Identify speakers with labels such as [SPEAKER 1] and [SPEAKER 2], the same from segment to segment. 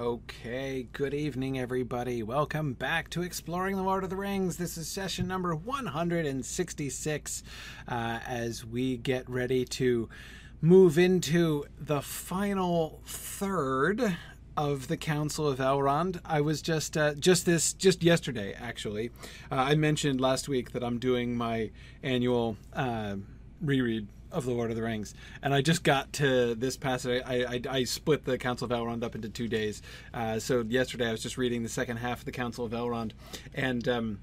[SPEAKER 1] Okay, good evening, everybody. Welcome back to Exploring the Lord of the Rings. This is session number 166 uh, as we get ready to move into the final third of the Council of Elrond. I was just uh, just this just yesterday actually. Uh, I mentioned last week that I'm doing my annual uh, reread of the Lord of the Rings, and I just got to this passage. I, I, I split the Council of Elrond up into two days. Uh, so yesterday I was just reading the second half of the Council of Elrond, and. Um,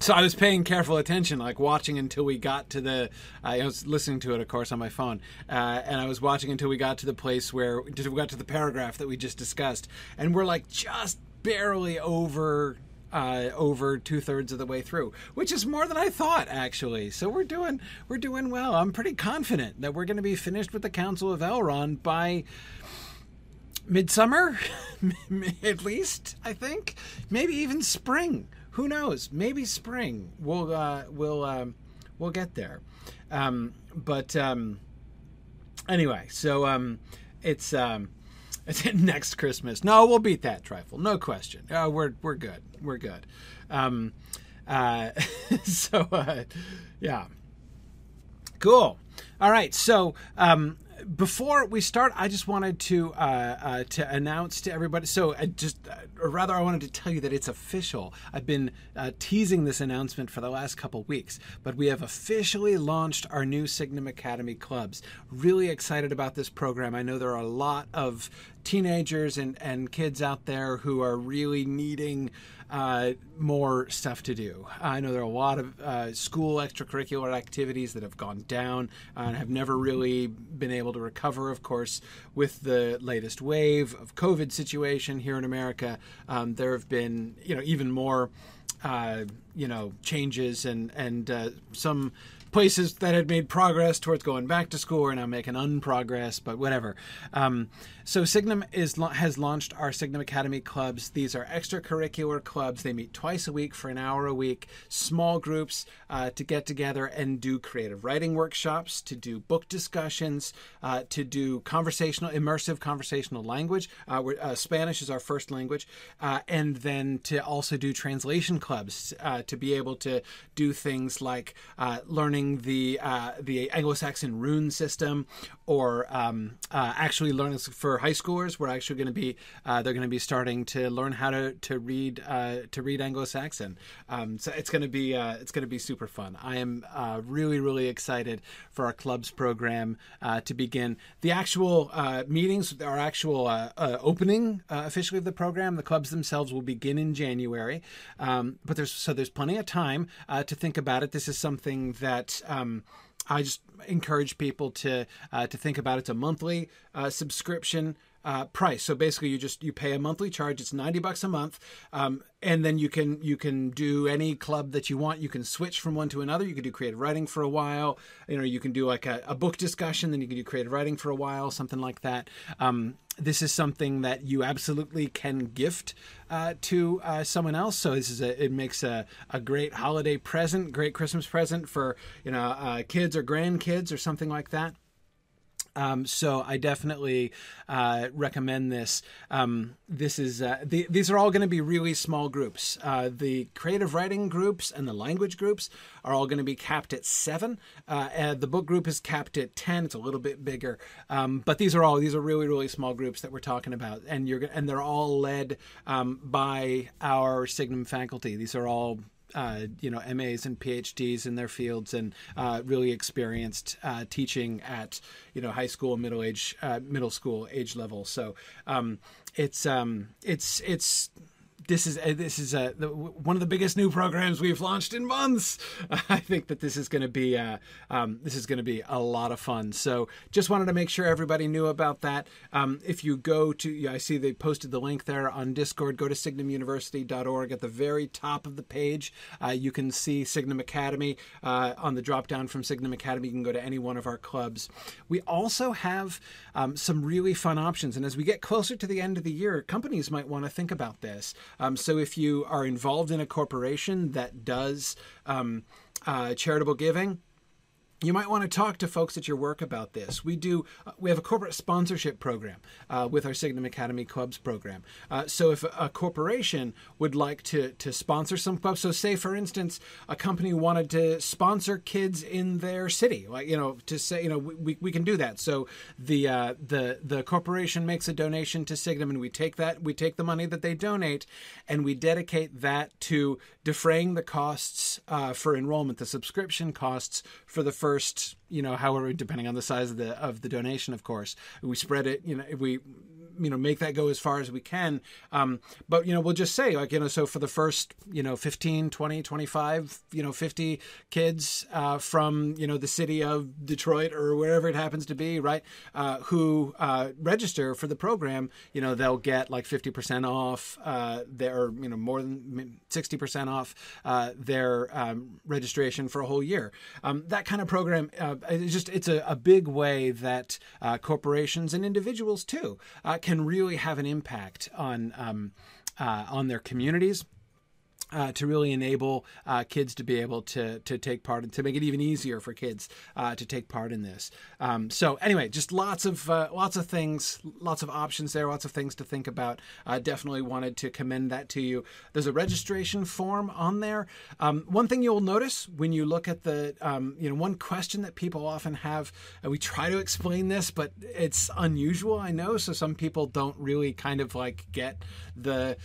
[SPEAKER 1] so I was paying careful attention, like watching until we got to the. I was listening to it, of course, on my phone, uh, and I was watching until we got to the place where we got to the paragraph that we just discussed, and we're like just barely over uh, over two thirds of the way through, which is more than I thought actually. So we're doing we're doing well. I'm pretty confident that we're going to be finished with the Council of Elrond by midsummer, at least. I think maybe even spring. Who knows? Maybe spring. We'll uh, we'll um, we'll get there. Um, but um, anyway, so um, it's um, next Christmas. No, we'll beat that trifle, no question. Uh, we're we're good. We're good. Um, uh, so uh, yeah, cool. All right, so um, before we start, I just wanted to uh, uh, to announce to everybody. So, I just, uh, or rather, I wanted to tell you that it's official. I've been uh, teasing this announcement for the last couple weeks, but we have officially launched our new Signum Academy clubs. Really excited about this program. I know there are a lot of teenagers and, and kids out there who are really needing uh, more stuff to do. I know there are a lot of uh, school extracurricular activities that have gone down and have never really been able to recover, of course, with the latest wave of COVID situation here in America. Um, there have been, you know, even more. Uh, you know changes and and uh, some places that had made progress towards going back to school are now making unprogress, but whatever. Um, so Signum is has launched our Signum Academy clubs. These are extracurricular clubs. They meet twice a week for an hour a week, small groups uh, to get together and do creative writing workshops, to do book discussions, uh, to do conversational, immersive conversational language. Uh, uh Spanish is our first language, uh, and then to also do translation clubs uh, to be able to do things like learning learning the uh, the Anglo-Saxon rune system, or um, uh, actually learning for high schoolers. We're actually going to be uh, they're going to be starting to learn how to to read uh, to read Anglo-Saxon. Um, so it's going to be uh, it's going to be super fun. I am uh, really really excited for our clubs program to begin. The actual meetings, our actual opening officially of the program, the clubs themselves will begin in January. Um, but there's so there's plenty of time to think about it. This is something that um, I just encourage people to uh, to think about. It's a monthly uh, subscription uh, price. So basically, you just you pay a monthly charge. It's ninety bucks a month, um, and then you can you can do any club that you want. You can switch from one to another. You can do creative writing for a while. You know, you can do like a, a book discussion. Then you can do creative writing for a while, something like that. Um, this is something that you absolutely can gift uh, to uh, someone else. So this is a, it makes a, a great holiday present, great Christmas present for you know uh, kids or grandkids or something like that. Um, so I definitely uh, recommend this. Um, this is uh, the, these are all going to be really small groups. Uh, the creative writing groups and the language groups are all going to be capped at seven. Uh, the book group is capped at ten. It's a little bit bigger, um, but these are all these are really really small groups that we're talking about, and you're and they're all led um, by our Signum faculty. These are all uh, you know MAs and PhDs in their fields and uh, really experienced uh, teaching at you know high school, middle age, uh, middle school age level. So um, it's um, it's it's this is uh, this is uh, the, one of the biggest new programs we've launched in months. I think that this is going to be uh, um, this is going to be a lot of fun. So just wanted to make sure everybody knew about that. Um, if you go to, yeah, I see they posted the link there on Discord. Go to signumuniversity.org at the very top of the page. Uh, you can see Signum Academy uh, on the drop down from Signum Academy. You can go to any one of our clubs. We also have um, some really fun options, and as we get closer to the end of the year, companies might want to think about this. Um, so if you are involved in a corporation that does um, uh, charitable giving, you might want to talk to folks at your work about this. We do. Uh, we have a corporate sponsorship program uh, with our Signum Academy Clubs program. Uh, so if a, corporation would like to to sponsor some clubs, so say for instance, a company wanted to sponsor kids in their city, like you know, to say you know we, we can do that. So the uh, the the corporation makes a donation to Signum, and we take that we take the money that they donate, and we dedicate that to defraying the costs uh, for enrollment, the subscription costs for the first first, you know, however, depending on the size of the of the donation, of course, we spread it. You know, we you know make that go as far as we can. Um, but you know we'll just say like you know so for the first you know 15 20 25 you know 50 kids uh, from you know the city of detroit or wherever it happens to be right uh, who uh, register for the program you know they'll get like 50% off uh, their you know more than 60% off uh, their um, registration for a whole year. Um, that kind of program uh, it's just it's a, a big way that corporations and individuals too can really have an impact on um, uh, on their communities uh, to really enable uh, kids to be able to to take part and to make it even easier for kids uh, to take part in this. Um, so anyway, just lots of uh, lots of things, lots of options there, lots of things to think about. Definitely wanted to commend that to you. There's a registration form on there. Um, one thing you'll notice when you look at the um, you know one question that people often have, and we try to explain this, but it's unusual, I know. So some people don't really kind of like get the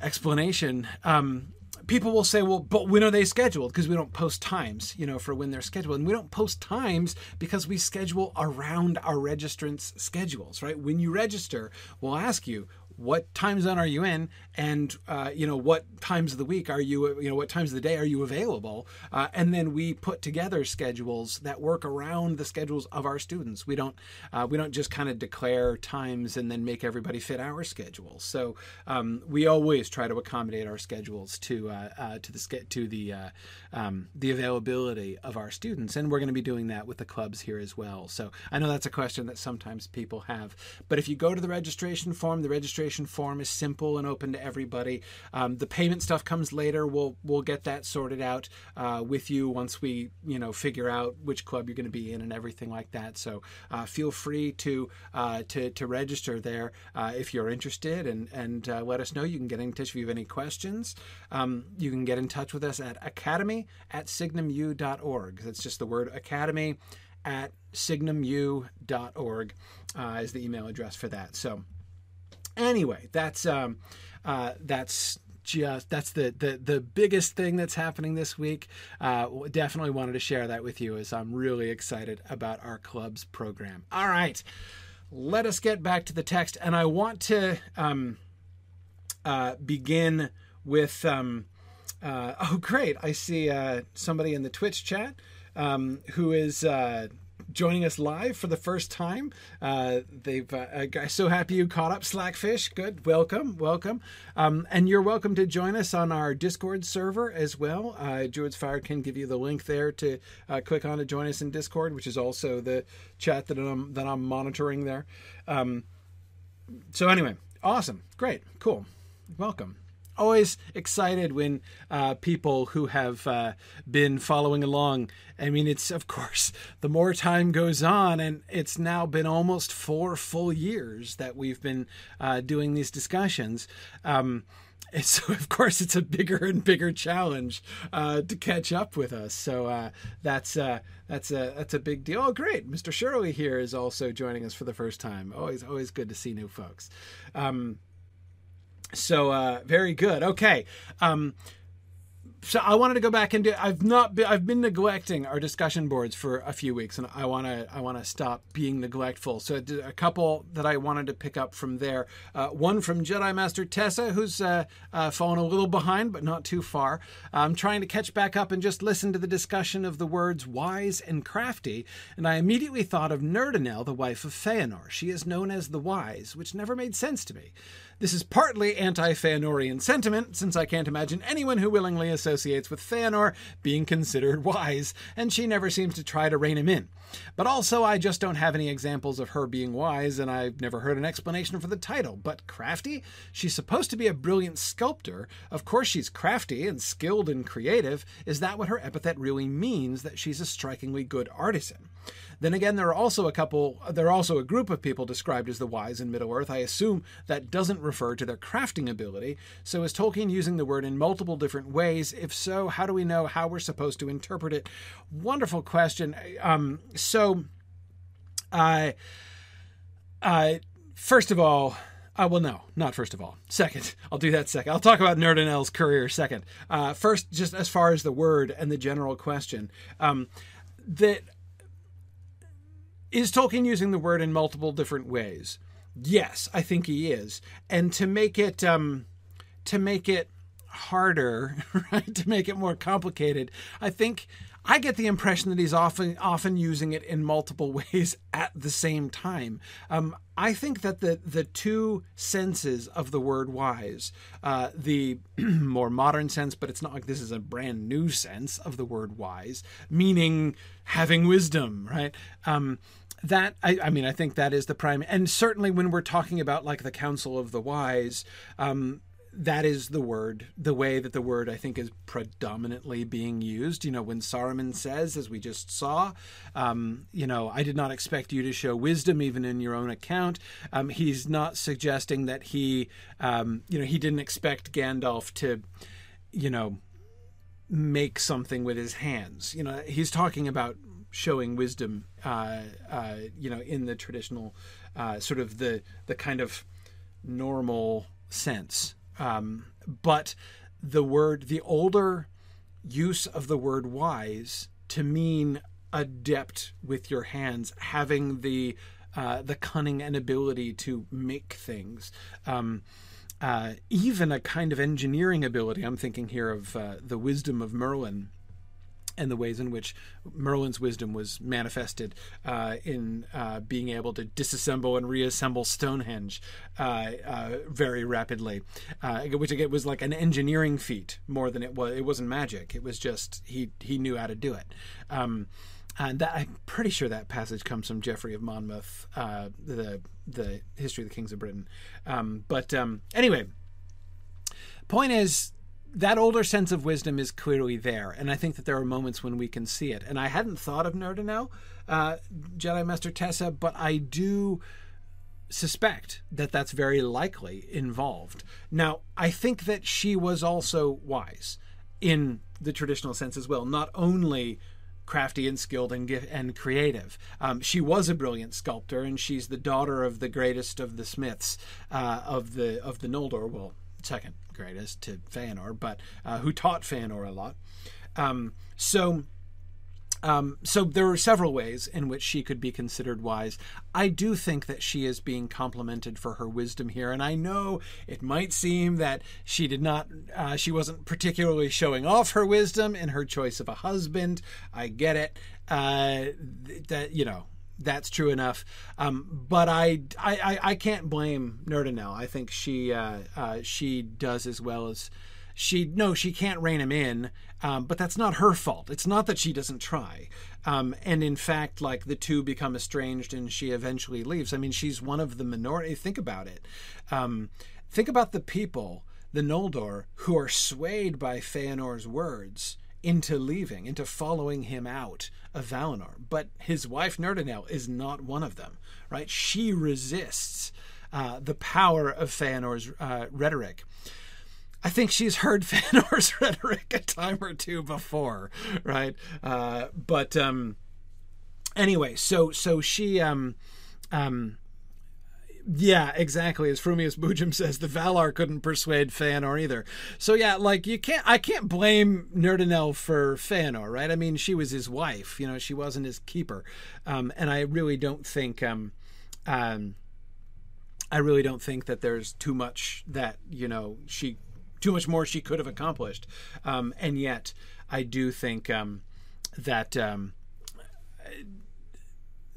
[SPEAKER 1] explanation. Um, people will say, well, but when are they scheduled? Because we don't post times, you know, for when they're scheduled. And we don't post times because we schedule around our registrants' schedules, right? When you register, we'll ask you, what time zone are you in? And uh, you know what times of the week are you you know what times of the day are you available? Uh, and then we put together schedules that work around the schedules of our students. We don't uh, we don't just kind of declare times and then make everybody fit our schedule. So um, we always try to accommodate our schedules to uh, uh, to the to the uh, um, the availability of our students. And we're going to be doing that with the clubs here as well. So I know that's a question that sometimes people have but if you go to the registration form the registration registration form is simple and open to everybody. Um, the payment stuff comes later. We'll we'll get that sorted out uh, with you once we you know figure out which club you're going to be in and everything like that. So uh, feel free to uh, to to register there uh, if you're interested and and uh, let us know. You can get in touch if you have any questions. Um, you can get in touch with us at academy at signumu.org. That's just the word academy at signumu.org uh, is the email address for that. So Anyway, that's um, uh, that's just that's the, the the biggest thing that's happening this week. Uh, definitely wanted to share that with you as I'm really excited about our club's program. All right, let us get back to the text, and I want to um, uh, begin with. Um, uh, oh, great! I see uh, somebody in the Twitch chat um, who is uh, joining us live for the first time. Uh, they've uh, I'm so happy you caught up, Slackfish. Good, welcome, welcome, um, and you're welcome to join us on our Discord server as well. Uh, Druids Fire can give you the link there to uh, click on to join us in Discord, which is also the chat that I'm that I'm monitoring there. Um, so anyway, awesome, great, cool, welcome always excited when uh, people who have uh, been following along. I mean, it's of course the more time goes on, and it's now been almost four full years that we've been uh, doing these discussions. Um, and so, of course, it's a bigger and bigger challenge uh, to catch up with us. So uh, that's uh, that's a that's a big deal. Oh, great! Mr. Shirley here is also joining us for the first time. Always always good to see new folks. Um, so uh, very good. Okay. Um, so I wanted to go back and do. I've not. Been, I've been neglecting our discussion boards for a few weeks, and I want to. I want to stop being neglectful. So a couple that I wanted to pick up from there. Uh, one from Jedi Master Tessa, who's uh, uh, fallen a little behind, but not too far. I'm trying to catch back up and just listen to the discussion of the words wise and crafty, and I immediately thought of Nerdanel, the wife of Feanor. She is known as the Wise, which never made sense to me. This is partly anti Feanorian sentiment, since I can't imagine anyone who willingly associates with Feanor being considered wise, and she never seems to try to rein him in. But also, I just don't have any examples of her being wise, and I've never heard an explanation for the title. But crafty? She's supposed to be a brilliant sculptor. Of course, she's crafty and skilled and creative. Is that what her epithet really means? That she's a strikingly good artisan? Then again, there are also a couple, there are also a group of people described as the wise in Middle Earth. I assume that doesn't refer to their crafting ability. So is Tolkien using the word in multiple different ways? If so, how do we know how we're supposed to interpret it? Wonderful question. Um, so, I, I, first of all, uh, well, no, not first of all. Second, I'll do that second. I'll talk about Nerdanel's career second. Uh, first, just as far as the word and the general question, um, that is Tolkien using the word in multiple different ways? Yes, I think he is. And to make it um, to make it harder, right, to make it more complicated, I think I get the impression that he's often often using it in multiple ways at the same time. Um, I think that the the two senses of the word wise, uh, the more modern sense, but it's not like this is a brand new sense of the word wise, meaning having wisdom, right? Um, that I, I, mean i think that is the prime and certainly when we're talking about like the council of the wise um, that is the word, the way that the word I think is predominantly being used. You know, when Saruman says, as we just saw, um, you know, I did not expect you to show wisdom even in your own account. Um, he's not suggesting that he, um, you know, he didn't expect Gandalf to, you know, make something with his hands. You know, he's talking about showing wisdom, uh, uh, you know, in the traditional uh, sort of the the kind of normal sense um, but the word, the older use of the word wise to mean adept with your hands, having the uh, the cunning and ability to make things. Um, uh, even a kind of engineering ability. I'm thinking here of uh, the wisdom of Merlin and the ways in which Merlin's wisdom was manifested uh, in uh, being able to disassemble and reassemble Stonehenge uh, uh very rapidly, uh, which again was like an engineering feat more than it was. It wasn't magic. It was just he he knew how to do it. Um, and that, I'm pretty sure that passage comes from Geoffrey of Monmouth, uh, the the history of the kings of Britain. Um, but um, anyway, point is that older sense of wisdom is clearly there, and I think that there are moments when we can see it. And I hadn't thought of Nerdanel, uh, Jedi Master Tessa, but I do suspect that that's very likely involved. Now, I think that she was also wise in the traditional sense as well, not only crafty and skilled and and creative. Um, she was a brilliant sculptor, and she's the daughter of the greatest of the smiths uh, of the of the Noldor. Well, second greatest to Feanor, but uh, who taught Feanor a lot. Um, so. Um, so there are several ways in which she could be considered wise. I do think that she is being complimented for her wisdom here, and I know it might seem that she did not, uh, she wasn't particularly showing off her wisdom in her choice of a husband. I get it. Uh, that you know, that's true enough. Um, but I, I, I can't blame Nerdanel. I think she uh, uh, she does as well as she. No, she can't rein him in. Um, but that's not her fault. It's not that she doesn't try. Um, and in fact, like the two become estranged, and she eventually leaves. I mean, she's one of the minority. Think about it. Um, think about the people, the Noldor, who are swayed by Feanor's words into leaving, into following him out of Valinor. But his wife Nerdanel is not one of them, right? She resists uh, the power of Feanor's uh, rhetoric. I think she's heard Feanor's rhetoric a time or two before, right? Uh, but um, anyway, so so she um, um, yeah, exactly. As Frumius Boojum says, the Valar couldn't persuade Feanor either. So yeah, like you can't I can't blame Nerdanel for Feanor, right? I mean, she was his wife, you know, she wasn't his keeper. Um, and I really don't think um, um, I really don't think that there's too much that, you know, she too much more she could have accomplished. Um, and yet I do think um, that um,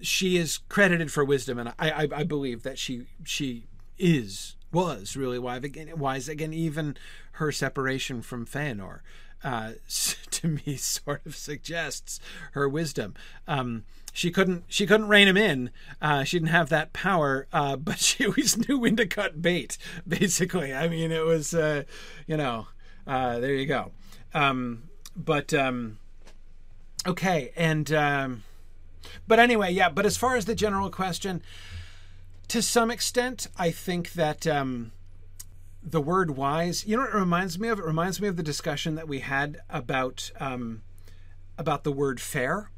[SPEAKER 1] she is credited for wisdom, and I, I, I believe that she she is was really wise again, wise again even her separation from Feanor uh, to me sort of suggests her wisdom. Um, she couldn't she couldn't rein him in uh, she didn't have that power uh, but she always knew when to cut bait basically. I mean it was uh, you know uh, there you go. Um, but um, okay and um, but anyway yeah but as far as the general question to some extent, I think that um, the word wise, you know, it reminds me of. It reminds me of the discussion that we had about um, about the word fair.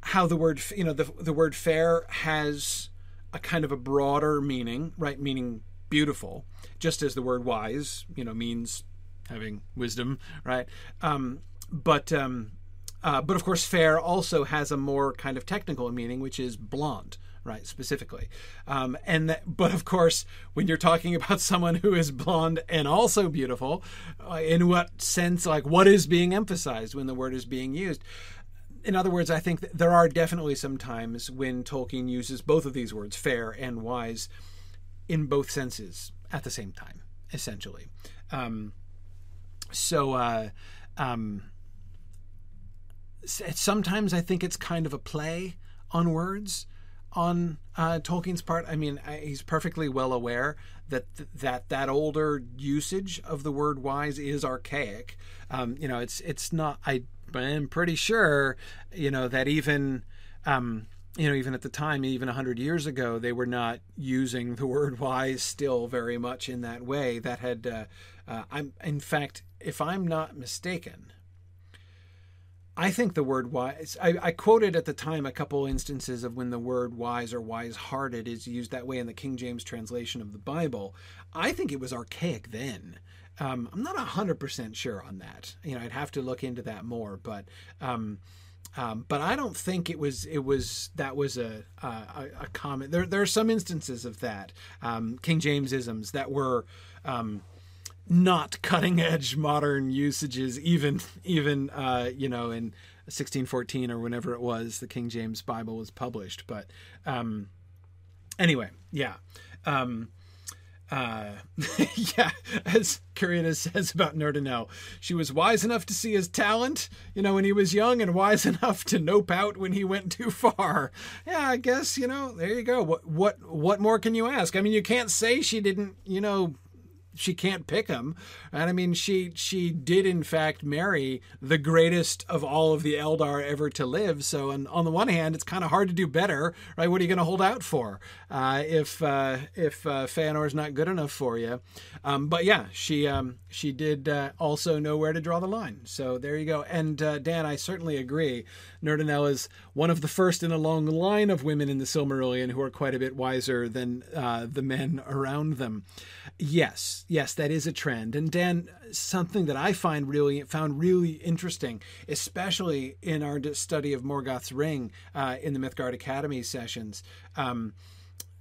[SPEAKER 1] How the word, you know, the the word fair has a kind of a broader meaning, right? Meaning beautiful, just as the word wise, you know, means having wisdom, right? Um, but um, uh, but of course, fair also has a more kind of technical meaning, which is blonde, right specifically. Um, and that, but of course when you're talking about someone who is blonde and also beautiful uh, in what sense like what is being emphasized when the word is being used? In other words i think there are definitely some times when tolkien uses both of these words fair and wise in both senses at the same time essentially. Um, so uh, um, sometimes i think it's kind of a play on words on uh, Tolkien's part. I mean, he's perfectly well aware that th- that that older usage of the word "wise" is archaic. Um, you know, it's it's not. I am pretty sure, you know, that even. Um, you know, even at the time, even 100 years ago, they were not using the word wise still very much in that way. That had, uh, uh, I'm, in fact, if I'm not mistaken, I think the word wise, I, I, quoted at the time a couple instances of when the word wise or wise hearted is used that way in the King James translation of the Bible. I think it was archaic then. Um, I'm not 100% sure on that. You know, I'd have to look into that more, but. Um, um, but I don't think it was it was that was a a, a comment. There there are some instances of that um, King James isms that were um, not cutting edge modern usages even even uh, you know in 1614 or whenever it was the King James Bible was published but um, anyway yeah um, uh, yeah, as Karina says about Nerdanel, she was wise enough to see his talent, you know, when he was young, and wise enough to nope out when he went too far. Yeah, I guess you know. There you go. What what what more can you ask? I mean, you can't say she didn't, you know, she can't pick him. And I mean, she she did in fact marry the greatest of all of the Eldar ever to live. So, on, on the one hand, it's kind of hard to do better, right? What are you going to hold out for uh, if uh, if uh, is not good enough for you? Um, but yeah, she um, she did uh, also know where to draw the line. So there you go. And uh, Dan, I certainly agree. Nerdanel is one of the first in a long line of women in the Silmarillion who are quite a bit wiser than uh, the men around them. Yes, yes, that is a trend. And Dan, something that I find really found really interesting, especially in our study of Morgoth's Ring uh, in the Mythgard Academy sessions. Um,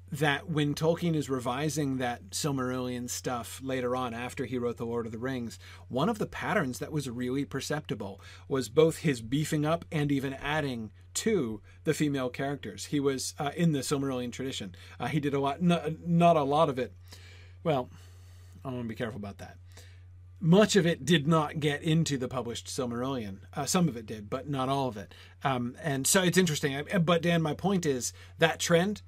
[SPEAKER 1] that when Tolkien is revising that Silmarillion stuff later on after he wrote The Lord of the Rings, one of the patterns that was really perceptible was both his beefing up and even adding to the female characters. He was uh, in the Silmarillion tradition. Uh, he did a lot, not, not a lot of it. Well, I want to be careful about that. Much of it did not get into the published Silmarillion. Uh, some of it did, but not all of it. Um, and so it's interesting. But Dan, my point is that trend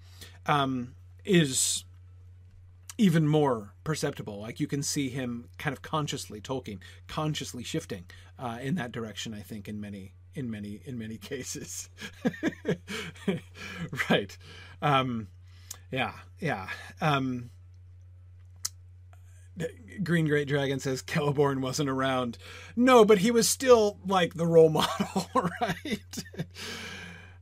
[SPEAKER 1] um, is even more perceptible. Like you can see him kind of consciously, Tolkien consciously shifting uh, in that direction. I think in many in many in many cases. right. Um, yeah. Yeah. Um, Green Great Dragon says Celeborn wasn't around. No, but he was still like the role model, right?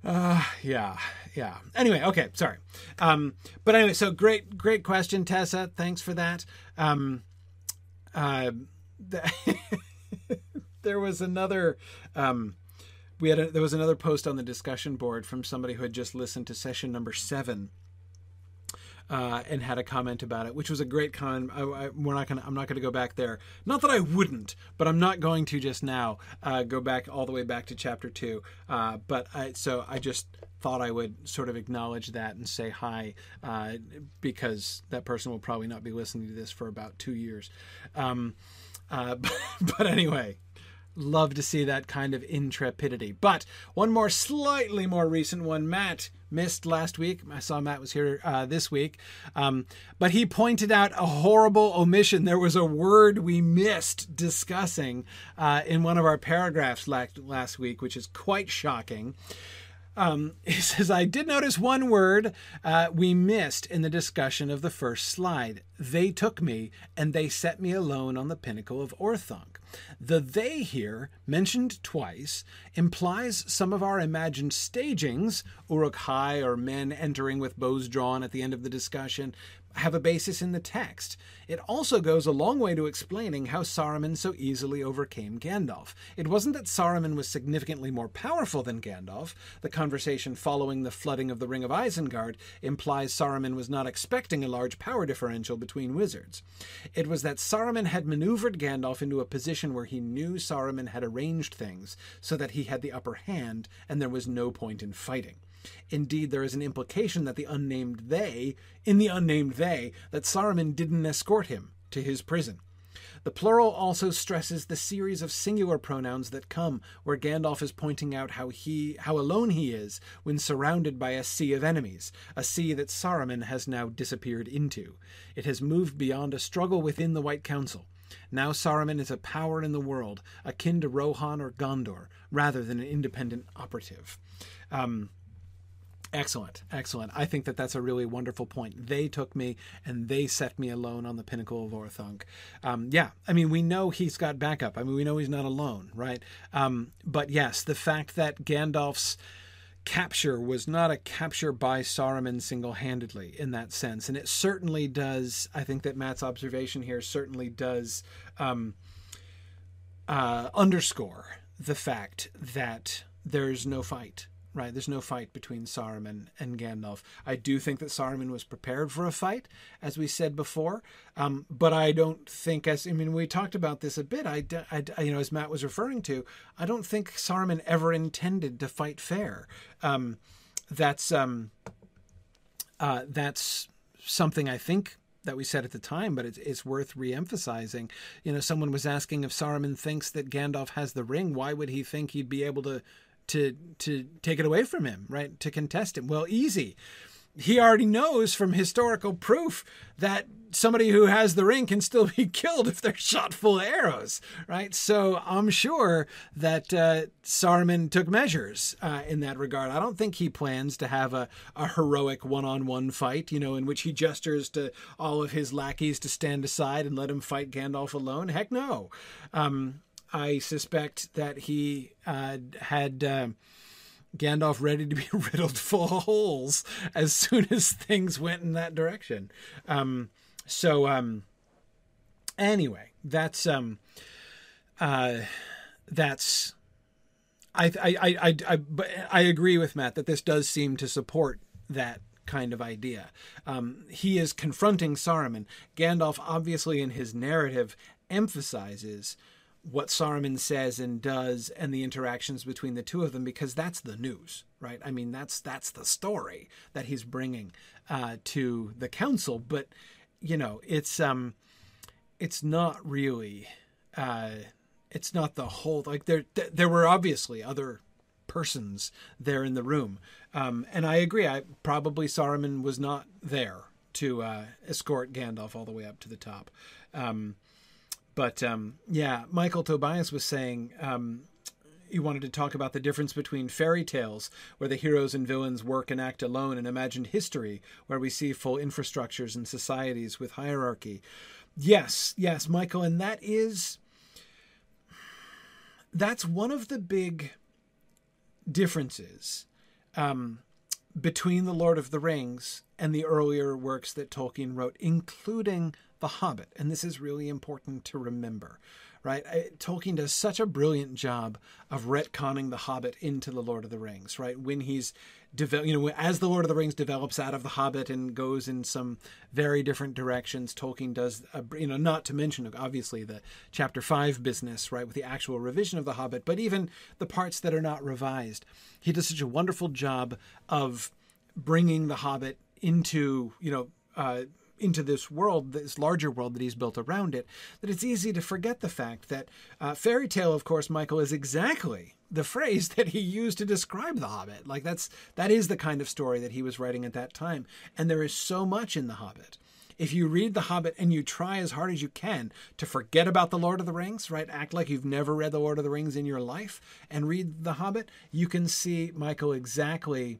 [SPEAKER 1] uh, yeah, yeah. Anyway, okay, sorry. Um, but anyway, so great, great question, Tessa. Thanks for that. Um, uh, there was another. Um, we had a, there was another post on the discussion board from somebody who had just listened to session number seven uh, and had a comment about it, which was a great comment. I, I, we're not gonna. I'm not gonna go back there. Not that I wouldn't, but I'm not going to just now uh, go back all the way back to chapter two. Uh, but I, so I just thought I would sort of acknowledge that and say hi uh, because that person will probably not be listening to this for about two years. Um, uh, but, but anyway, love to see that kind of intrepidity. But one more slightly more recent one, Matt missed last week. I saw Matt was here uh, this week, um, but he pointed out a horrible omission. There was a word we missed discussing uh, in one of our paragraphs last, last week, which is quite shocking. Um, he says, I did notice one word uh, we missed in the discussion of the first slide. They took me and they set me alone on the pinnacle of Orthanc. The they here, mentioned twice, implies some of our imagined stagings, Uruk-hai or men entering with bows drawn at the end of the discussion, have a basis in the text. It also goes a long way to explaining how Saruman so easily overcame Gandalf. It wasn't that Saruman was significantly more powerful than Gandalf. The conversation following the flooding of the Ring of Isengard implies Saruman was not expecting a large power differential between wizards. It was that Saruman had maneuvered Gandalf into a position where he knew Saruman had arranged things so that he had the upper hand and there was no point in fighting. Indeed, there is an implication that the unnamed they, in the unnamed they, that Saruman didn't escort him to his prison. The plural also stresses the series of singular pronouns that come, where Gandalf is pointing out how he how alone he is when surrounded by a sea of enemies, a sea that Saruman has now disappeared into. It has moved beyond a struggle within the White Council. Now Saruman is a power in the world, akin to Rohan or Gondor, rather than an independent operative. Um, Excellent, excellent. I think that that's a really wonderful point. They took me and they set me alone on the pinnacle of Orthanc. Um, yeah, I mean, we know he's got backup. I mean, we know he's not alone, right? Um, but yes, the fact that Gandalf's capture was not a capture by Saruman single handedly in that sense. And it certainly does, I think that Matt's observation here certainly does um, uh, underscore the fact that there's no fight right? There's no fight between Saruman and Gandalf. I do think that Saruman was prepared for a fight, as we said before, um, but I don't think, as I mean, we talked about this a bit. I, I, you know, as Matt was referring to, I don't think Saruman ever intended to fight fair. Um, that's um, uh, that's something I think that we said at the time, but it's, it's worth re-emphasizing. You know, someone was asking if Saruman thinks that Gandalf has the ring. Why would he think he'd be able to to to take it away from him, right? To contest him. Well, easy. He already knows from historical proof that somebody who has the ring can still be killed if they're shot full of arrows, right? So I'm sure that uh, Saruman took measures uh, in that regard. I don't think he plans to have a, a heroic one on one fight, you know, in which he gestures to all of his lackeys to stand aside and let him fight Gandalf alone. Heck no. Um, I suspect that he uh, had uh, Gandalf ready to be riddled full of holes as soon as things went in that direction. Um, so, um, anyway, that's um, uh, that's. I, I, I, I, I agree with Matt that this does seem to support that kind of idea. Um, he is confronting Saruman. Gandalf, obviously, in his narrative, emphasizes what Saruman says and does and the interactions between the two of them because that's the news, right? I mean, that's that's the story that he's bringing uh, to the council. But you know, it's um, it's not really, uh, it's not the whole. Like there, there were obviously other persons there in the room, um, and I agree. I probably Saruman was not there to uh, escort Gandalf all the way up to the top. Um, but um, yeah, Michael Tobias was saying um, he wanted to talk about the difference between fairy tales, where the heroes and villains work and act alone, and imagined history, where we see full infrastructures and societies with hierarchy. Yes, yes, Michael, and that is that's one of the big differences um, between the Lord of the Rings and the earlier works that Tolkien wrote, including the Hobbit. And this is really important to remember, right? Tolkien does such a brilliant job of retconning the Hobbit into the Lord of the Rings, right? When he's develop, you know, as the Lord of the Rings develops out of the Hobbit and goes in some very different directions, Tolkien does, a, you know, not to mention obviously the chapter five business, right, with the actual revision of the Hobbit, but even the parts that are not revised. He does such a wonderful job of bringing the Hobbit into, you know, uh, into this world, this larger world that he's built around it, that it's easy to forget the fact that uh, fairy tale, of course, Michael, is exactly the phrase that he used to describe the Hobbit. Like that's that is the kind of story that he was writing at that time, and there is so much in the Hobbit. If you read The Hobbit and you try as hard as you can to forget about The Lord of the Rings, right? Act like you've never read The Lord of the Rings in your life and read The Hobbit, you can see, Michael, exactly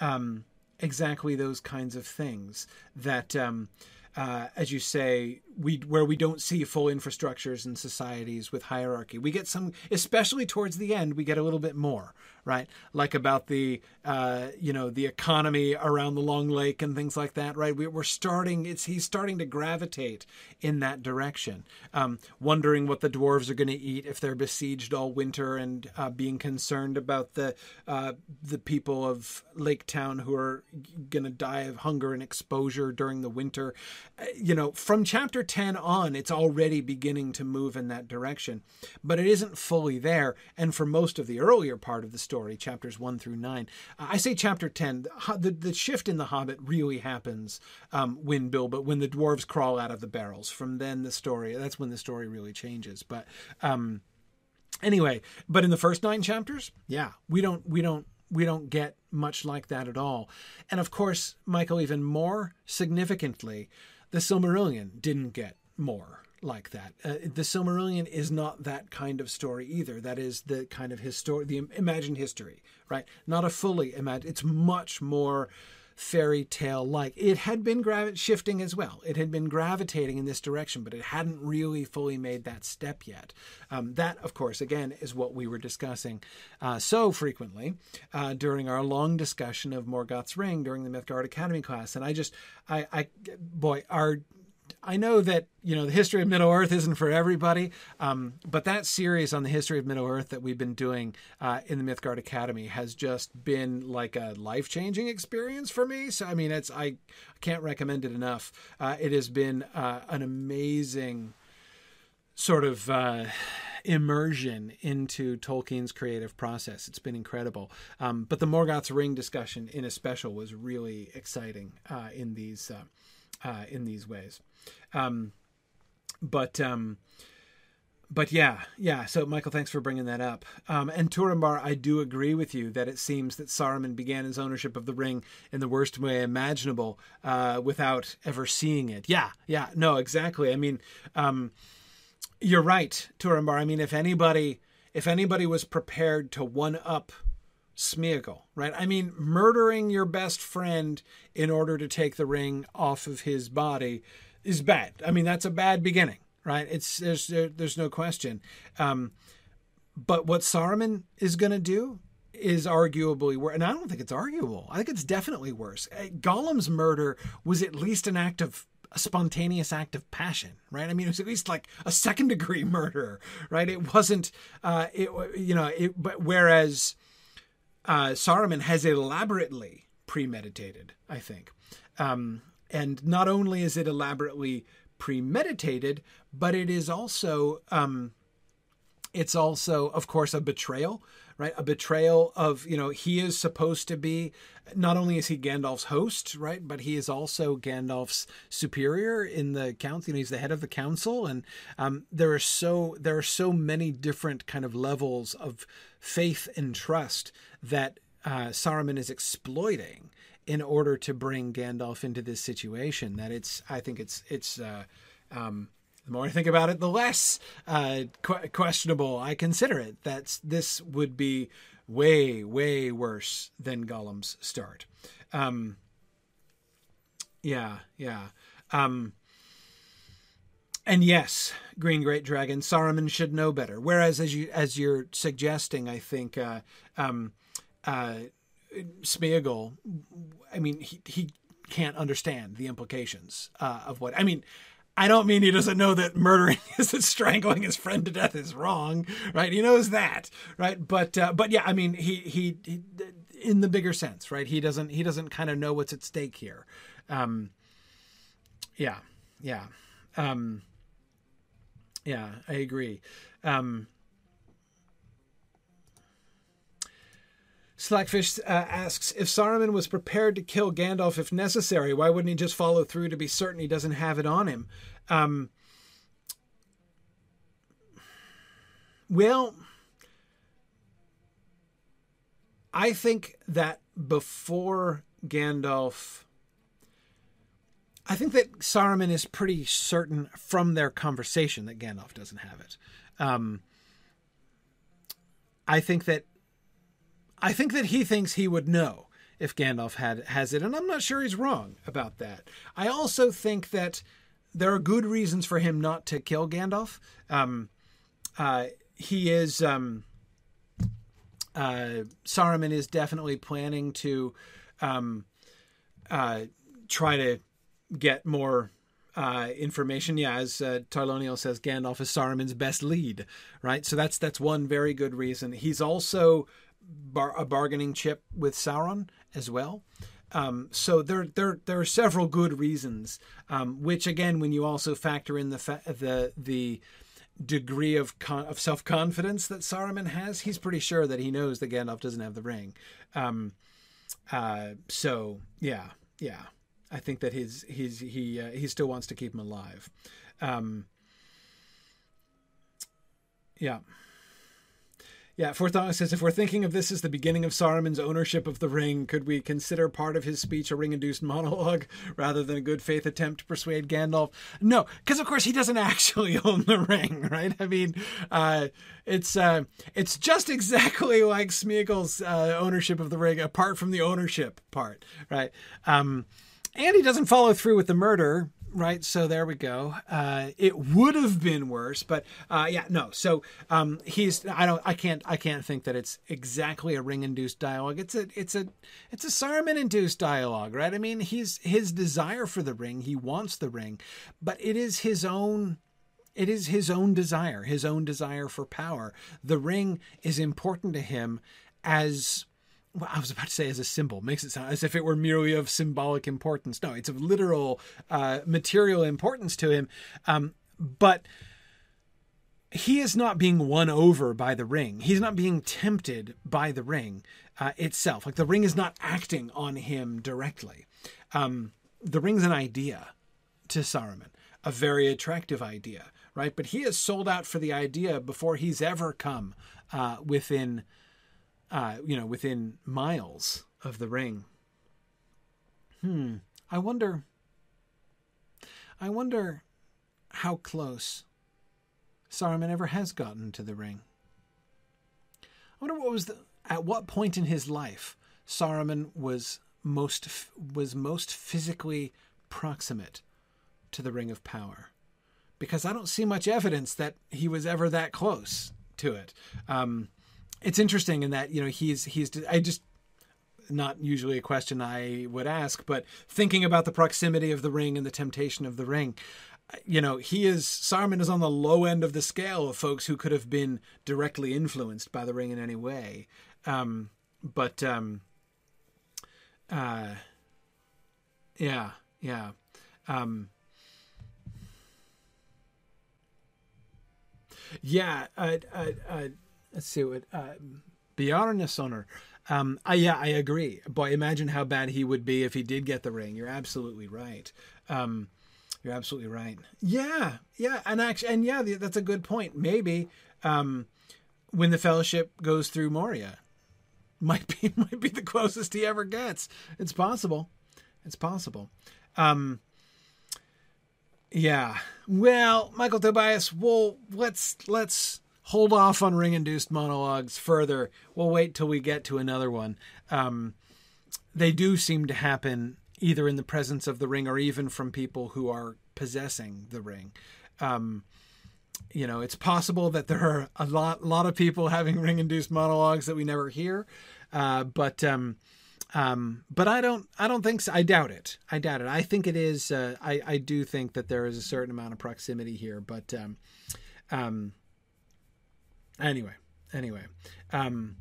[SPEAKER 1] um, exactly those kinds of things that, um, uh, as you say, we where we don't see full infrastructures in societies with hierarchy. We get some, especially towards the end, we get a little bit more, right? Like about the, uh, you know, the economy around the Long Lake and things like that, right? We, are starting, it's he's starting to gravitate in that direction, um, wondering what the dwarves are going to eat if they're besieged all winter, and uh, being concerned about the uh, the people of Lake Town who are going to die of hunger and exposure during the winter. Uh, you know, from chapter 10 on, it's already beginning to move in that direction, but it isn't fully there. And for most of the earlier part of the story, chapters 1 through 9, I say chapter 10, the, the shift in The Hobbit really happens um, when Bilbo, when the dwarves crawl out of the barrels. From then, the story, that's when the story really changes. But, um, anyway, but in the first nine chapters, yeah, we don't, we don't, we don't get much like that at all. And of course, Michael, even more significantly, the Silmarillion didn't get more like that. Uh, the Silmarillion is not that kind of story either. That is the kind of history, the imagined history, right? Not a fully imagined. It's much more fairy tale like. It had been gravi- shifting as well. It had been gravitating in this direction, but it hadn't really fully made that step yet. Um, that, of course, again, is what we were discussing uh, so frequently uh, during our long discussion of Morgoth's Ring during the Mythgard Academy class. And I just, I, I boy, our I know that you know the history of Middle Earth isn't for everybody, um, but that series on the history of Middle Earth that we've been doing uh, in the Mythgard Academy has just been like a life changing experience for me. So I mean, it's I can't recommend it enough. Uh, it has been uh, an amazing sort of uh, immersion into Tolkien's creative process. It's been incredible. Um, but the Morgoth's Ring discussion in a special was really exciting uh, in these uh, uh, in these ways. Um, but um, but yeah, yeah. So Michael, thanks for bringing that up. Um, and Turambar, I do agree with you that it seems that Saruman began his ownership of the ring in the worst way imaginable, uh, without ever seeing it. Yeah, yeah. No, exactly. I mean, um, you're right, Turambar. I mean, if anybody, if anybody was prepared to one up Smeagol, right? I mean, murdering your best friend in order to take the ring off of his body is bad. I mean, that's a bad beginning, right? It's there's there, there's no question. Um, but what Saruman is going to do is arguably worse, and I don't think it's arguable. I think it's definitely worse. Uh, Gollum's murder was at least an act of a spontaneous act of passion, right? I mean, it was at least like a second degree murder, right? It wasn't, uh, it you know, it, but whereas uh, Saruman has elaborately premeditated, I think. Um, and not only is it elaborately premeditated, but it is also um, it's also, of course, a betrayal, right? A betrayal of, you know, he is supposed to be, not only is he Gandalf's host, right? But he is also Gandalf's superior in the council. You know, he's the head of the council. And um, there are so, there are so many different kind of levels of faith and trust that uh, Saruman is exploiting in order to bring Gandalf into this situation. That it's, I think it's, it's, uh, um, the more I think about it, the less uh, qu- questionable I consider it. That this would be way, way worse than Gollum's start. Um, yeah, yeah. Um, and yes, Green Great Dragon, Saruman should know better. Whereas, as you as you're suggesting, I think uh, um, uh, Smeagol, I mean, he he can't understand the implications uh, of what I mean. I don't mean he doesn't know that murdering is that strangling his friend to death is wrong, right? He knows that, right? But uh, but yeah, I mean he, he he in the bigger sense, right? He doesn't he doesn't kind of know what's at stake here. Um, yeah, yeah, um, yeah. I agree. Um, Slackfish uh, asks if Saruman was prepared to kill Gandalf if necessary, why wouldn't he just follow through to be certain he doesn't have it on him? Um, well, I think that before Gandalf, I think that Saruman is pretty certain from their conversation that Gandalf doesn't have it. Um, I think that I think that he thinks he would know if Gandalf had has it, and I'm not sure he's wrong about that. I also think that there are good reasons for him not to kill Gandalf. Um, uh, he is um, uh, Saruman is definitely planning to um, uh, try to get more uh, information. Yeah, as uh, Tarloniel says, Gandalf is Saruman's best lead, right? So that's that's one very good reason. He's also bar- a bargaining chip with Sauron as well. Um, so there, there, there are several good reasons. Um, which again, when you also factor in the fa- the the degree of con- of self confidence that Saruman has, he's pretty sure that he knows that Gandalf doesn't have the ring. Um, uh, so yeah, yeah, I think that his his he uh, he still wants to keep him alive. Um, yeah. Yeah, Forthong says if we're thinking of this as the beginning of Saruman's ownership of the ring, could we consider part of his speech a ring-induced monologue rather than a good faith attempt to persuade Gandalf? No, because of course he doesn't actually own the ring, right? I mean, uh, it's uh, it's just exactly like Smeagol's uh, ownership of the ring, apart from the ownership part, right? Um, and he doesn't follow through with the murder right? So there we go. Uh, it would have been worse, but uh, yeah, no. So um, he's I don't I can't I can't think that it's exactly a ring induced dialogue. It's a it's a it's a Saruman induced dialogue, right? I mean, he's his desire for the ring. He wants the ring, but it is his own. It is his own desire, his own desire for power. The ring is important to him as well, I was about to say as a symbol makes it sound as if it were merely of symbolic importance. No, it's of literal, uh, material importance to him. Um, but he is not being won over by the ring. He's not being tempted by the ring uh, itself. Like the ring is not acting on him directly. Um, the ring's an idea to Saruman, a very attractive idea, right? But he is sold out for the idea before he's ever come uh, within uh, you know, within miles of the ring. Hmm. I wonder. I wonder how close Saruman ever has gotten to the ring. I wonder what was the at what point in his life Saruman was most was most physically proximate to the ring of power, because I don't see much evidence that he was ever that close to it. Um, it's interesting in that you know he's he's I just not usually a question I would ask, but thinking about the proximity of the ring and the temptation of the ring, you know, he is Saruman is on the low end of the scale of folks who could have been directly influenced by the ring in any way. Um, but um, uh, yeah, yeah. Um, yeah, uh, uh, let's see what uh, Bjarnasonar. Um, I, yeah, I agree. But imagine how bad he would be if he did get the ring. You're absolutely right. Um, you're absolutely right. Yeah, yeah, and actually, and yeah, that's a good point. Maybe um, when the Fellowship goes through Moria, might be might be the closest he ever gets. It's possible. It's possible. Um, yeah. Well, Michael Tobias. Well, let's let's hold off on ring induced monologues further. We'll wait till we get to another one. Um, they do seem to happen either in the presence of the ring or even from people who are possessing the ring. Um, you know, it's possible that there are a lot, lot of people having ring induced monologues that we never hear. Uh, but um, Um, but I don't. I don't think so. I doubt it. I doubt it. I think it is. Uh, I I do think that there is a certain amount of proximity here. But um, um. Anyway, anyway, um,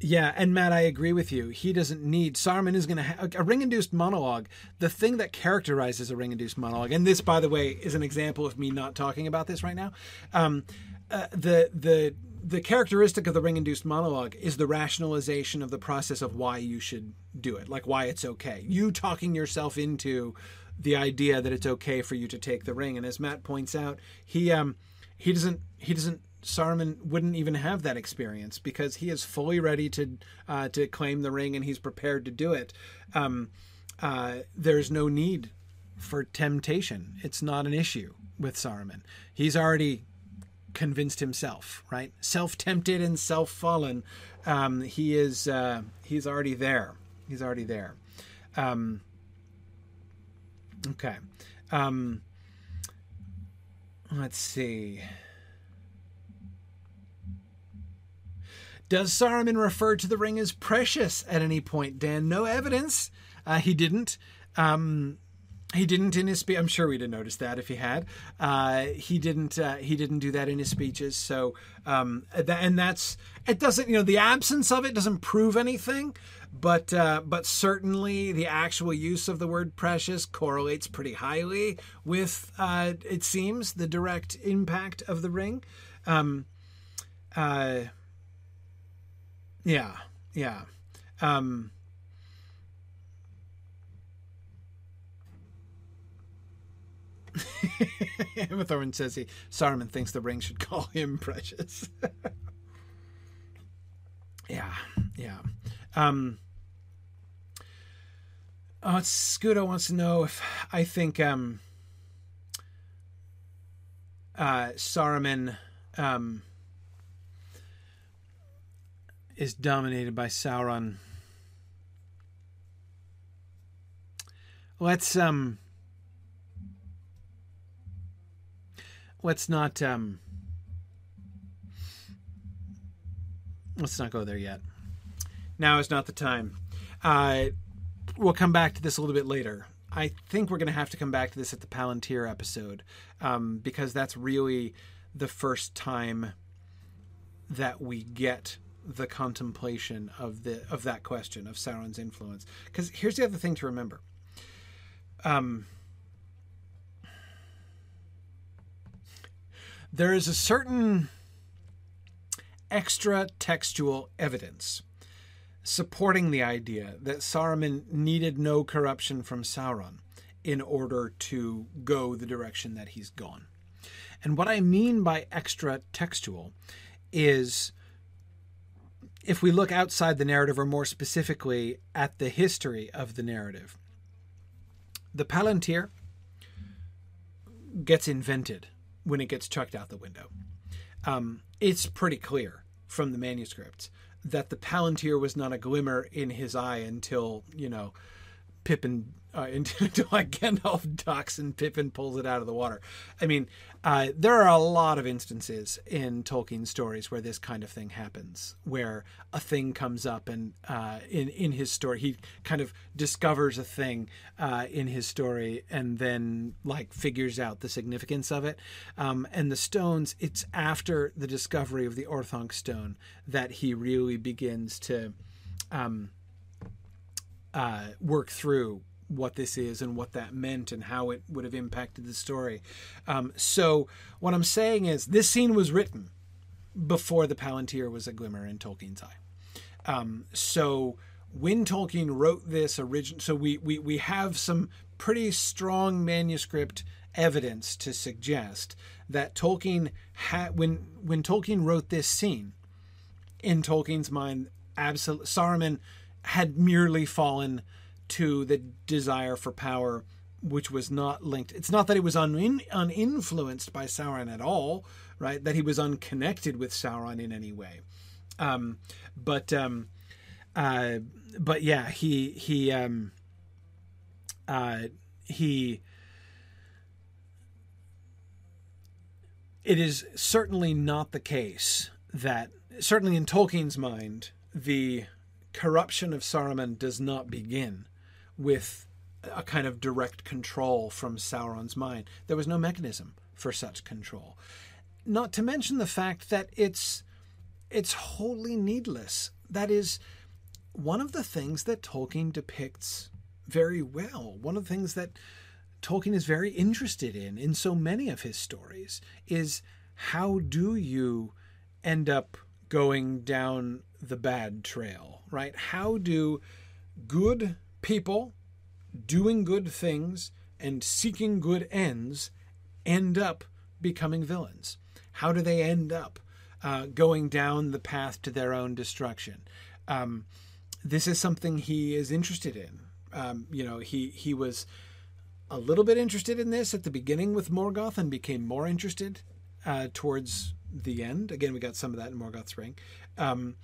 [SPEAKER 1] yeah, and Matt, I agree with you. He doesn't need Saruman is going to a ring-induced monologue. The thing that characterizes a ring-induced monologue, and this, by the way, is an example of me not talking about this right now. Um, uh, the the the characteristic of the ring-induced monologue is the rationalization of the process of why you should do it, like why it's okay. You talking yourself into the idea that it's okay for you to take the ring, and as Matt points out, he um he doesn't he doesn't Saruman wouldn't even have that experience because he is fully ready to uh, to claim the ring and he's prepared to do it. Um, uh, there's no need for temptation. It's not an issue with Saruman. He's already convinced himself, right? Self tempted and self fallen. Um, he is uh, he's already there. He's already there. Um, okay. Um, let's see. Does Saruman refer to the ring as precious at any point, Dan? No evidence. Uh, he didn't. Um, he didn't in his speech. I'm sure we'd have noticed that if he had. Uh, he didn't. Uh, he didn't do that in his speeches. So, um, and that's it. Doesn't you know the absence of it doesn't prove anything, but uh, but certainly the actual use of the word precious correlates pretty highly with uh, it seems the direct impact of the ring. Um, uh, yeah, yeah. Um, Emma Thorne says he Saruman thinks the ring should call him precious. yeah, yeah. Um, oh, Scudo wants to know if I think um, uh, Saruman um, is dominated by Sauron. Let's um let's not um let's not go there yet. Now is not the time. Uh we'll come back to this a little bit later. I think we're going to have to come back to this at the Palantir episode um, because that's really the first time that we get the contemplation of the of that question of Sauron's influence. Because here's the other thing to remember. Um, there is a certain extra textual evidence supporting the idea that Saruman needed no corruption from Sauron in order to go the direction that he's gone. And what I mean by extra textual is if we look outside the narrative, or more specifically at the history of the narrative, the Palantir gets invented when it gets chucked out the window. Um, it's pretty clear from the manuscripts that the Palantir was not a glimmer in his eye until, you know, Pippin uh, until like Gandalf ducks and Pippin pulls it out of the water. I mean, uh, there are a lot of instances in Tolkien stories where this kind of thing happens, where a thing comes up and uh, in in his story he kind of discovers a thing uh, in his story and then like figures out the significance of it. Um, and the stones, it's after the discovery of the Orthanc stone that he really begins to. Um, uh, work through what this is and what that meant and how it would have impacted the story. Um, so, what I'm saying is, this scene was written before the Palantir was a glimmer in Tolkien's eye. Um, so, when Tolkien wrote this original, so we, we we have some pretty strong manuscript evidence to suggest that Tolkien had when when Tolkien wrote this scene, in Tolkien's mind, absolute Saruman had merely fallen to the desire for power, which was not linked. It's not that he was un, uninfluenced by Sauron at all, right? That he was unconnected with Sauron in any way. Um, but um, uh, but yeah, he he um, uh, he. It is certainly not the case that certainly in Tolkien's mind the corruption of Saruman does not begin with a kind of direct control from Sauron's mind. There was no mechanism for such control. Not to mention the fact that it's it's wholly needless. That is one of the things that Tolkien depicts very well. One of the things that Tolkien is very interested in in so many of his stories is how do you end up going down the bad trail, right? How do good people doing good things and seeking good ends end up becoming villains? How do they end up uh, going down the path to their own destruction? Um, this is something he is interested in. Um, you know, he he was a little bit interested in this at the beginning with Morgoth and became more interested uh, towards the end. Again, we got some of that in Morgoth's Ring. Um,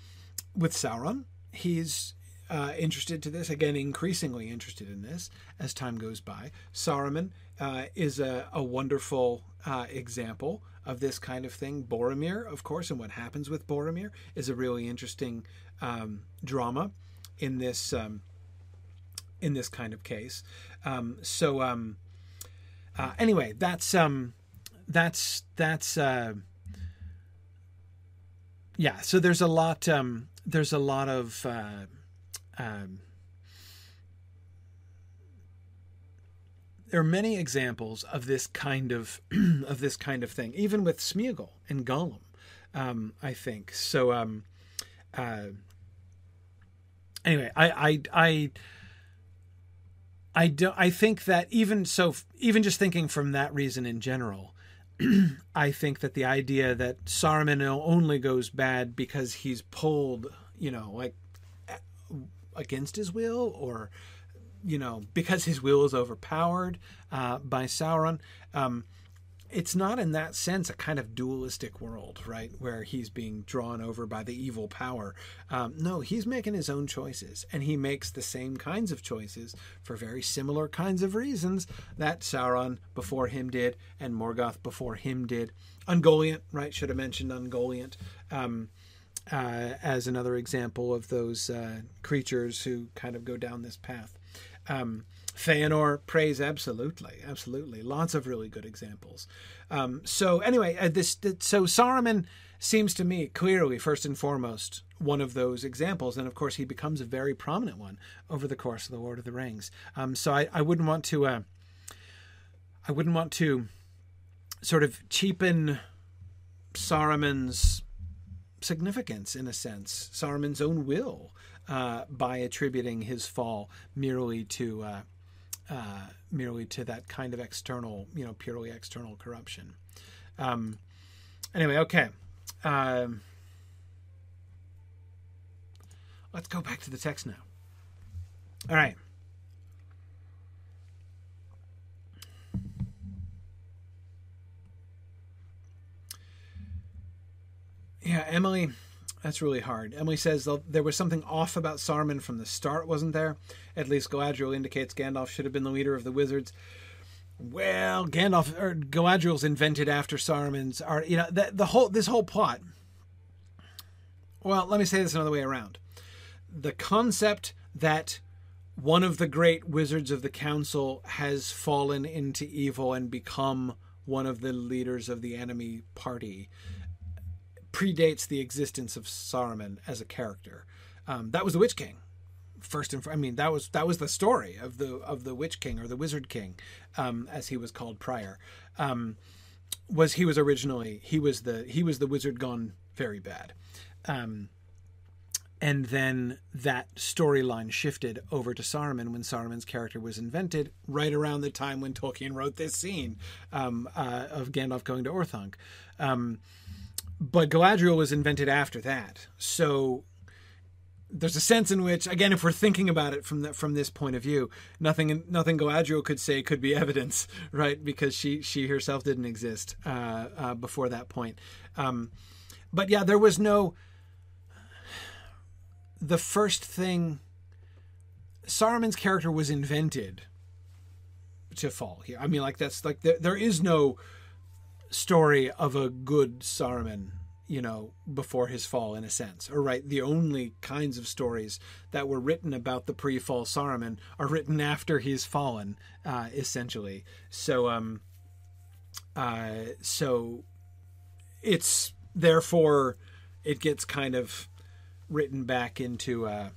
[SPEAKER 1] with Sauron, he's uh, interested to this again, increasingly interested in this as time goes by. Saruman uh, is a, a wonderful uh, example of this kind of thing. Boromir, of course, and what happens with Boromir is a really interesting um, drama in this um, in this kind of case. Um, so um, uh, anyway, that's um, that's that's uh, yeah. So there's a lot um, there's a lot of uh, um, there are many examples of this kind of of this kind of thing, even with Smeagol and Gollum. Um, I think so. Um, uh, anyway, I, I, I, I don't. I think that even so, even just thinking from that reason in general, I think that the idea that Saruman only goes bad because he's pulled, you know, like against his will or you know because his will is overpowered uh, by Sauron. Um, it's not in that sense a kind of dualistic world, right, where he's being drawn over by the evil power. Um, no, he's making his own choices, and he makes the same kinds of choices for very similar kinds of reasons that Sauron before him did, and Morgoth before him did. Ungoliant, right? Should have mentioned Ungoliant. Um, uh, as another example of those uh, creatures who kind of go down this path. Um, Feanor praise absolutely, absolutely. Lots of really good examples. Um, so anyway, uh, this, so Saruman seems to me clearly first and foremost one of those examples, and of course he becomes a very prominent one over the course of the Lord of the Rings. Um, so I, I, wouldn't want to, uh, I wouldn't want to sort of cheapen Saruman's significance in a sense, Saruman's own will, uh, by attributing his fall merely to uh, uh, merely to that kind of external, you know, purely external corruption. Um, anyway, okay. Um, let's go back to the text now. All right. Yeah, Emily, that's really hard. Emily says there was something off about Saruman from the start, wasn't there? At least Galadriel indicates Gandalf should have been the leader of the wizards. Well, Gandalf or Galadriel's invented after Saruman's art. You know, the, the whole this whole plot. Well, let me say this another way around. The concept that one of the great wizards of the council has fallen into evil and become one of the leaders of the enemy party predates the existence of Saruman as a character. Um, that was the Witch King. First and I mean that was that was the story of the of the Witch King or the Wizard King, um, as he was called prior. Um, was he was originally he was the he was the wizard gone very bad, um, and then that storyline shifted over to Saruman when Saruman's character was invented, right around the time when Tolkien wrote this scene um, uh, of Gandalf going to Orthanc. But Galadriel was invented after that. So there's a sense in which, again, if we're thinking about it from that from this point of view, nothing nothing Galadriel could say could be evidence, right? Because she she herself didn't exist uh, uh, before that point. Um, but yeah, there was no. The first thing, Saruman's character was invented to fall here. I mean, like that's like there, there is no story of a good Saruman you know, before his fall, in a sense, or right, the only kinds of stories that were written about the pre-fall Saruman are written after he's fallen, uh, essentially. So, um, uh, so it's therefore it gets kind of written back into uh,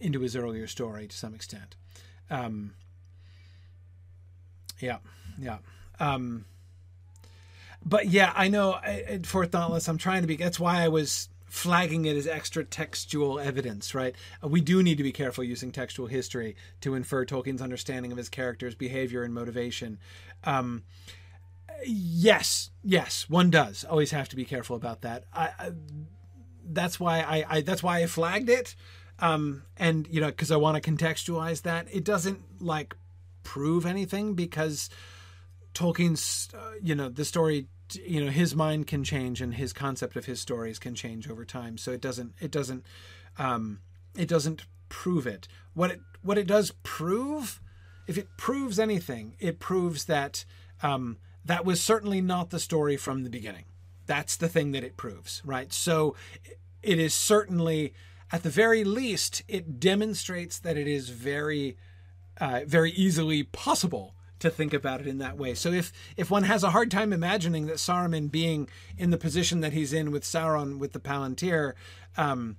[SPEAKER 1] into his earlier story to some extent. Um, yeah, yeah. Um, but yeah, I know for Dauntless, I'm trying to be. That's why I was flagging it as extra textual evidence, right? We do need to be careful using textual history to infer Tolkien's understanding of his character's behavior and motivation. Um, yes, yes, one does always have to be careful about that. I, I that's why I, I, that's why I flagged it, um, and you know because I want to contextualize that. It doesn't like prove anything because Tolkien's uh, you know the story you know his mind can change and his concept of his stories can change over time. So it doesn't it doesn't um, it doesn't prove it. What it what it does prove, if it proves anything, it proves that um, that was certainly not the story from the beginning. That's the thing that it proves, right? So it is certainly, at the very least, it demonstrates that it is very, uh, very easily possible to think about it in that way. So if if one has a hard time imagining that Saruman being in the position that he's in with Sauron with the Palantir, um,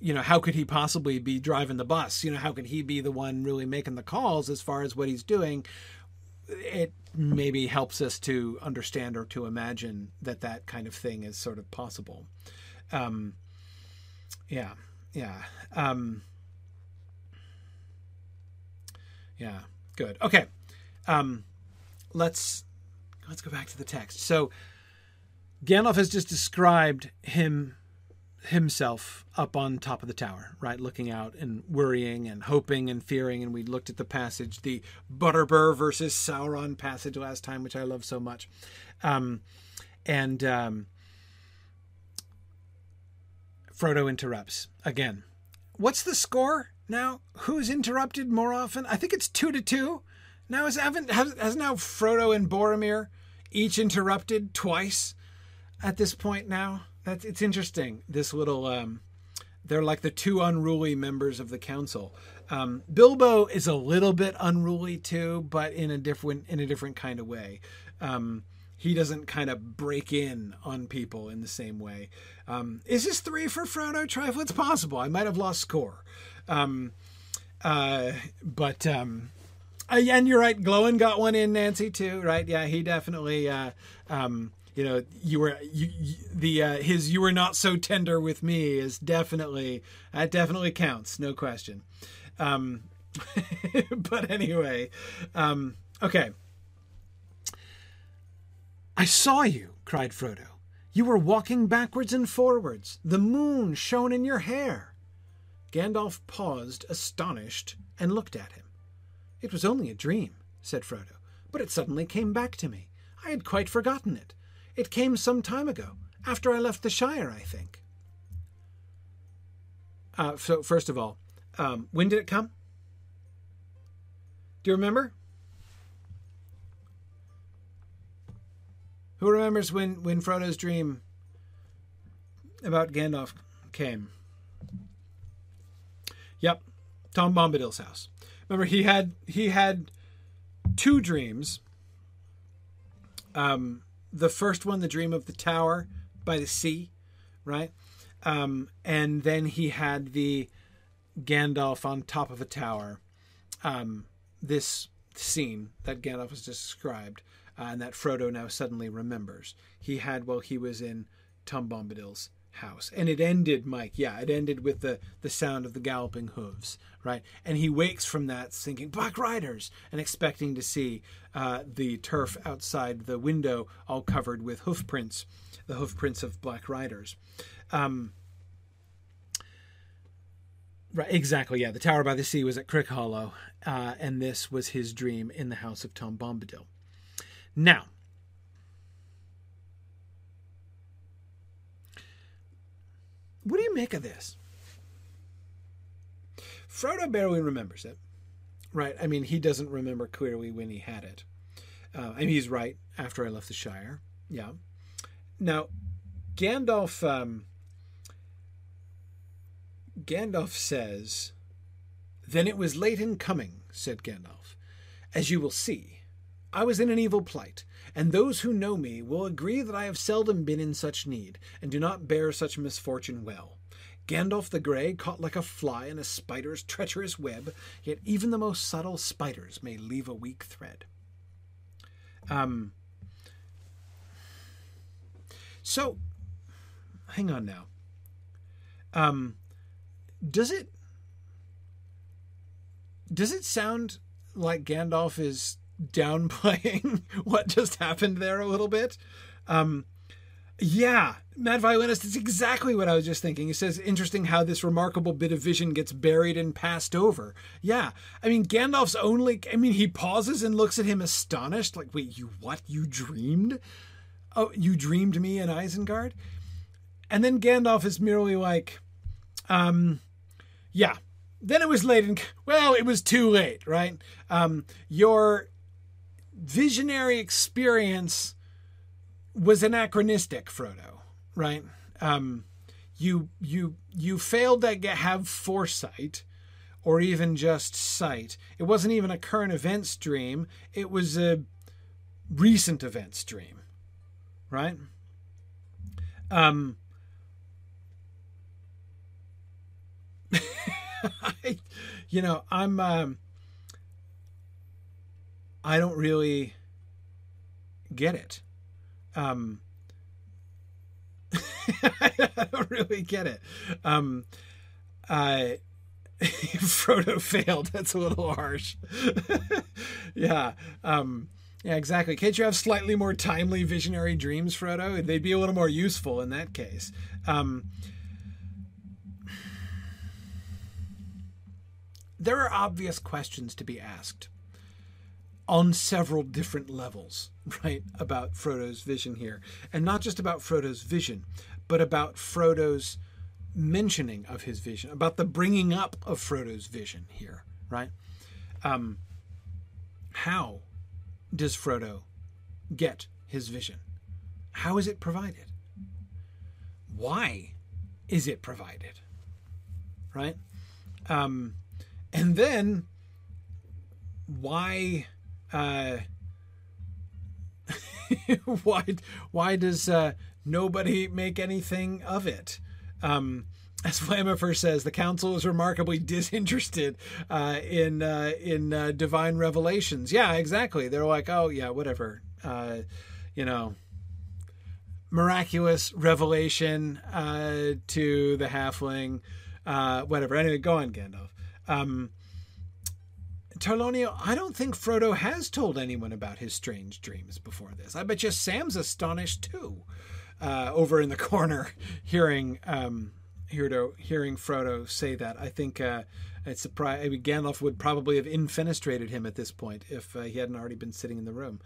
[SPEAKER 1] you know, how could he possibly be driving the bus? You know, how could he be the one really making the calls as far as what he's doing? it maybe helps us to understand or to imagine that that kind of thing is sort of possible. Um, yeah, yeah, um, yeah. Good. Okay. Um, let's let's go back to the text. So Gandalf has just described him himself up on top of the tower, right, looking out and worrying and hoping and fearing. And we looked at the passage, the Butterbur versus Sauron passage last time, which I love so much. Um, and um, Frodo interrupts again. What's the score now? Who's interrupted more often? I think it's two to two. Now is haven't has, has now Frodo and Boromir each interrupted twice at this point now? That's it's interesting. This little um, they're like the two unruly members of the council. Um, Bilbo is a little bit unruly too, but in a different in a different kind of way. Um, he doesn't kind of break in on people in the same way. Um, is this three for Frodo Trifle? It's possible. I might have lost score. Um, uh, but um, uh, and you're right. Glóin got one in Nancy too, right? Yeah, he definitely. Uh, um, you know you were you, you, the uh, his you were not so tender with me is definitely that definitely counts no question um but anyway um okay i saw you cried frodo you were walking backwards and forwards the moon shone in your hair gandalf paused astonished and looked at him it was only a dream said frodo but it suddenly came back to me i had quite forgotten it it came some time ago, after I left the Shire, I think. Uh, so, first of all, um, when did it come? Do you remember? Who remembers when, when Frodo's dream about Gandalf came? Yep, Tom Bombadil's house. Remember, he had he had two dreams. Um, the first one, The Dream of the Tower by the Sea, right? Um, and then he had the Gandalf on top of a tower. Um, this scene that Gandalf has described uh, and that Frodo now suddenly remembers. He had while he was in Tom Bombadil's house. And it ended, Mike, yeah, it ended with the, the sound of the galloping hooves, right? And he wakes from that thinking, Black Riders, and expecting to see uh, the turf outside the window all covered with hoof prints, the hoof prints of Black Riders. Um, right, exactly, yeah. The Tower by the Sea was at Crickhollow, uh, and this was his dream in the house of Tom Bombadil. Now, What do you make of this? Frodo barely remembers it, right? I mean, he doesn't remember clearly when he had it. Uh, I mean, he's right after I left the Shire. Yeah. Now, Gandalf. Um, Gandalf says, "Then it was late in coming," said Gandalf, "as you will see. I was in an evil plight, and those who know me will agree that I have seldom been in such need, and do not bear such misfortune well. Gandalf the Grey, caught like a fly in a spider's treacherous web, yet even the most subtle spiders may leave a weak thread. Um, so, hang on now. Um, does it does it sound like Gandalf is downplaying what just happened there a little bit? Um, yeah, Mad Violinist, is exactly what I was just thinking. He says, interesting how this remarkable bit of vision gets buried and passed over. Yeah, I mean, Gandalf's only, I mean, he pauses and looks at him astonished, like, wait, you what? You dreamed? Oh, you dreamed me in Isengard? And then Gandalf is merely like, um, yeah, then it was late and, well, it was too late, right? Um, your visionary experience was anachronistic, Frodo. Right? Um, you you you failed to have foresight, or even just sight. It wasn't even a current events dream. It was a recent events dream. Right? Um. I, you know, I'm. Um, I don't really get it. Um, I don't really get it. Um, uh, Frodo failed. That's a little harsh. yeah. Um, yeah, exactly. Can't you have slightly more timely visionary dreams, Frodo? They'd be a little more useful in that case. Um, there are obvious questions to be asked on several different levels, right, about Frodo's vision here. And not just about Frodo's vision, but about Frodo's mentioning of his vision, about the bringing up of Frodo's vision here, right? Um, how does Frodo get his vision? How is it provided? Why is it provided? Right? Um, and then why uh, why why does uh, nobody make anything of it? Um, as Flammifer says, the council is remarkably disinterested uh, in uh, in uh, divine revelations. Yeah, exactly. They're like, oh yeah, whatever. Uh, you know, miraculous revelation uh, to the halfling, uh, whatever. Anyway, go on, Gandalf. Um, Tarlonio, I don't think Frodo has told anyone about his strange dreams before this. I bet you Sam's astonished too, uh, over in the corner, hearing um, hear hearing Frodo say that. I think uh, it's surprised. I mean, Gandalf would probably have infenestrated him at this point if uh, he hadn't already been sitting in the room.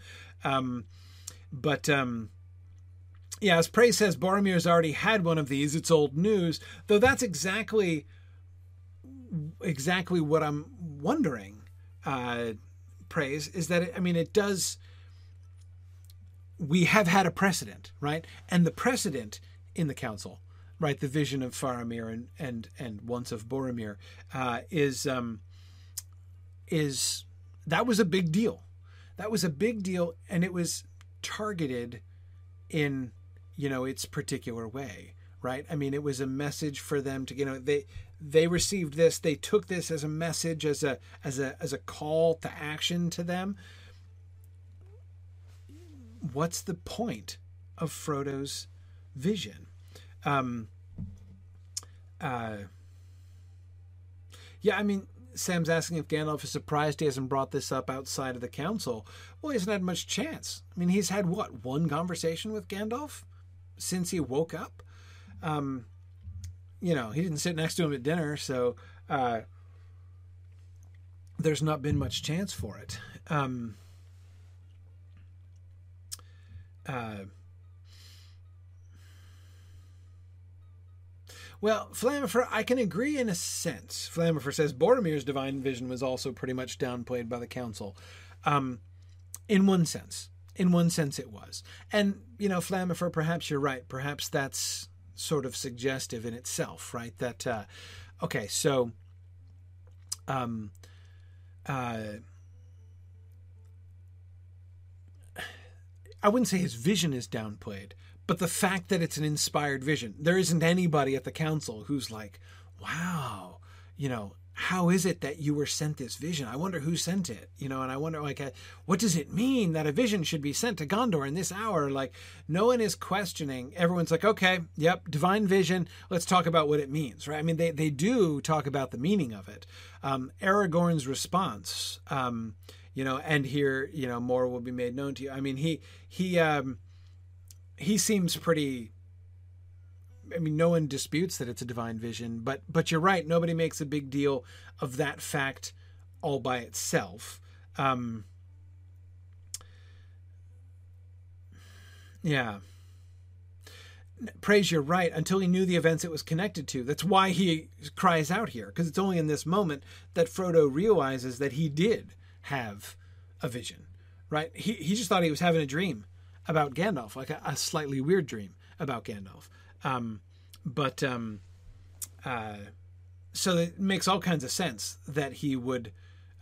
[SPEAKER 1] Um, but um, yeah, as Prey says, Boromir's already had one of these. It's old news, though. That's exactly exactly what I'm wondering uh, praise is that it, I mean it does. We have had a precedent, right? And the precedent in the council, right, the vision of Faramir and and and once of Boromir, uh, is um, is that was a big deal. That was a big deal, and it was targeted in you know its particular way right i mean it was a message for them to you know they they received this they took this as a message as a as a as a call to action to them. What's the point of frodo's vision? Um uh yeah i mean sam's asking if gandalf is surprised he hasn't brought this up outside of the council. Well he hasn't had much chance. I mean he's had what one conversation with gandalf since he woke up? Um you know, he didn't sit next to him at dinner, so uh, there's not been much chance for it. Um, uh, well, Flammifer, I can agree in a sense. Flammifer says Boromir's divine vision was also pretty much downplayed by the council. Um, in one sense, In one sense, it was. And, you know, Flammifer, perhaps you're right. Perhaps that's sort of suggestive in itself, right? That, uh, okay, so, um, uh, I wouldn't say his vision is downplayed, but the fact that it's an inspired vision. There isn't anybody at the council who's like, wow, you know, how is it that you were sent this vision? I wonder who sent it, you know, and I wonder, like, uh, what does it mean that a vision should be sent to Gondor in this hour? Like, no one is questioning. Everyone's like, okay, yep, divine vision. Let's talk about what it means, right? I mean, they, they do talk about the meaning of it. Um, Aragorn's response, um, you know, and here, you know, more will be made known to you. I mean, he, he, um, he seems pretty I mean, no one disputes that it's a divine vision, but but you're right. Nobody makes a big deal of that fact all by itself. Um, yeah. Praise, you're right. Until he knew the events it was connected to. That's why he cries out here, because it's only in this moment that Frodo realizes that he did have a vision, right? He, he just thought he was having a dream about Gandalf, like a, a slightly weird dream about Gandalf. Um, but um, uh, so it makes all kinds of sense that he would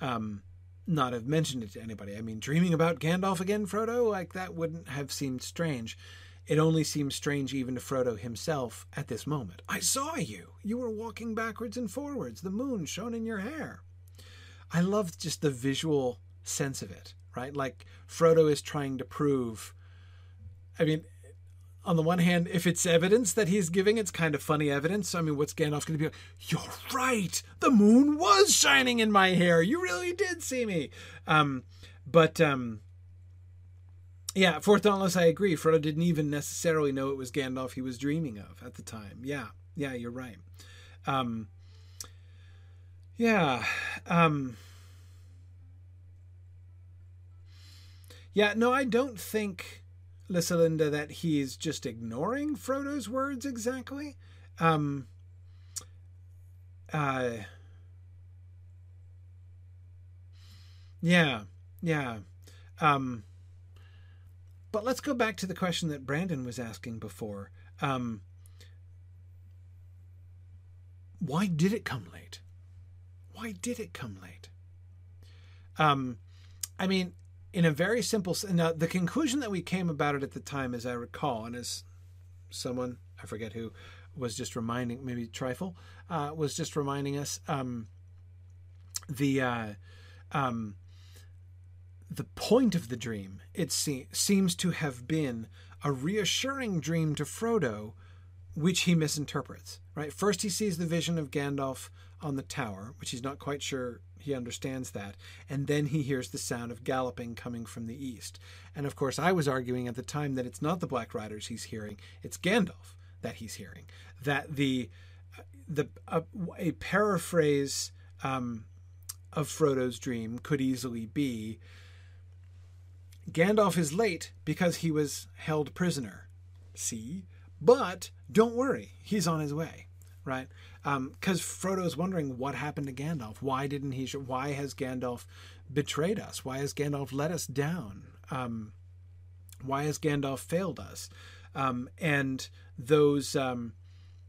[SPEAKER 1] um, not have mentioned it to anybody. I mean, dreaming about Gandalf again, Frodo, like that wouldn't have seemed strange. It only seems strange even to Frodo himself at this moment. I saw you. You were walking backwards and forwards. The moon shone in your hair. I love just the visual sense of it, right? Like Frodo is trying to prove. I mean, on the one hand, if it's evidence that he's giving, it's kind of funny evidence. I mean, what's Gandalf going to be like? You're right. The moon was shining in my hair. You really did see me. Um, but um, yeah, Fourth Dauntless, I agree. Frodo didn't even necessarily know it was Gandalf he was dreaming of at the time. Yeah, yeah, you're right. Um, yeah. Um, yeah, no, I don't think Lysalinda that he's just ignoring Frodo's words exactly. Um, uh, yeah, yeah. Um, but let's go back to the question that Brandon was asking before. Um, why did it come late? Why did it come late? Um, I mean, in a very simple now the conclusion that we came about it at the time as i recall and as someone i forget who was just reminding maybe trifle uh, was just reminding us um, the uh, um, the point of the dream it se- seems to have been a reassuring dream to frodo which he misinterprets right? First he sees the vision of gandalf on the tower which he's not quite sure he understands that. And then he hears the sound of galloping coming from the east. And of course, I was arguing at the time that it's not the Black Riders he's hearing, it's Gandalf that he's hearing. That the the uh, a paraphrase um, of Frodo's dream could easily be Gandalf is late because he was held prisoner. See? But don't worry, he's on his way, right? Because um, Frodo is wondering what happened to Gandalf. Why didn't he? Why has Gandalf betrayed us? Why has Gandalf let us down? Um, why has Gandalf failed us? Um, and those um,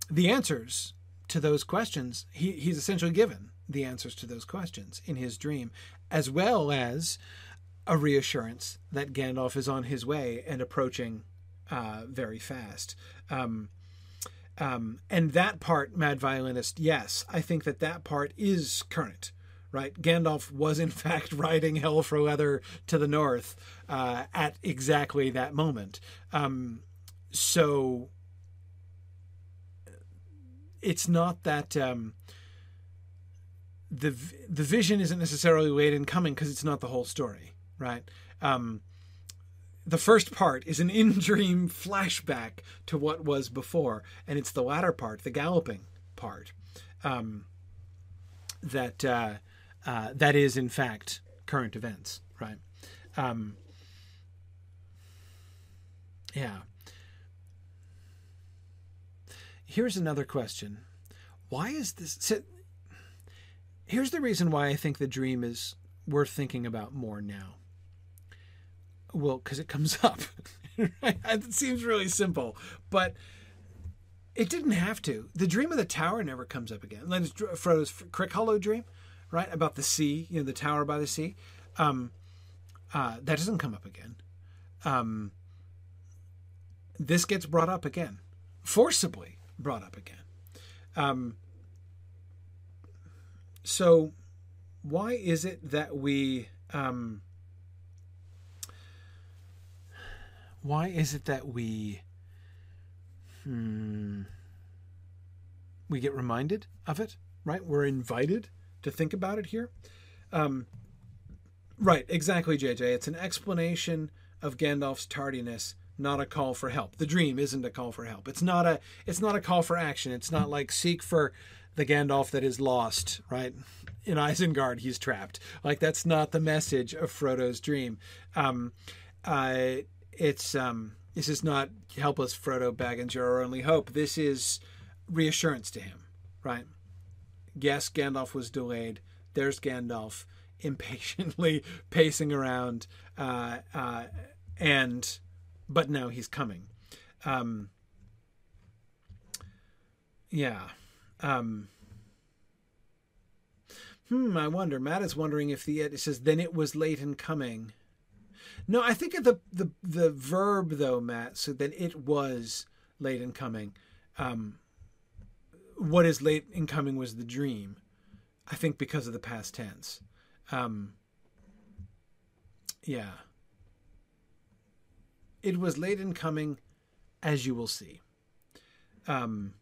[SPEAKER 1] the answers to those questions, he, he's essentially given the answers to those questions in his dream, as well as a reassurance that Gandalf is on his way and approaching uh, very fast. Um, um, and that part, Mad Violinist, yes, I think that that part is current, right? Gandalf was in fact riding Hell for Leather to the north uh, at exactly that moment. Um, so it's not that um, the the vision isn't necessarily late in coming because it's not the whole story, right? Um, the first part is an in dream flashback to what was before, and it's the latter part, the galloping part, um, that uh, uh, that is in fact current events, right? Um, yeah. Here's another question: Why is this? So, here's the reason why I think the dream is worth thinking about more now well, because it comes up. it seems really simple, but it didn't have to. The dream of the tower never comes up again. Then Frodo's Crickhollow dream, right, about the sea, you know, the tower by the sea. Um, uh, that doesn't come up again. Um, this gets brought up again, forcibly brought up again. Um, so, why is it that we? Um, why is it that we? Hmm, we get reminded of it, right? We're invited to think about it here. Um, right, exactly, JJ. It's an explanation of Gandalf's tardiness not a call for help. The dream isn't a call for help. It's not a it's not a call for action. It's not like seek for the Gandalf that is lost, right? In Isengard, he's trapped. Like that's not the message of Frodo's dream. Um, uh, it's um, this is not helpless Frodo Baggins, you're our only hope. This is reassurance to him, right? Yes, Gandalf was delayed. There's Gandalf impatiently pacing around, uh, uh, and but now he's coming. Um, yeah. Um, hmm, I wonder. Matt is wondering if the it says then it was late in coming. No, I think of the the the verb though, Matt. So then it was late in coming. Um, what is late in coming was the dream. I think because of the past tense. Um, yeah. It was late in coming, as you will see. Um,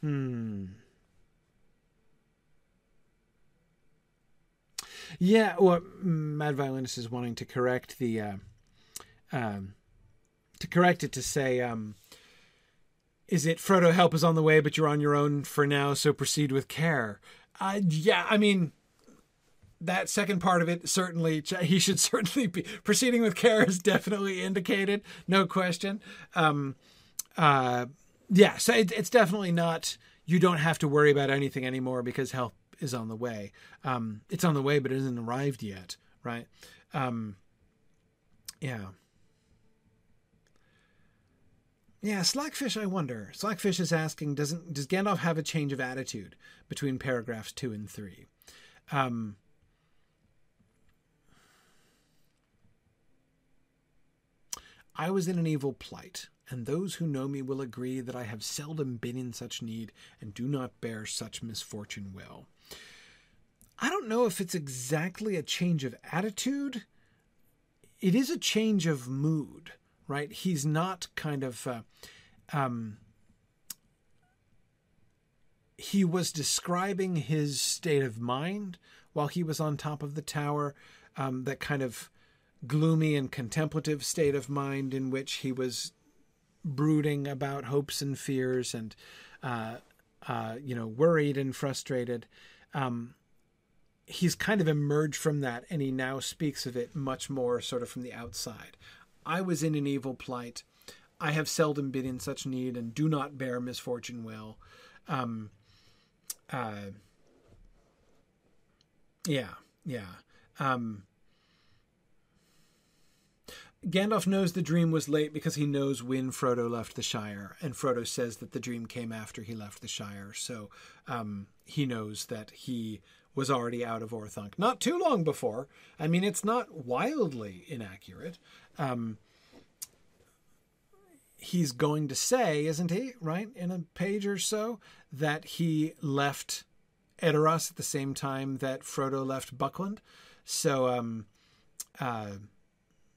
[SPEAKER 1] hmm. Yeah, well, Mad Violinist is wanting to correct the, uh, um, to correct it to say, um, is it Frodo help is on the way, but you're on your own for now, so proceed with care. Uh, yeah, I mean, that second part of it certainly he should certainly be proceeding with care is definitely indicated no question um uh yeah so it, it's definitely not you don't have to worry about anything anymore because help is on the way um it's on the way but it hasn't arrived yet right um yeah yeah, Slackfish, I wonder. Slackfish is asking, doesn't does Gandalf have a change of attitude between paragraphs two and three? Um, I was in an evil plight, and those who know me will agree that I have seldom been in such need and do not bear such misfortune well. I don't know if it's exactly a change of attitude. It is a change of mood, right? He's not kind of. Uh, um, he was describing his state of mind while he was on top of the tower, um, that kind of gloomy and contemplative state of mind in which he was brooding about hopes and fears and uh, uh, you know worried and frustrated um, he's kind of emerged from that and he now speaks of it much more sort of from the outside. I was in an evil plight. I have seldom been in such need and do not bear misfortune well. Um, uh, yeah yeah. Um, Gandalf knows the dream was late because he knows when Frodo left the Shire, and Frodo says that the dream came after he left the Shire. So um, he knows that he was already out of Orthanc not too long before. I mean, it's not wildly inaccurate. Um, he's going to say, isn't he, right, in a page or so, that he left Edoras at the same time that Frodo left Buckland. So, um, uh,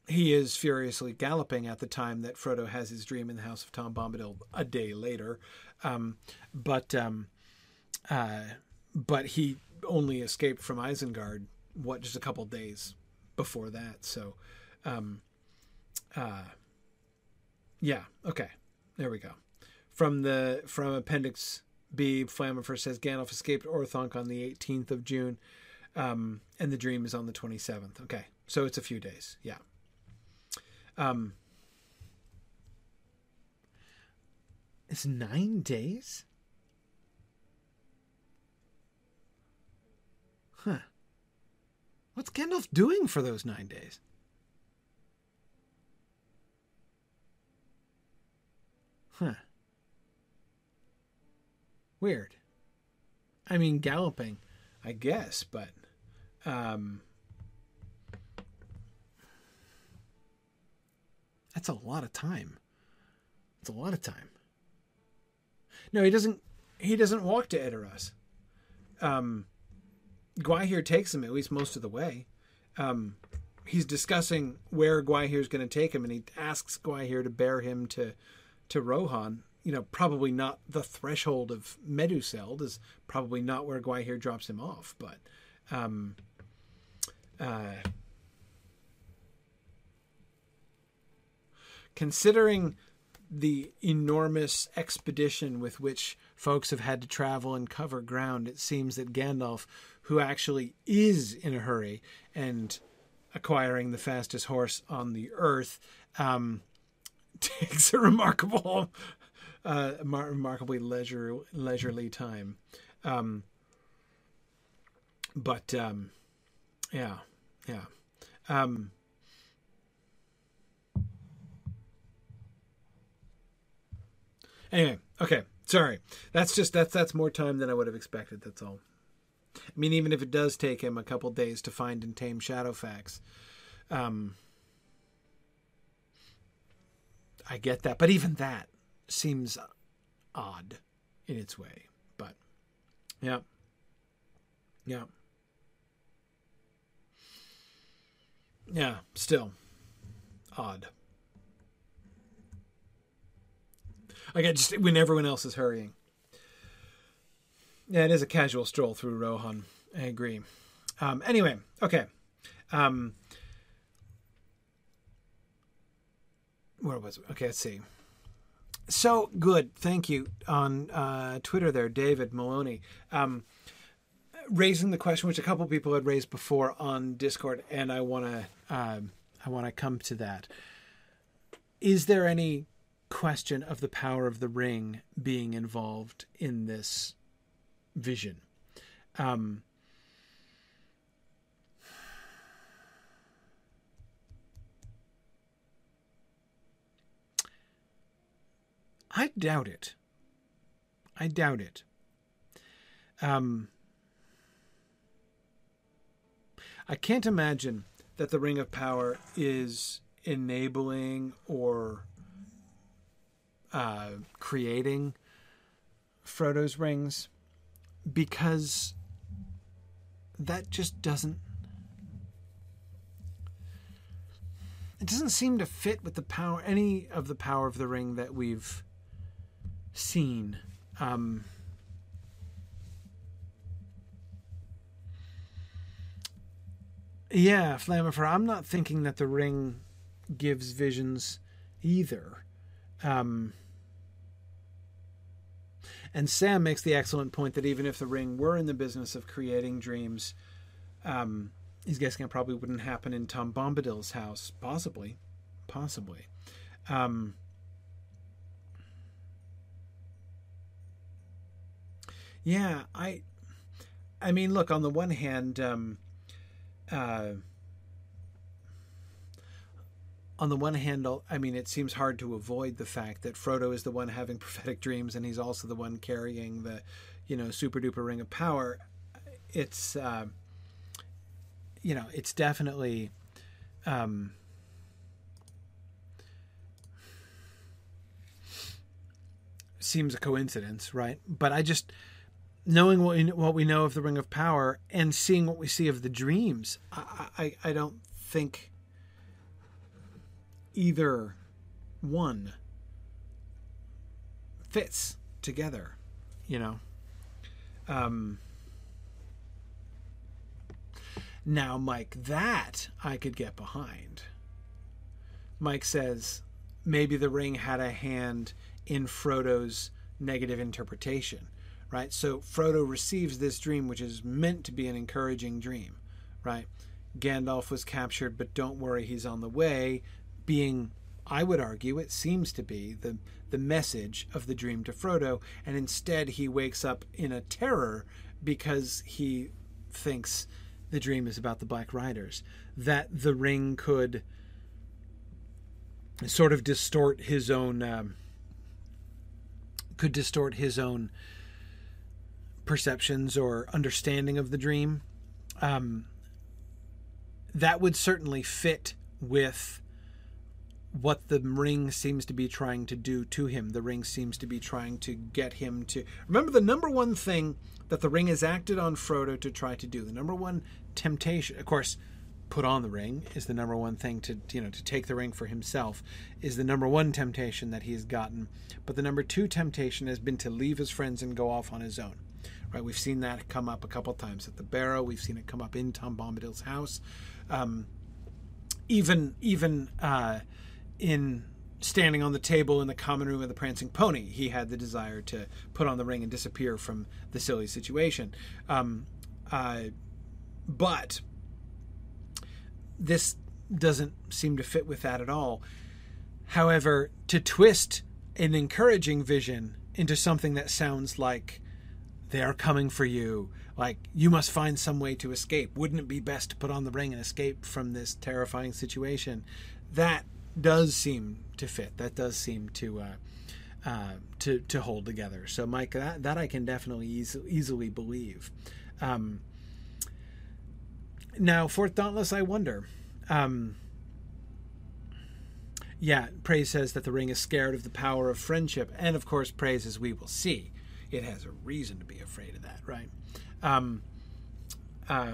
[SPEAKER 1] he is furiously galloping at the time that Frodo has his dream in the house of Tom Bombadil a day later. Um, but um, uh, but he only escaped from Isengard what just a couple days before that. So um, uh, yeah, okay, there we go. From the from Appendix B, Flammifer says Gandalf escaped Orthanc on the 18th of June, um, and the dream is on the 27th. Okay, so it's a few days. Yeah. Um, it's nine days. Huh. What's Gandalf doing for those nine days? Huh. Weird. I mean, galloping, I guess, but um, that's a lot of time. It's a lot of time. No, he doesn't. He doesn't walk to Edoras. Um, Gwaihir takes him at least most of the way. Um, he's discussing where Gwaihir's going to take him, and he asks Gwaihir to bear him to to Rohan. You know, probably not the threshold of Meduseld is probably not where Gwaihir drops him off, but um, uh, considering the enormous expedition with which folks have had to travel and cover ground, it seems that Gandalf, who actually is in a hurry and acquiring the fastest horse on the earth, um, takes a remarkable, uh, remarkably leisure, leisurely time. Um, but um, yeah, yeah. Um, anyway, okay. Sorry. That's just that's that's more time than I would have expected. That's all. I mean, even if it does take him a couple days to find and tame Shadowfax, um, I get that. But even that seems odd in its way. But yeah, yeah. Yeah, still odd. Like I just when everyone else is hurrying. Yeah, it is a casual stroll through Rohan. I agree. Um, anyway, okay. Um, where was it? Okay, let's see. So good, thank you on uh, Twitter there, David Maloney. Um, raising the question which a couple people had raised before on Discord, and I want to um, I want to come to that. Is there any question of the power of the ring being involved in this vision? Um, I doubt it. I doubt it. Um, I can't imagine that the Ring of Power is enabling or uh, creating Frodo's rings because that just doesn't it doesn't seem to fit with the power any of the power of the ring that we've seen um, Yeah, Flamifer. I'm not thinking that the ring gives visions either. Um, and Sam makes the excellent point that even if the ring were in the business of creating dreams, um, he's guessing it probably wouldn't happen in Tom Bombadil's house. Possibly. Possibly. Um, yeah, I. I mean, look. On the one hand, um, uh, on the one hand, I mean, it seems hard to avoid the fact that Frodo is the one having prophetic dreams, and he's also the one carrying the, you know, super duper ring of power. It's, uh, you know, it's definitely, um, seems a coincidence, right? But I just, knowing what we, what we know of the Ring of Power and seeing what we see of the dreams, I, I, I don't think either one fits together, you know. Um, now, Mike, that I could get behind. Mike says maybe the ring had a hand in Frodo's negative interpretation right? So Frodo receives this dream, which is meant to be an encouraging dream, right? Gandalf was captured, but don't worry, he's on the way, being, I would argue, it seems to be the, the message of the dream to Frodo, and instead he wakes up in a terror because he thinks the dream is about the Black Riders, that the ring could sort of distort his own um, could distort his own perceptions or understanding of the dream. Um, that would certainly fit with what the ring seems to be trying to do to him. The ring seems to be trying to get him to remember the number one thing that the ring has acted on Frodo to try to do. The number one temptation, of course, put on the ring is the number one thing to you know to take the ring for himself is the number one temptation that he has gotten. But the number two temptation has been to leave his friends and go off on his own. Right? We've seen that come up a couple times at the Barrow. We've seen it come up in Tom Bombadil's house. Um, even even uh, in standing on the table in the common room of the Prancing Pony, he had the desire to put on the ring and disappear from the silly situation. Um, uh, but this doesn't seem to fit with that at all. However, to twist an encouraging vision into something that sounds like they are coming for you, like you must find some way to escape. Wouldn't it be best to put on the ring and escape from this terrifying situation? That does seem to fit. That does seem to uh, uh, to to hold together. So, Mike, that that I can definitely easy, easily believe. Um, now, Fourth Dauntless, I wonder. Um, yeah, Praise says that the ring is scared of the power of friendship, and of course, Praise, as we will see, it has a reason to be afraid of that, right? Um, uh,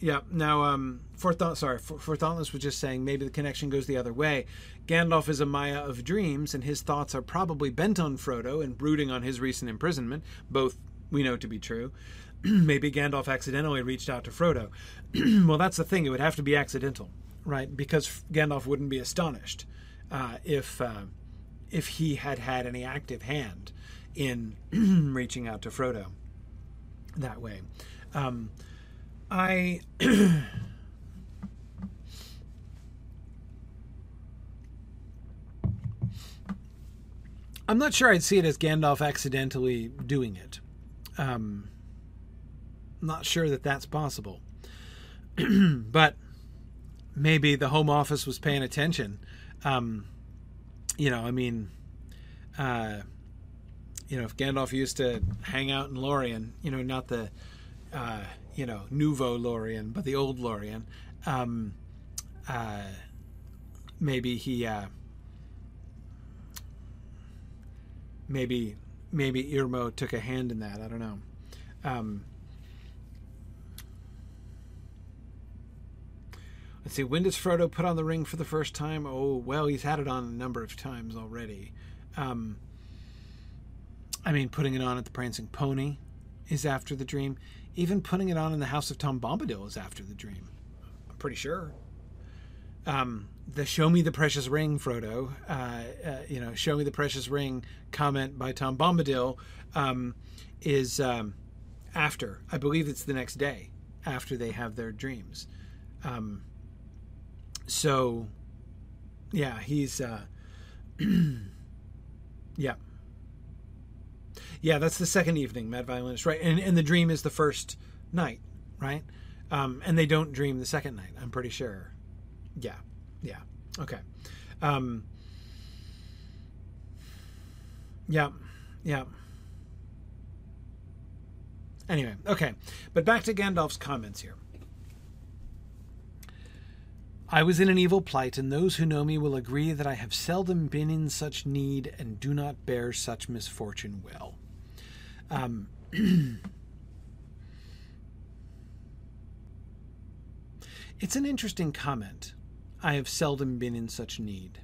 [SPEAKER 1] yeah. Now, um, Fourth Dauntless, sorry, Fourth Dauntless was just saying maybe the connection goes the other way. Gandalf is a Maia of dreams, and his thoughts are probably bent on Frodo and brooding on his recent imprisonment. Both we know to be true. maybe Gandalf accidentally reached out to Frodo. well, that's the thing; it would have to be accidental, right? Because Gandalf wouldn't be astonished uh, if uh, if he had had any active hand in reaching out to Frodo that way. Um, I. I'm not sure I'd see it as Gandalf accidentally doing it. Um, not sure that that's possible. but maybe the Home Office was paying attention. Um, you know, I mean, uh, you know, if Gandalf used to hang out in Lorien, you know, not the, uh, you know, nouveau Lorien, but the old Lorien, um, uh, maybe he, uh, maybe maybe Irmo took a hand in that. I don't know. Um, let's see. When does Frodo put on the ring for the first time? Oh, well, he's had it on a number of times already. Um, I mean, putting it on at the Prancing Pony is after the dream. Even putting it on in the House of Tom Bombadil is after the dream. I'm pretty sure. Um, the "Show me the precious ring," Frodo. Uh, uh, you know, "Show me the precious ring" comment by Tom Bombadil um, is um, after. I believe it's the next day after they have their dreams. Um, so, yeah, he's. Uh, yeah. Yeah, that's the second evening, Mad Violinist, right? And, and the dream is the first night, right? Um, and they don't dream the second night, I'm pretty sure. Yeah. Yeah. Okay. Um, yeah. Yeah. Anyway, okay. But back to Gandalf's comments here. I was in an evil plight, and those who know me will agree that I have seldom been in such need and do not bear such misfortune well. Um, it's an interesting comment I have seldom been in such need.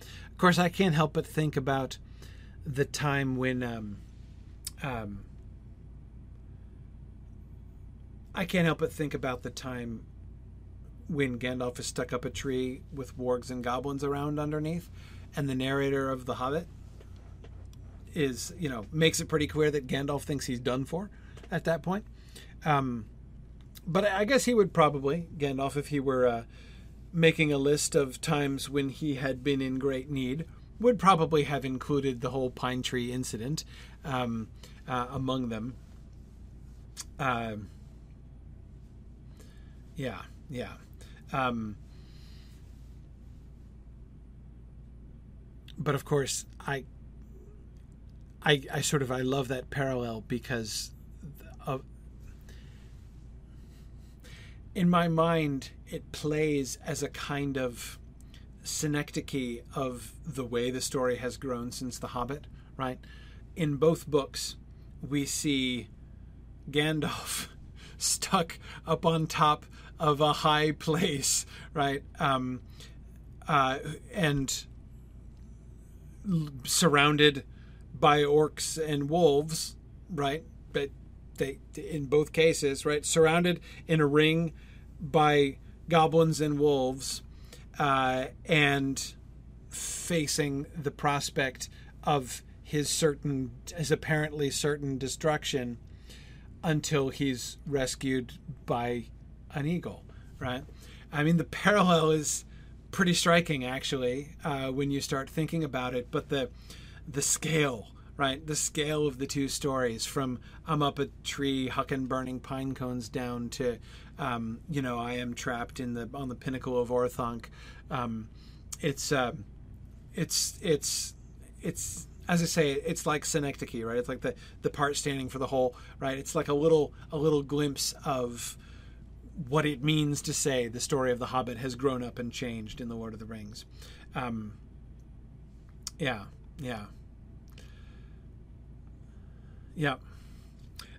[SPEAKER 1] Of course, I can't help but think about the time when um, um, I can't help but think about the time when Gandalf is stuck up a tree with wargs and goblins around underneath, and the narrator of The Hobbit is, you know, makes it pretty clear that Gandalf thinks he's done for at that point. Um, but I guess he would probably Gandalf if he were uh, making a list of times when he had been in great need. would probably have included the whole pine tree incident um, uh, among them. Uh, yeah, yeah. Um, but of course, I, I, I sort of I love that parallel because of in my mind it plays as a kind of synecdoche of the way the story has grown since The Hobbit, right? In both books, we see Gandalf stuck up on top of a high place, right? Um, uh, and surrounded by orcs and wolves, right? They, in both cases, right, surrounded in a ring by goblins and wolves, uh, and facing the prospect of his certain, his apparently certain destruction until he's rescued by an eagle, right? I mean, the parallel is pretty striking, actually, uh, when you start thinking about it. But the the scale, right? The scale of the two stories, from I'm up a tree hucking burning pine cones down to, um, you know, I am trapped in the on the pinnacle of Orthanc. Um, it's uh, it's it's it's as I say, it's like synecdoche, right? It's like the the part standing for the whole, right? It's like a little a little glimpse of what it means to say the story of the Hobbit has grown up and changed in the Lord of the Rings. Um, yeah, yeah, yeah.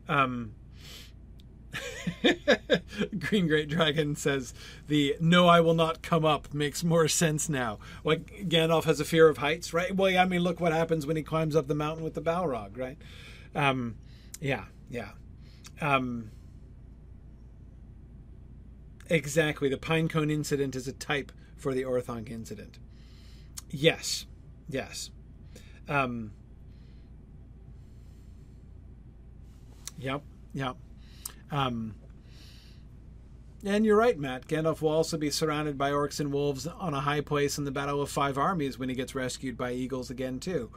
[SPEAKER 1] Um, Green Great Dragon says the "No, I will not come up" makes more sense now. Like Gandalf has a fear of heights, right? Well, yeah, I mean, look what happens when he climbs up the mountain with the Balrog, right? Um, yeah, yeah, um, exactly. The Pinecone incident is a type for the Orthanc incident. Yes, yes. Um, yep, yep. Um, and you're right, Matt. Gandalf will also be surrounded by orcs and wolves on a high place in the Battle of Five Armies when he gets rescued by eagles again, too.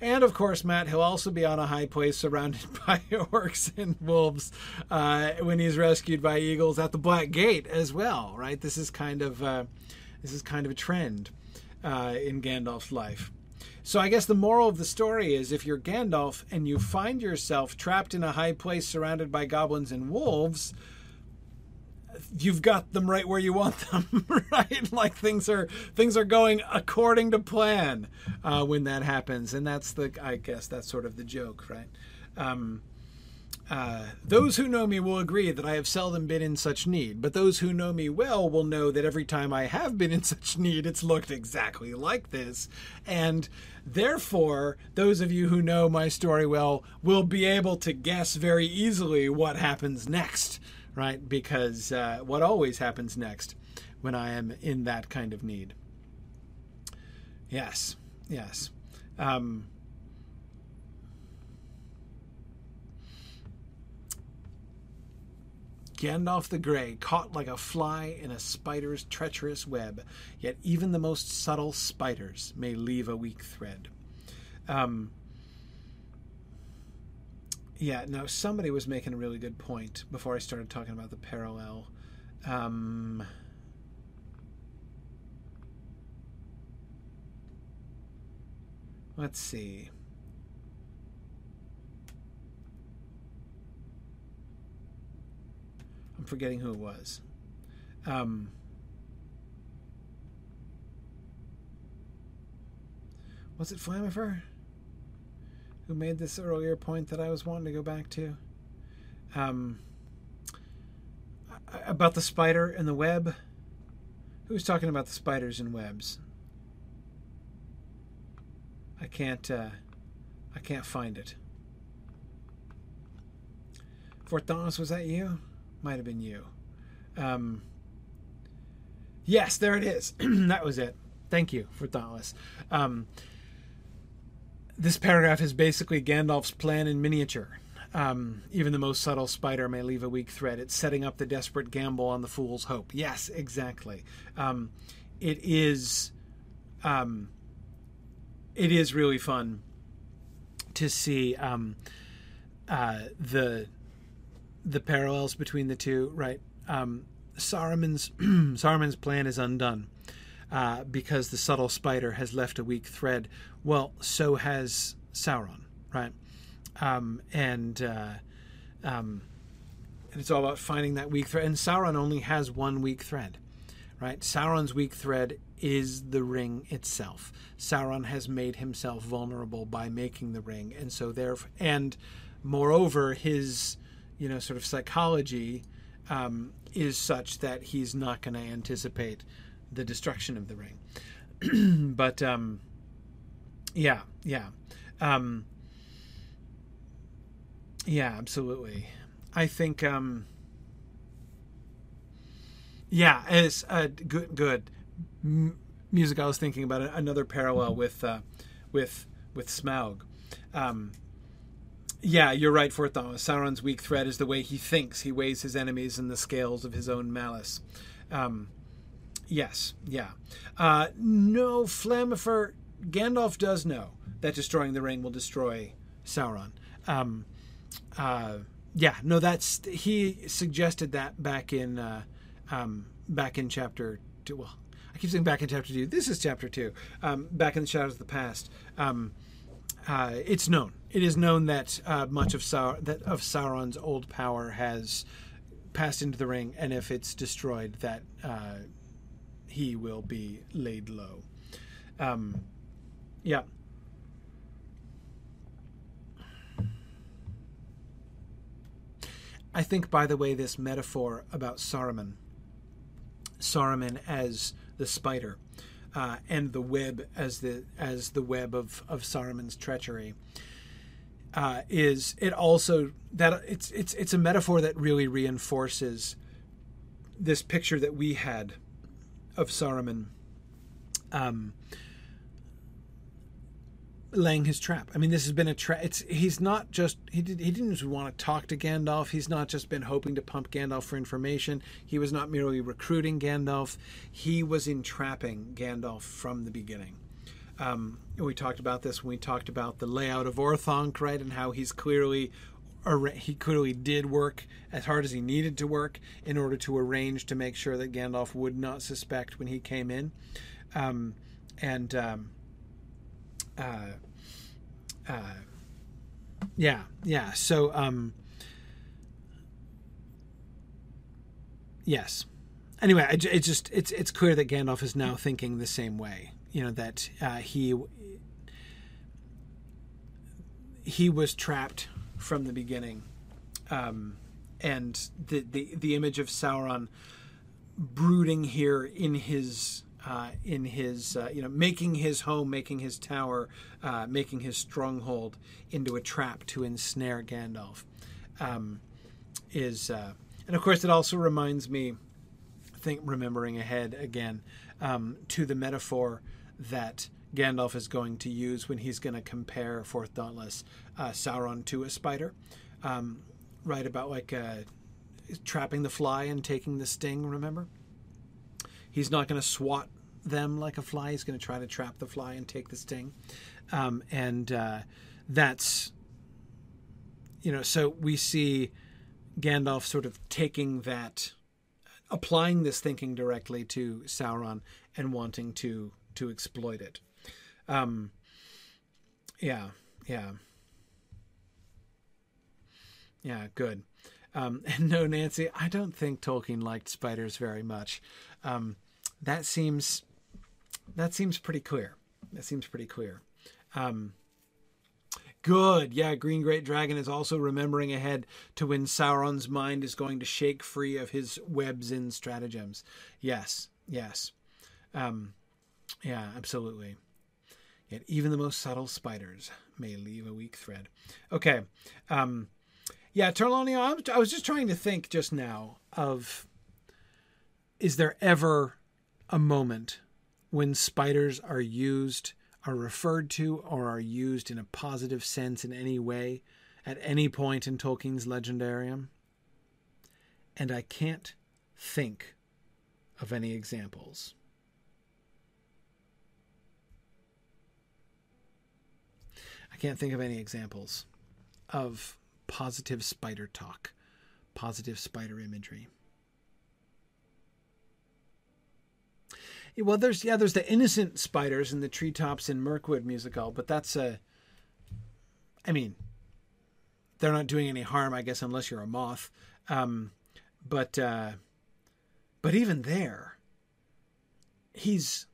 [SPEAKER 1] And of course, Matt, he'll also be on a high place surrounded by orcs and wolves uh, when he's rescued by eagles at the Black Gate as well. Right? This is kind of uh, this is kind of a trend uh, in Gandalf's life. So I guess the moral of the story is if you're Gandalf and you find yourself trapped in a high place surrounded by goblins and wolves, you've got them right where you want them, right? Like things are things are going according to plan uh, when that happens, and that's the I guess that's sort of the joke, right? Um, uh, those who know me will agree that I have seldom been in such need, but those who know me well will know that every time I have been in such need, it's looked exactly like this. And therefore, those of you who know my story well will be able to guess very easily what happens next, right? Because uh, what always happens next when I am in that kind of need. Yes, yes. Um, Gandalf the Grey, caught like a fly in a spider's treacherous web, yet even the most subtle spiders may leave a weak thread. Um, yeah, now somebody was making a really good point before I started talking about the parallel. Um, let's see. Forgetting who it was. Um, was it Flamifer who made this earlier point that I was wanting to go back to? Um, about the spider and the web. Who's talking about the spiders and webs? I can't. Uh, I can't find it. Fort Dauntless, was that you? Might have been you. Um, yes, there it is. that was it. Thank you for Dauntless. Um, this paragraph is basically Gandalf's plan in miniature. Um, even the most subtle spider may leave a weak thread. It's setting up the desperate gamble on the fool's hope. Yes, exactly. Um, it is. Um, it is really fun to see um, uh, the the parallels between the two. Right, um, Saruman's Saruman's plan is undone uh, because the subtle spider has left a weak thread. Well, so has Sauron, right? Um, and uh, um, it's all about finding that weak thread. And Sauron only has one weak thread, right? Sauron's weak thread is the ring itself. Sauron has made himself vulnerable by making the ring, and so there, and moreover, his you know sort of psychology um, is such that he's not going to anticipate the destruction of the ring. but um, yeah, yeah, um, yeah, absolutely. I think, um, yeah, it's uh, good. Good music. I was thinking about another parallel with uh, with with Smaug. Um, yeah, you're right, Fort Sauron's weak thread is the way he thinks. He weighs his enemies in the scales of his own malice. Um, yes, yeah. Uh, no, Flamifer, Gandalf does know that destroying the ring will destroy Sauron. Um, uh, yeah, no, that's he suggested that back in uh, um, back in chapter two. Well, I keep saying back in chapter two. This is chapter two. Um, back in the shadows of the past. Um, uh, it's known. It is known that uh, much of Saur- that of Sauron's old power has passed into the ring, and if it's destroyed, that uh, he will be laid low. Um, yeah. I think, by the way, this metaphor about Saruman, Saruman as the spider, uh, and the web as the as the web of of Saruman's treachery. Uh, is it also that it's it's it's a metaphor that really reinforces this picture that we had of Saruman um, laying his trap. I mean, this has been a trap. It's he's not just he did he didn't just want to talk to Gandalf. He's not just been hoping to pump Gandalf for information. He was not merely recruiting Gandalf. He was entrapping Gandalf from the beginning. Um, we talked about this when we talked about the layout of Orthanc, right, and how he's clearly he clearly did work as hard as he needed to work in order to arrange to make sure that Gandalf would not suspect when he came in. Um, and um, uh, uh, yeah, yeah. So, um, yes. Anyway, it, it just it's it's clear that Gandalf is now thinking the same way. You know that uh, he he was trapped from the beginning, um, and the, the the image of Sauron brooding here in his uh, in his, uh, you know, making his home, making his tower, uh, making his stronghold into a trap to ensnare Gandalf. Um, is uh, and of course it also reminds me, I think remembering ahead again um, to the metaphor that Gandalf is going to use when he's going to compare Fourth Dauntless uh, Sauron to a spider, um, right about like uh, trapping the fly and taking the sting. Remember, he's not going to swat them like a fly. He's going to try to trap the fly and take the sting. Um, and uh, that's, you know, so we see Gandalf sort of taking that, applying this thinking directly to Sauron and wanting to to exploit it. Um, yeah, yeah, yeah. Good. Um, and no, Nancy, I don't think Tolkien liked spiders very much. Um, that seems that seems pretty clear. That seems pretty clear. Um, good. Yeah, Green Great Dragon is also remembering ahead to when Sauron's mind is going to shake free of his webs and stratagems. Yes, yes. Um, yeah, absolutely. Yet even the most subtle spiders may leave a weak thread. Okay. Um, yeah, Terlonio, I was just trying to think just now of is there ever a moment when spiders are used, are referred to, or are used in a positive sense in any way at any point in Tolkien's legendarium? And I can't think of any examples. I can't think of any examples of positive spider talk, positive spider imagery. Well, there's yeah, there's the innocent spiders in the treetops in Mirkwood musical, but that's a. I mean, they're not doing any harm, I guess, unless you're a moth. Um, but uh, but even there, he's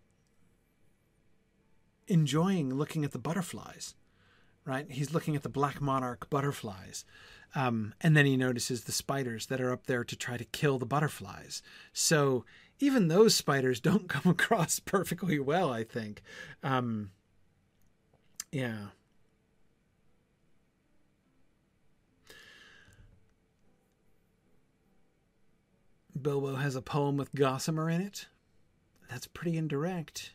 [SPEAKER 1] enjoying looking at the butterflies, right? He's looking at the black monarch butterflies. Um, and then he notices the spiders that are up there to try to kill the butterflies. So even those spiders don't come across perfectly well, I think. Um, yeah. Bilbo has a poem with Gossamer in it. That's pretty indirect.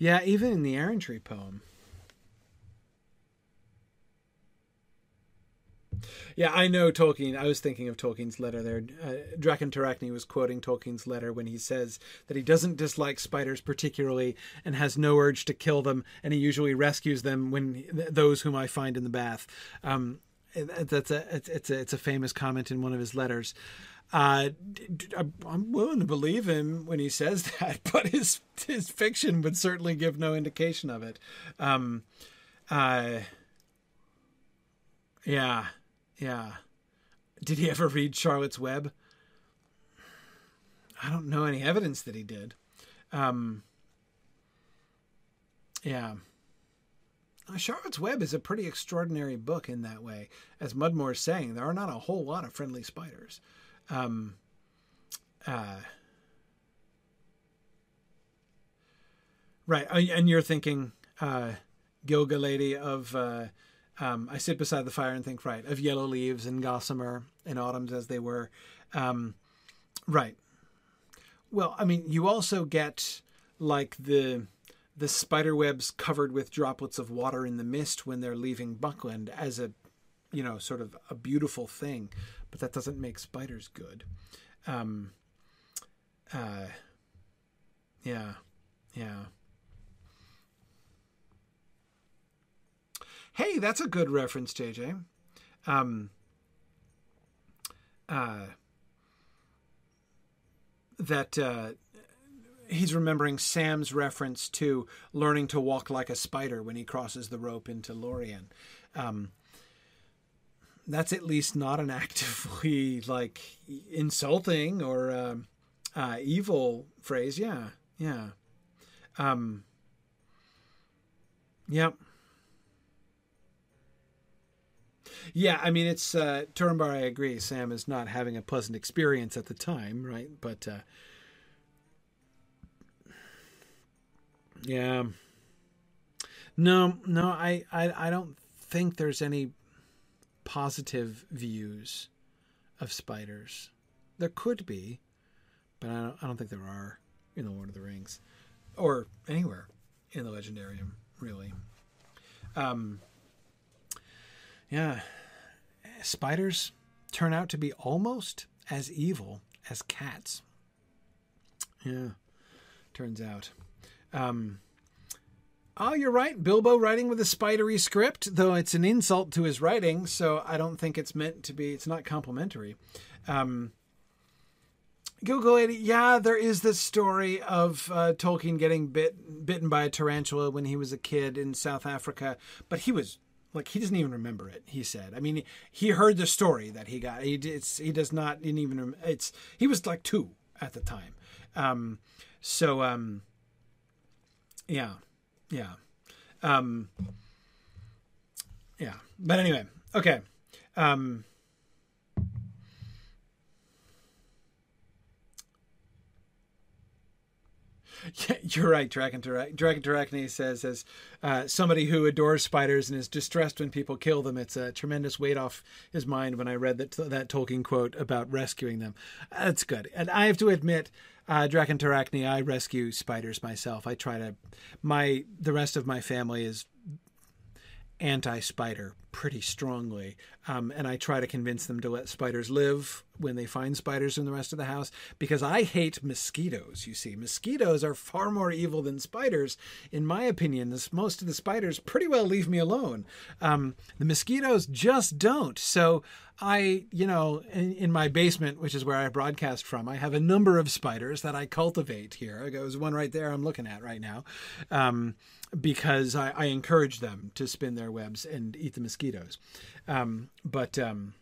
[SPEAKER 1] Yeah, even in the Errantry poem. Yeah, I know Tolkien. I was thinking of Tolkien's letter there. Uh, Draken Tarachny was quoting Tolkien's letter when he says that he doesn't dislike spiders particularly and has no urge to kill them, and he usually rescues them when those whom I find in the bath. Um, that's a it's, it's a it's a famous comment in one of his letters. Uh, I'm willing to believe him when he says that, but his his fiction would certainly give no indication of it. Um, uh, yeah, yeah. Did he ever read Charlotte's Web? I don't know any evidence that he did. Um, yeah. Uh, Charlotte's Web is a pretty extraordinary book in that way. As Mudmore is saying, there are not a whole lot of friendly spiders. Um, uh, right, and you're thinking uh, Gilgalady of uh, um, I sit beside the fire and think right of yellow leaves and gossamer and autumns as they were. Um, right. Well, I mean, you also get like the the spider webs covered with droplets of water in the mist when they're leaving Buckland as a you know sort of a beautiful thing but that doesn't make spiders good. Um, uh, yeah, yeah. Hey, that's a good reference, JJ. Um, uh, that uh, he's remembering Sam's reference to learning to walk like a spider when he crosses the rope into Lorien. Um, that's at least not an actively like insulting or uh, uh, evil phrase. Yeah, yeah, um, yep. Yeah, I mean, it's uh. I agree. Sam is not having a pleasant experience at the time, right? But uh, yeah, no, no, I, I, I don't think there's any positive views of spiders. There could be, but I don't, I don't think there are in the Lord of the Rings or anywhere in the Legendarium, really. Um, yeah, spiders turn out to be almost as evil as cats. Yeah, turns out. Um, Oh, you're right. Bilbo writing with a spidery script, though it's an insult to his writing, so I don't think it's meant to be. It's not complimentary. Um, Gilgalady, yeah, there is this story of uh, Tolkien getting bit bitten by a tarantula when he was a kid in South Africa, but he was like he doesn't even remember it. He said, I mean, he heard the story that he got. He it's, he does not even. It's he was like two at the time. Um, so um, yeah. Yeah. Um, yeah. But anyway, okay. Um, Yeah, you're right. Dragon Dragon Tarachny says, as uh, somebody who adores spiders and is distressed when people kill them, it's a tremendous weight off his mind when I read that that Tolkien quote about rescuing them. That's good. And I have to admit, uh, Draken Tarachny, I rescue spiders myself. I try to. My the rest of my family is anti-spider pretty strongly, um, and I try to convince them to let spiders live when they find spiders in the rest of the house because I hate mosquitoes. You see, mosquitoes are far more evil than spiders, in my opinion. This, most of the spiders pretty well leave me alone. Um, the mosquitoes just don't. So I, you know, in, in, my basement, which is where I broadcast from, I have a number of spiders that I cultivate here. There's one right there I'm looking at right now. Um, because I, I, encourage them to spin their webs and eat the mosquitoes. Um, but um,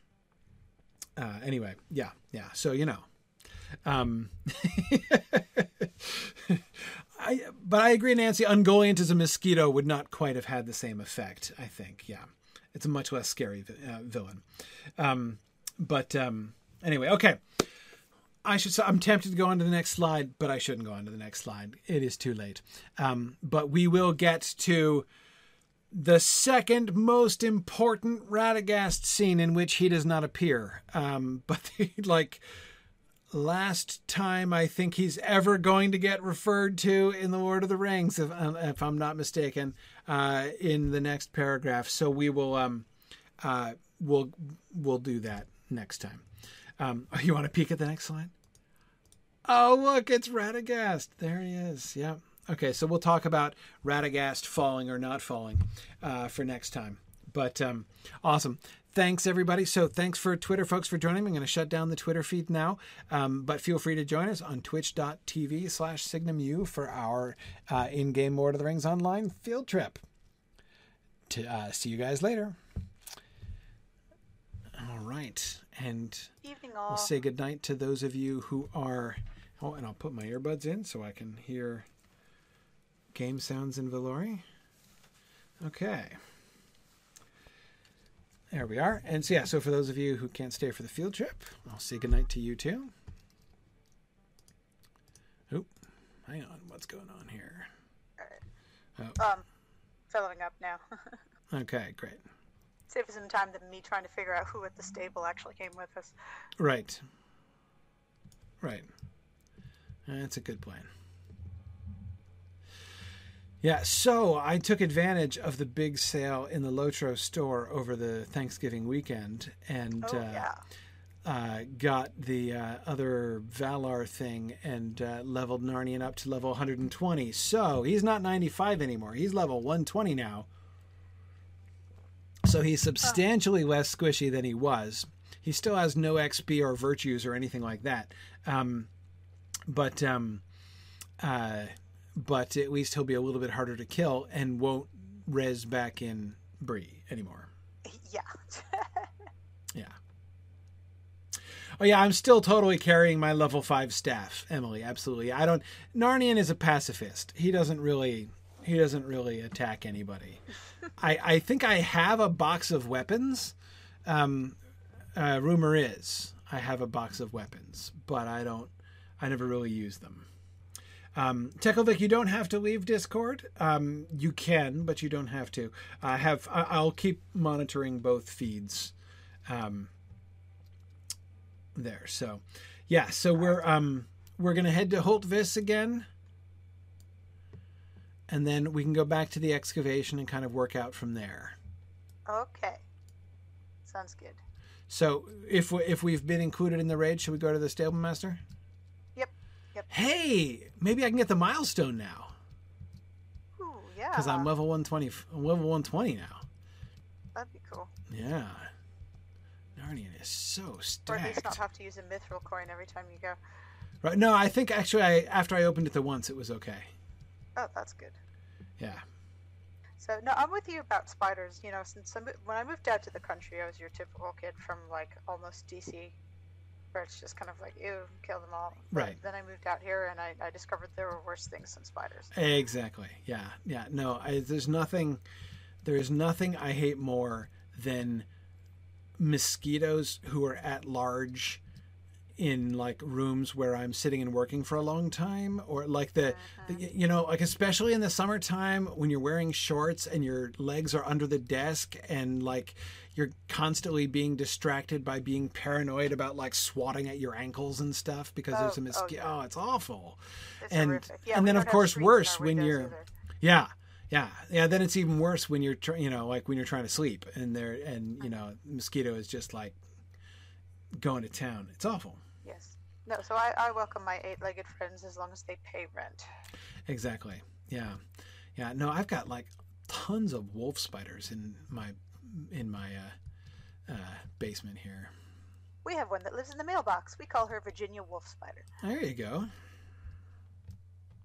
[SPEAKER 1] uh, anyway, yeah, yeah. So you know, um, I, but I agree, Nancy. Ungoliant as a mosquito would not quite have had the same effect. I think, yeah, it's a much less scary uh, villain. Um, but um, anyway, okay. I should say I'm tempted to go on to the next slide, but I shouldn't go on to the next slide. It is too late. Um, but we will get to the second most important Radagast scene in which he does not appear. Um, but the, like last time I think he's ever going to get referred to in the Lord of the Rings, if, um, if I'm not mistaken, uh, in the next paragraph. So we will um, uh, we'll we'll do that next time. Um, you want to peek at the next slide? Oh, look, it's Radagast. There he is. Yeah. Okay, so we'll talk about Radagast falling or not falling uh, for next time. But um, awesome. Thanks, everybody. So thanks for Twitter folks for joining me. I'm going to shut down the Twitter feed now, um, but feel free to join us on twitch.tv slash signumu for our uh, in-game Lord of the Rings online field trip. To uh, see you guys later. All right. And
[SPEAKER 2] Evening
[SPEAKER 1] all. we'll say goodnight to those of you who are Oh, and I'll put my earbuds in so I can hear game sounds in Valori. Okay. There we are. And so, yeah, so for those of you who can't stay for the field trip, I'll say goodnight to you too. Oop, hang on. What's going on here?
[SPEAKER 2] Oh. Um, filling up now.
[SPEAKER 1] okay, great.
[SPEAKER 2] Save some time than me trying to figure out who at the stable actually came with us.
[SPEAKER 1] Right. Right. That's a good plan. Yeah, so I took advantage of the big sale in the Lotro store over the Thanksgiving weekend and
[SPEAKER 2] oh, uh, yeah.
[SPEAKER 1] uh, got the uh, other Valar thing and uh, leveled Narnian up to level 120. So he's not 95 anymore. He's level 120 now. So he's substantially less squishy than he was. He still has no XP or virtues or anything like that. Um, but um, uh, but at least he'll be a little bit harder to kill and won't res back in Bree anymore.
[SPEAKER 2] Yeah.
[SPEAKER 1] yeah. Oh yeah, I'm still totally carrying my level five staff, Emily. Absolutely. I don't. Narnian is a pacifist. He doesn't really. He doesn't really attack anybody. I I think I have a box of weapons. Um, uh, rumor is I have a box of weapons, but I don't. I never really use them. Um, Tekelvik, you don't have to leave Discord. Um, you can, but you don't have to. I have. I'll keep monitoring both feeds. Um, there. So, yeah. So we're um we're gonna head to Hultvis again, and then we can go back to the excavation and kind of work out from there.
[SPEAKER 2] Okay. Sounds good.
[SPEAKER 1] So if we, if we've been included in the raid, should we go to the stable master? Hey, maybe I can get the milestone now.
[SPEAKER 2] Ooh, yeah.
[SPEAKER 1] Because I'm level 120. I'm level 120 now.
[SPEAKER 2] That'd be cool.
[SPEAKER 1] Yeah. Narnian is so stacked. Or
[SPEAKER 2] at least not have to use a mithril coin every time you go.
[SPEAKER 1] Right. No, I think actually, I, after I opened it the once, it was okay.
[SPEAKER 2] Oh, that's good.
[SPEAKER 1] Yeah.
[SPEAKER 2] So no, I'm with you about spiders. You know, since when I moved out to the country, I was your typical kid from like almost DC where it's just kind of like, ew, kill them all.
[SPEAKER 1] But right.
[SPEAKER 2] Then I moved out here and I, I discovered there were worse things than spiders.
[SPEAKER 1] Exactly. Yeah. Yeah. No, I, there's nothing, there's nothing I hate more than mosquitoes who are at large in like rooms where I'm sitting and working for a long time, or like the, the, mm-hmm. you know, like especially in the summertime when you're wearing shorts and your legs are under the desk and like you're constantly being distracted by being paranoid about like swatting at your ankles and stuff because oh, there's a mosquito. Oh, oh, oh, it's awful.
[SPEAKER 2] It's
[SPEAKER 1] and
[SPEAKER 2] yeah,
[SPEAKER 1] and then of course worse when you're, either. yeah, Yeah, yeah. Then it's even worse when you're, tr- you know, like when you're trying to sleep and there, and you know, mosquito is just like going to town. It's awful.
[SPEAKER 2] Yes. No, so I, I welcome my eight-legged friends as long as they pay rent.
[SPEAKER 1] Exactly. Yeah, yeah. No, I've got like tons of wolf spiders in my in my uh, uh, basement here.
[SPEAKER 2] We have one that lives in the mailbox. We call her Virginia Wolf Spider.
[SPEAKER 1] There you go.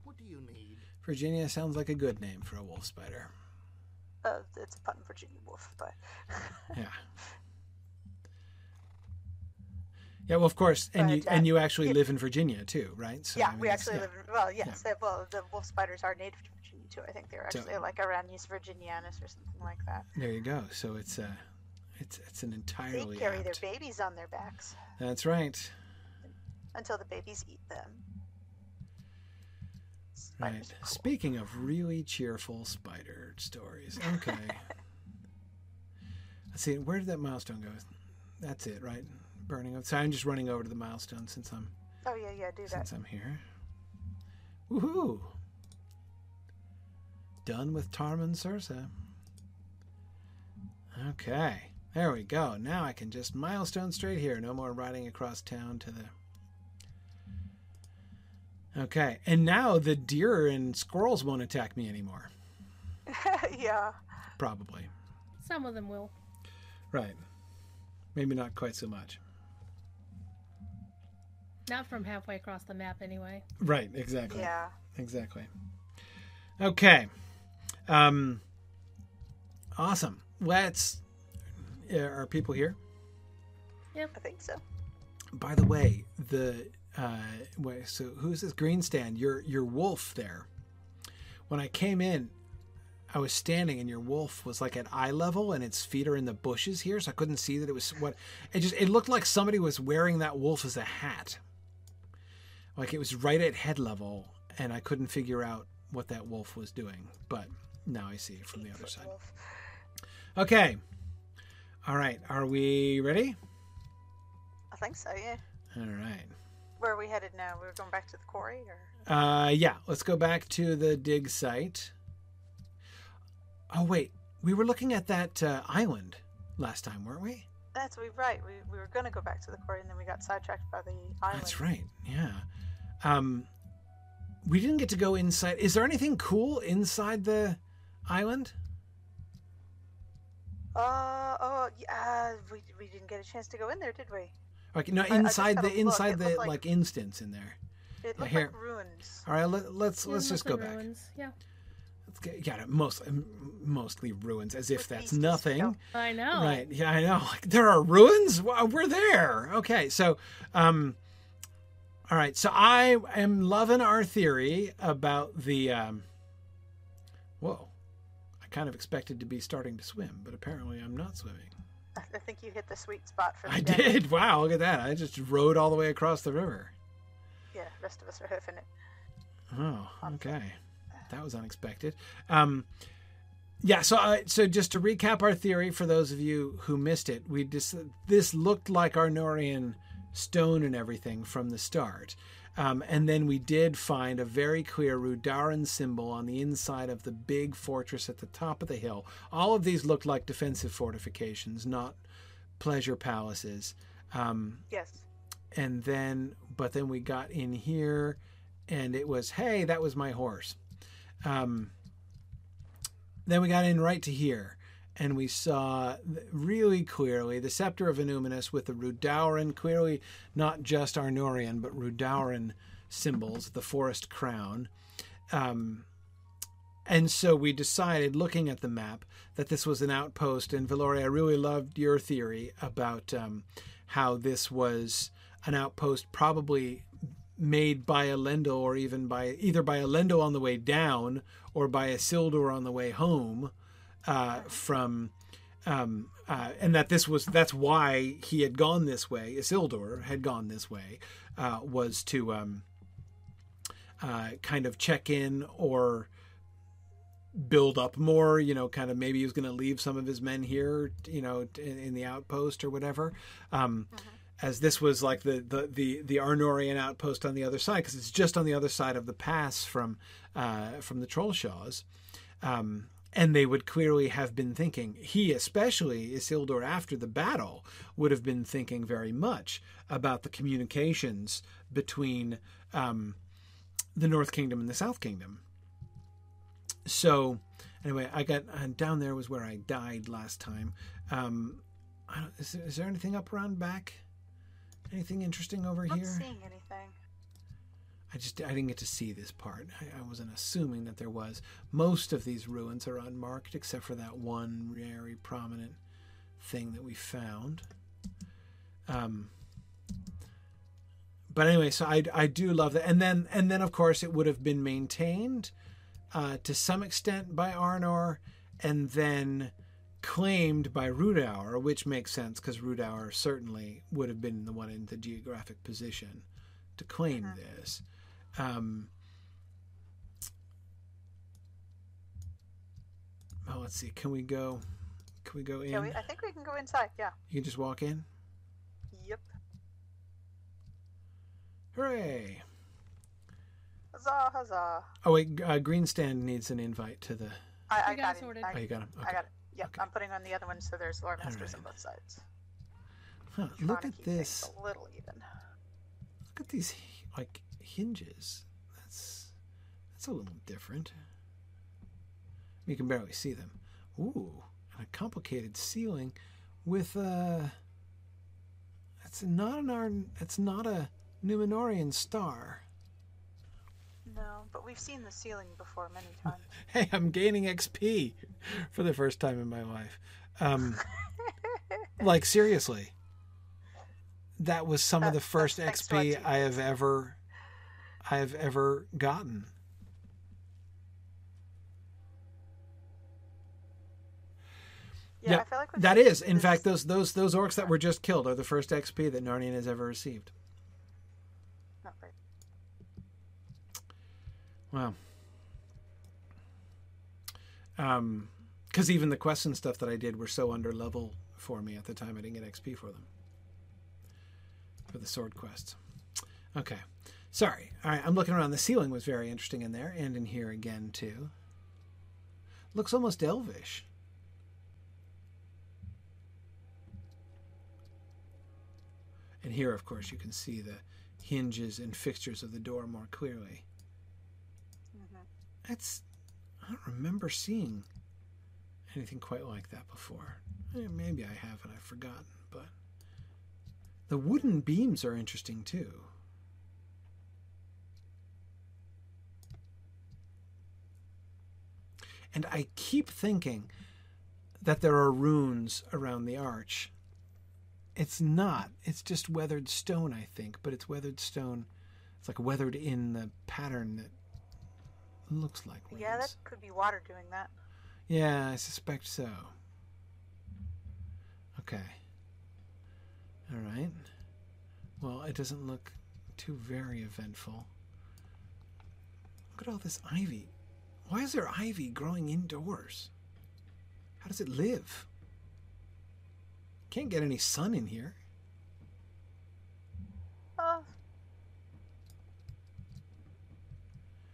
[SPEAKER 3] What do you need?
[SPEAKER 1] Virginia sounds like a good name for a wolf spider.
[SPEAKER 2] Uh, it's a pun, Virginia Wolf, but
[SPEAKER 1] Yeah. Yeah, well, of course, and you
[SPEAKER 2] uh,
[SPEAKER 1] and you actually
[SPEAKER 2] it-
[SPEAKER 1] live in Virginia too, right? So,
[SPEAKER 2] yeah,
[SPEAKER 1] I mean,
[SPEAKER 2] we actually
[SPEAKER 1] yeah.
[SPEAKER 2] live in. Well, yes, uh, well, the wolf spiders are native to I think they're
[SPEAKER 1] So-
[SPEAKER 2] actually like Aranis virginianus or something like that.
[SPEAKER 1] There you go. So it's a, it's it's an entirely.
[SPEAKER 2] They carry
[SPEAKER 1] apt-
[SPEAKER 2] their babies on their backs
[SPEAKER 1] That's right.
[SPEAKER 2] until the babies eat them.
[SPEAKER 1] Right.
[SPEAKER 2] Spiders are cool.
[SPEAKER 1] Speaking of really cheerful spider stories, okay. Let's see. Where did that milestone go? That's it, right? Burning. Up. So I'm just running over to the milestone since I'm
[SPEAKER 2] Oh yeah, yeah, do that.
[SPEAKER 1] since I'm here. Woohoo! Done with Tarman Sursa. Okay, there we go. Now I can just milestone straight here. No more riding across town to the. Okay, and now the deer and squirrels won't attack me anymore.
[SPEAKER 2] yeah.
[SPEAKER 1] Probably.
[SPEAKER 4] Some of them will.
[SPEAKER 1] Right. Maybe not quite so much.
[SPEAKER 4] Not from halfway across the map, anyway.
[SPEAKER 1] Right, exactly.
[SPEAKER 2] Yeah.
[SPEAKER 1] Exactly. Okay. Um awesome. Let's uh, are people here?
[SPEAKER 2] Yeah, I think so.
[SPEAKER 1] By the way, the uh wait, so who's this green stand? Your your wolf there. When I came in, I was standing and your wolf was like at eye level and its feet are in the bushes here, so I couldn't see that it was what it just it looked like somebody was wearing that wolf as a hat. Like it was right at head level and I couldn't figure out what that wolf was doing. But now I see from the other side. Okay. All right, are we ready?
[SPEAKER 2] I think so. Yeah.
[SPEAKER 1] All right.
[SPEAKER 2] Where are we headed now? We're going back to the quarry, or
[SPEAKER 1] Uh, yeah, let's go back to the dig site. Oh wait, we were looking at that uh, island last time, weren't we?
[SPEAKER 2] that's we right. We, we were going to go back to the quarry, and then we got sidetracked by the island.
[SPEAKER 1] That's right. Yeah. Um, we didn't get to go inside. Is there anything cool inside the island?
[SPEAKER 2] Uh oh yeah. We, we didn't get a chance to go in there, did we?
[SPEAKER 1] Like no, inside
[SPEAKER 2] had a
[SPEAKER 1] the inside the like,
[SPEAKER 2] like-
[SPEAKER 1] instance in there.
[SPEAKER 2] It looked
[SPEAKER 1] here.
[SPEAKER 2] like ruins.
[SPEAKER 1] All right, let, let's
[SPEAKER 4] Yeah,
[SPEAKER 1] let's just go
[SPEAKER 4] mostly
[SPEAKER 1] back.
[SPEAKER 4] ruins. Yeah,
[SPEAKER 1] Let's get, yeah, mostly mostly ruins, as if
[SPEAKER 2] With
[SPEAKER 1] that's
[SPEAKER 2] beasts,
[SPEAKER 1] nothing.
[SPEAKER 2] no.
[SPEAKER 4] I know.
[SPEAKER 1] Right. Yeah, I know. Like, there are ruins. We're there. Okay. So, um, all right. So I am loving our theory about the. Um, whoa. Kind of expected to be starting to swim, but apparently I'm not swimming.
[SPEAKER 2] I think you hit the sweet spot for the
[SPEAKER 1] I
[SPEAKER 2] day.
[SPEAKER 1] did. Wow. Look at that. I just rode all the way across the river.
[SPEAKER 2] Yeah, rest of us are hoofing it.
[SPEAKER 1] Oh, okay. That was unexpected. Um, yeah. So, uh, so just to recap our theory for those of you who missed it, we just this looked like Arnorian stone and everything from the start, um, and then we did find a very clear Rudauran symbol on the inside of the big fortress at the top of the hill. All of these looked like defensive fortifications, not pleasure palaces. Um,
[SPEAKER 2] Yes.
[SPEAKER 1] and then but then we got in here and it was hey that was my horse um, then we got in right to here and we saw really clearly the scepter of Annuminas with the Rudauran, clearly not just Arnorian, but Rudauran symbols, the forest crown. Um, and so we decided, looking at the map, that this was an outpost. And Valori, I really loved your theory about um, how this was an outpost, probably made by Elendil, or even by either by Elendil on the way down, or by Isildur on the way home uh, from. Um, uh, and that this was that's why he had gone this way. Isildur had gone this way, uh, was to um, uh, kind of check in or build up more. You know, kind of maybe he was going to leave some of his men here. You know, in, in the outpost or whatever. Um, As this was like the the the, the Arnorian outpost on the other side, because it's just on the other side of the pass from uh, from the Trollshaws. Um, and they would clearly have been thinking, he especially, Isildur, after the battle, would have been thinking very much about the communications between um, the North Kingdom and the South Kingdom. So, anyway, I got uh, down there was where I died last time. Um, I don't, is, is there anything up around back? Anything interesting over
[SPEAKER 2] Not
[SPEAKER 1] here?
[SPEAKER 2] seeing anything.
[SPEAKER 1] I just I didn't get to see this part. I, I wasn't assuming that there was. Most of these ruins are unmarked, except for that one very prominent thing that we found. Um, but anyway, so I I do love that, and then and then of course it would have been maintained uh, to some extent by Arnor, and then claimed by Rudaur, which makes sense because Rudaur certainly would have been the one in the geographic position to claim this. Um, oh, let's see. Can we go? Can we go in?
[SPEAKER 2] Yeah, we, I think we can go inside. Yeah.
[SPEAKER 1] You can just walk in.
[SPEAKER 2] Yep.
[SPEAKER 1] Hooray!
[SPEAKER 2] Huzzah, huzzah.
[SPEAKER 1] Oh wait, uh, Greenstand needs an invite to the.
[SPEAKER 2] I, I
[SPEAKER 4] We got
[SPEAKER 2] got
[SPEAKER 4] it
[SPEAKER 2] it.
[SPEAKER 4] sorted.
[SPEAKER 1] Oh, you got him. Okay.
[SPEAKER 2] I got it. Yep,
[SPEAKER 1] Okay.
[SPEAKER 2] I'm putting on the other one so there's lore masters
[SPEAKER 1] Alright.
[SPEAKER 2] on both sides.
[SPEAKER 1] Huh, look at this.
[SPEAKER 2] A little even.
[SPEAKER 1] Look at these like hinges. That's that's a little different. You can barely see them. Ooh, and a complicated ceiling with uh That's not an Arn. It's not a Numenorian star.
[SPEAKER 2] No, but we've seen the ceiling before many times.
[SPEAKER 1] Hey, I'm gaining XP for the first time in my life. Um, like seriously, that was some of the first
[SPEAKER 2] that's thanks to our
[SPEAKER 1] XP I have ever, I have ever gotten.
[SPEAKER 2] Yeah,
[SPEAKER 1] Yeah,
[SPEAKER 2] I feel like
[SPEAKER 1] That is, in fact, those those those orcs that were just killed are the first XP that Narnian has ever received.
[SPEAKER 2] Not right.
[SPEAKER 1] Wow. Um, because even the quests and stuff that I did were so under level for me at the time, I didn't get XP for them. For the sword quests. Okay. Sorry. All right. I'm looking around. The ceiling was very interesting in there and in here again, too. Looks almost elvish. And here, of course, you can see the hinges and fixtures of the door more clearly.
[SPEAKER 2] Mhm.
[SPEAKER 1] That's. I don't remember seeing anything quite like that before. Eh, Maybe I have and I've forgotten, but. The wooden beams are interesting too. And I keep thinking that there are runes around the arch. It's not. It's just weathered stone, I think, but it's weathered stone. It's like weathered in the pattern that looks like runes.
[SPEAKER 2] Yeah, that could be water doing that.
[SPEAKER 1] Yeah, I suspect so. Okay. All right. Well, it doesn't look too very eventful. Look at all this ivy. Why is there ivy growing indoors? How does it live? Can't get any sun in here.
[SPEAKER 2] Uh,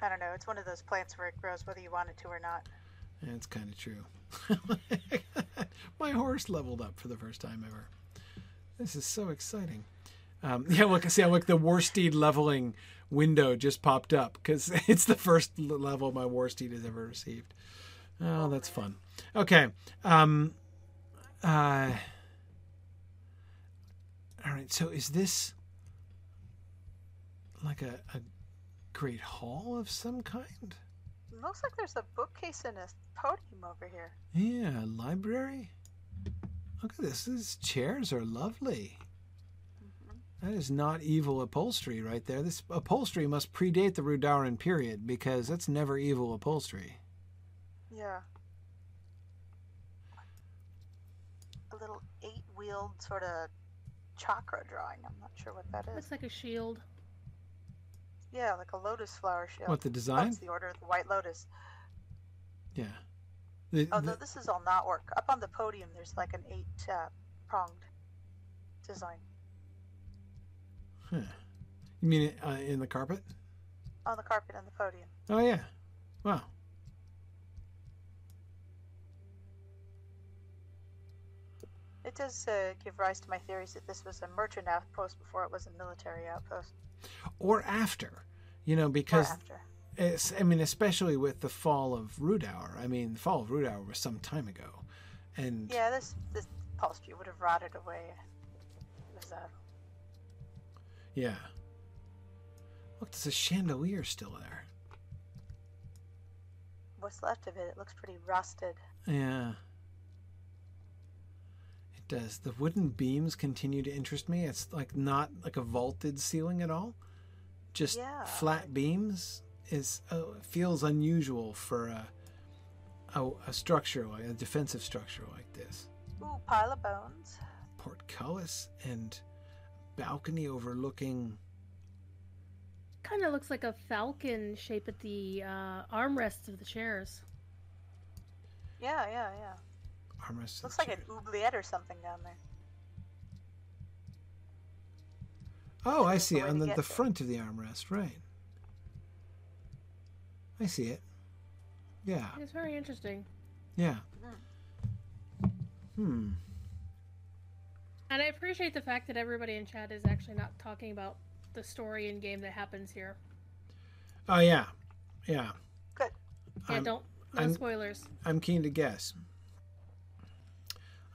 [SPEAKER 2] I don't know. It's one of those plants where it grows whether you want it to or not.
[SPEAKER 1] That's kind of true. My horse leveled up for the first time ever. This is so exciting. Um, yeah, look, see, I look, the Warsteed leveling window just popped up because it's the first level my Warsteed has ever received. Oh, that's fun. Okay. Um, uh, all right. So is this like a, a great hall of some kind?
[SPEAKER 2] It looks like there's a bookcase and a podium over here.
[SPEAKER 1] Yeah, library. Look at this. These chairs are lovely. That is not evil upholstery right there. This upholstery must predate the Rudauran period because that's never evil upholstery.
[SPEAKER 2] Yeah. A little eight-wheeled sort of chakra drawing. I'm not sure what that is.
[SPEAKER 4] Looks like a shield.
[SPEAKER 2] Yeah, like a lotus flower shield.
[SPEAKER 1] What the design?
[SPEAKER 2] it's the Order of the White Lotus.
[SPEAKER 1] Yeah. The-
[SPEAKER 2] Although
[SPEAKER 1] the-
[SPEAKER 2] this is all not work. Up on the podium, there's like an eight-pronged uh, design.
[SPEAKER 1] Huh. You mean uh, in the carpet?
[SPEAKER 2] On the carpet on the podium.
[SPEAKER 1] Oh yeah. Wow.
[SPEAKER 2] It does uh, give rise to my theories that this was a merchant outpost before it was a military outpost.
[SPEAKER 1] Or after, you know, because I mean, especially with the fall of Rudaur. I mean, the fall of Rudaur was some time ago, and
[SPEAKER 2] yeah, this this upholstery would have rotted away. It was uh,
[SPEAKER 1] yeah. Look, there's a chandelier still there.
[SPEAKER 2] what's left of it? It looks pretty rusted.
[SPEAKER 1] Yeah. It does. The wooden beams continue to interest me. It's like not like a vaulted ceiling at all. Just
[SPEAKER 2] Yeah.
[SPEAKER 1] flat beams is uh, feels unusual for a, a a structure like a defensive structure like this.
[SPEAKER 2] Ooh, pile of bones.
[SPEAKER 1] Portcullis and balcony overlooking.
[SPEAKER 4] Kind of looks like a falcon shape at the uh, armrests of the chairs.
[SPEAKER 2] Yeah, yeah, yeah.
[SPEAKER 1] Armrest. of
[SPEAKER 2] Looks
[SPEAKER 1] the
[SPEAKER 2] like an
[SPEAKER 1] chair.
[SPEAKER 2] oubliette or something down there.
[SPEAKER 1] Oh, I
[SPEAKER 2] There's
[SPEAKER 1] see it on the, the
[SPEAKER 2] there.
[SPEAKER 1] front of the armrest, right? I see it. Yeah,
[SPEAKER 4] It's very interesting.
[SPEAKER 1] yeah. Hmm.
[SPEAKER 4] And I appreciate the fact that everybody in chat is actually not talking about the story in game that happens here.
[SPEAKER 1] Oh yeah, yeah.
[SPEAKER 2] Good.
[SPEAKER 4] Yeah,
[SPEAKER 1] I'm-
[SPEAKER 4] don't no
[SPEAKER 1] I'm-
[SPEAKER 4] spoilers.
[SPEAKER 1] I'm keen to guess.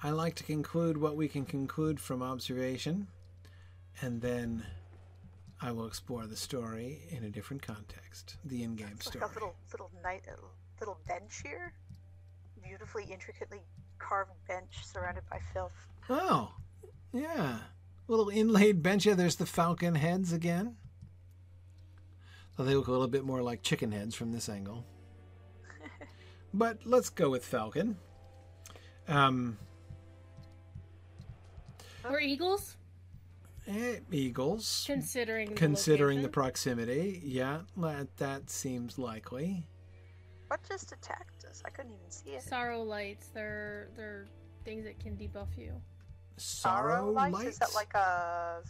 [SPEAKER 1] I like to conclude what we can conclude from observation, and then I will explore the story in a different context, the in-game
[SPEAKER 2] It's
[SPEAKER 1] story.
[SPEAKER 2] like a little little night little, little bench here. Beautifully intricately carved bench surrounded by filth.
[SPEAKER 1] Oh, yeah. Little inlaid bench. Yeah, there's the falcon heads again. Though they look a little bit more like chicken heads from this angle. but let's go with falcon. Um,
[SPEAKER 4] Or eagles,
[SPEAKER 1] eh, eagles.
[SPEAKER 4] considering the
[SPEAKER 1] Considering the proximity, yeah, that, that seems likely.
[SPEAKER 2] What just attacked us? I couldn't even see it.
[SPEAKER 4] sorrow lights. They're they're things that can debuff you.
[SPEAKER 1] Sorrow
[SPEAKER 2] lights?
[SPEAKER 1] lights?
[SPEAKER 2] Is that like a?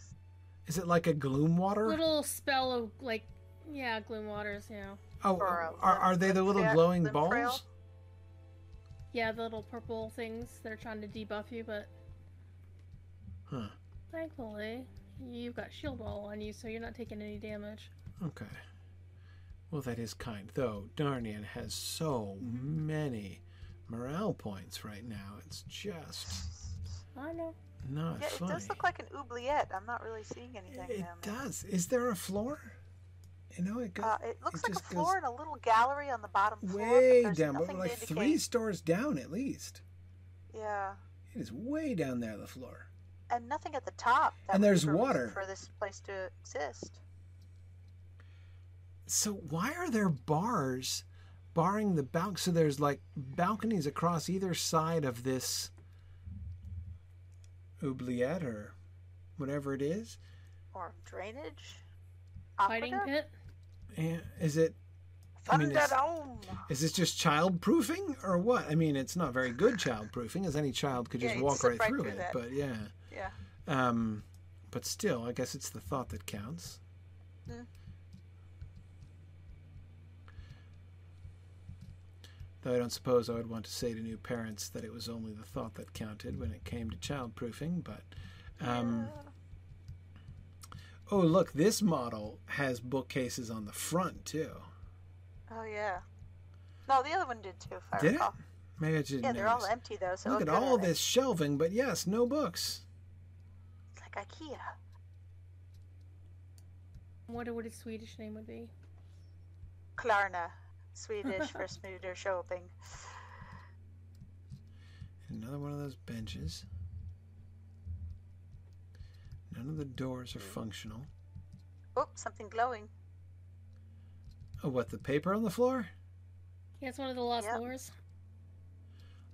[SPEAKER 1] Is it like a gloom water?
[SPEAKER 4] Little spell of like, yeah, gloom waters. You know,
[SPEAKER 1] oh,
[SPEAKER 2] a
[SPEAKER 1] are, are they the little
[SPEAKER 2] tra-
[SPEAKER 1] glowing balls?
[SPEAKER 2] trail?
[SPEAKER 4] yeah, the little purple things They're trying to debuff you. But
[SPEAKER 1] Huh.
[SPEAKER 4] thankfully, you've got shield wall on you, so you're not taking any damage.
[SPEAKER 1] Okay. Well, that is kind. Though Darnian has so mm-hmm. many morale points right now. It's just
[SPEAKER 4] I know.
[SPEAKER 1] not
[SPEAKER 2] Yeah, it
[SPEAKER 1] funny.
[SPEAKER 2] does look like an oubliette. I'm not really seeing anything
[SPEAKER 1] it
[SPEAKER 2] down there.
[SPEAKER 1] does. Is there a floor? You know, it goes
[SPEAKER 2] Uh, it looks
[SPEAKER 1] it
[SPEAKER 2] like a
[SPEAKER 1] just
[SPEAKER 2] floor and a little gallery on the bottom floor.
[SPEAKER 1] way
[SPEAKER 2] there's
[SPEAKER 1] down, but like three
[SPEAKER 2] indicate-
[SPEAKER 1] stores down at least.
[SPEAKER 2] Yeah,
[SPEAKER 1] It is way down there, the floor.
[SPEAKER 2] and nothing at the top. That
[SPEAKER 1] And there's
[SPEAKER 2] give a reason
[SPEAKER 1] water.
[SPEAKER 2] for this place to exist.
[SPEAKER 1] So why are there bars barring the balcony? So there's like balconies across either side of this oubliette or whatever it is.
[SPEAKER 2] Or drainage.
[SPEAKER 4] Fighting pit.
[SPEAKER 1] And is it? I mean, it's- Is this just child proofing or what? I mean, it's not very good child proofing, as any child could just
[SPEAKER 2] you'd
[SPEAKER 1] walk
[SPEAKER 2] slip
[SPEAKER 1] right
[SPEAKER 2] right
[SPEAKER 1] through
[SPEAKER 2] through
[SPEAKER 1] it.
[SPEAKER 2] that.
[SPEAKER 1] But yeah,
[SPEAKER 2] Yeah.
[SPEAKER 1] um, but still, I guess it's the thought that counts.
[SPEAKER 2] Hmm.
[SPEAKER 1] Though I don't suppose I would want to say to new parents that it was only the thought that counted when it came to child proofing. But um, oh, look, this model has bookcases on the front too.
[SPEAKER 2] Oh yeah. No, the other one did too. If I
[SPEAKER 1] Did it? Maybe I just didn't
[SPEAKER 2] Yeah, they're all empty though. So
[SPEAKER 1] Look at
[SPEAKER 2] looked good
[SPEAKER 1] all
[SPEAKER 2] it.
[SPEAKER 1] this shelving, but yes, no books.
[SPEAKER 2] It's like IKEA.
[SPEAKER 4] I wonder what his Swedish name would be.
[SPEAKER 2] Klarna, Swedish for smoother shopping.
[SPEAKER 1] Another one of those benches. None of the doors are functional.
[SPEAKER 2] Oh, something glowing.
[SPEAKER 1] Oh, what, the paper on the floor?
[SPEAKER 4] Yeah, it's one of the lost
[SPEAKER 2] Yep.
[SPEAKER 4] lores.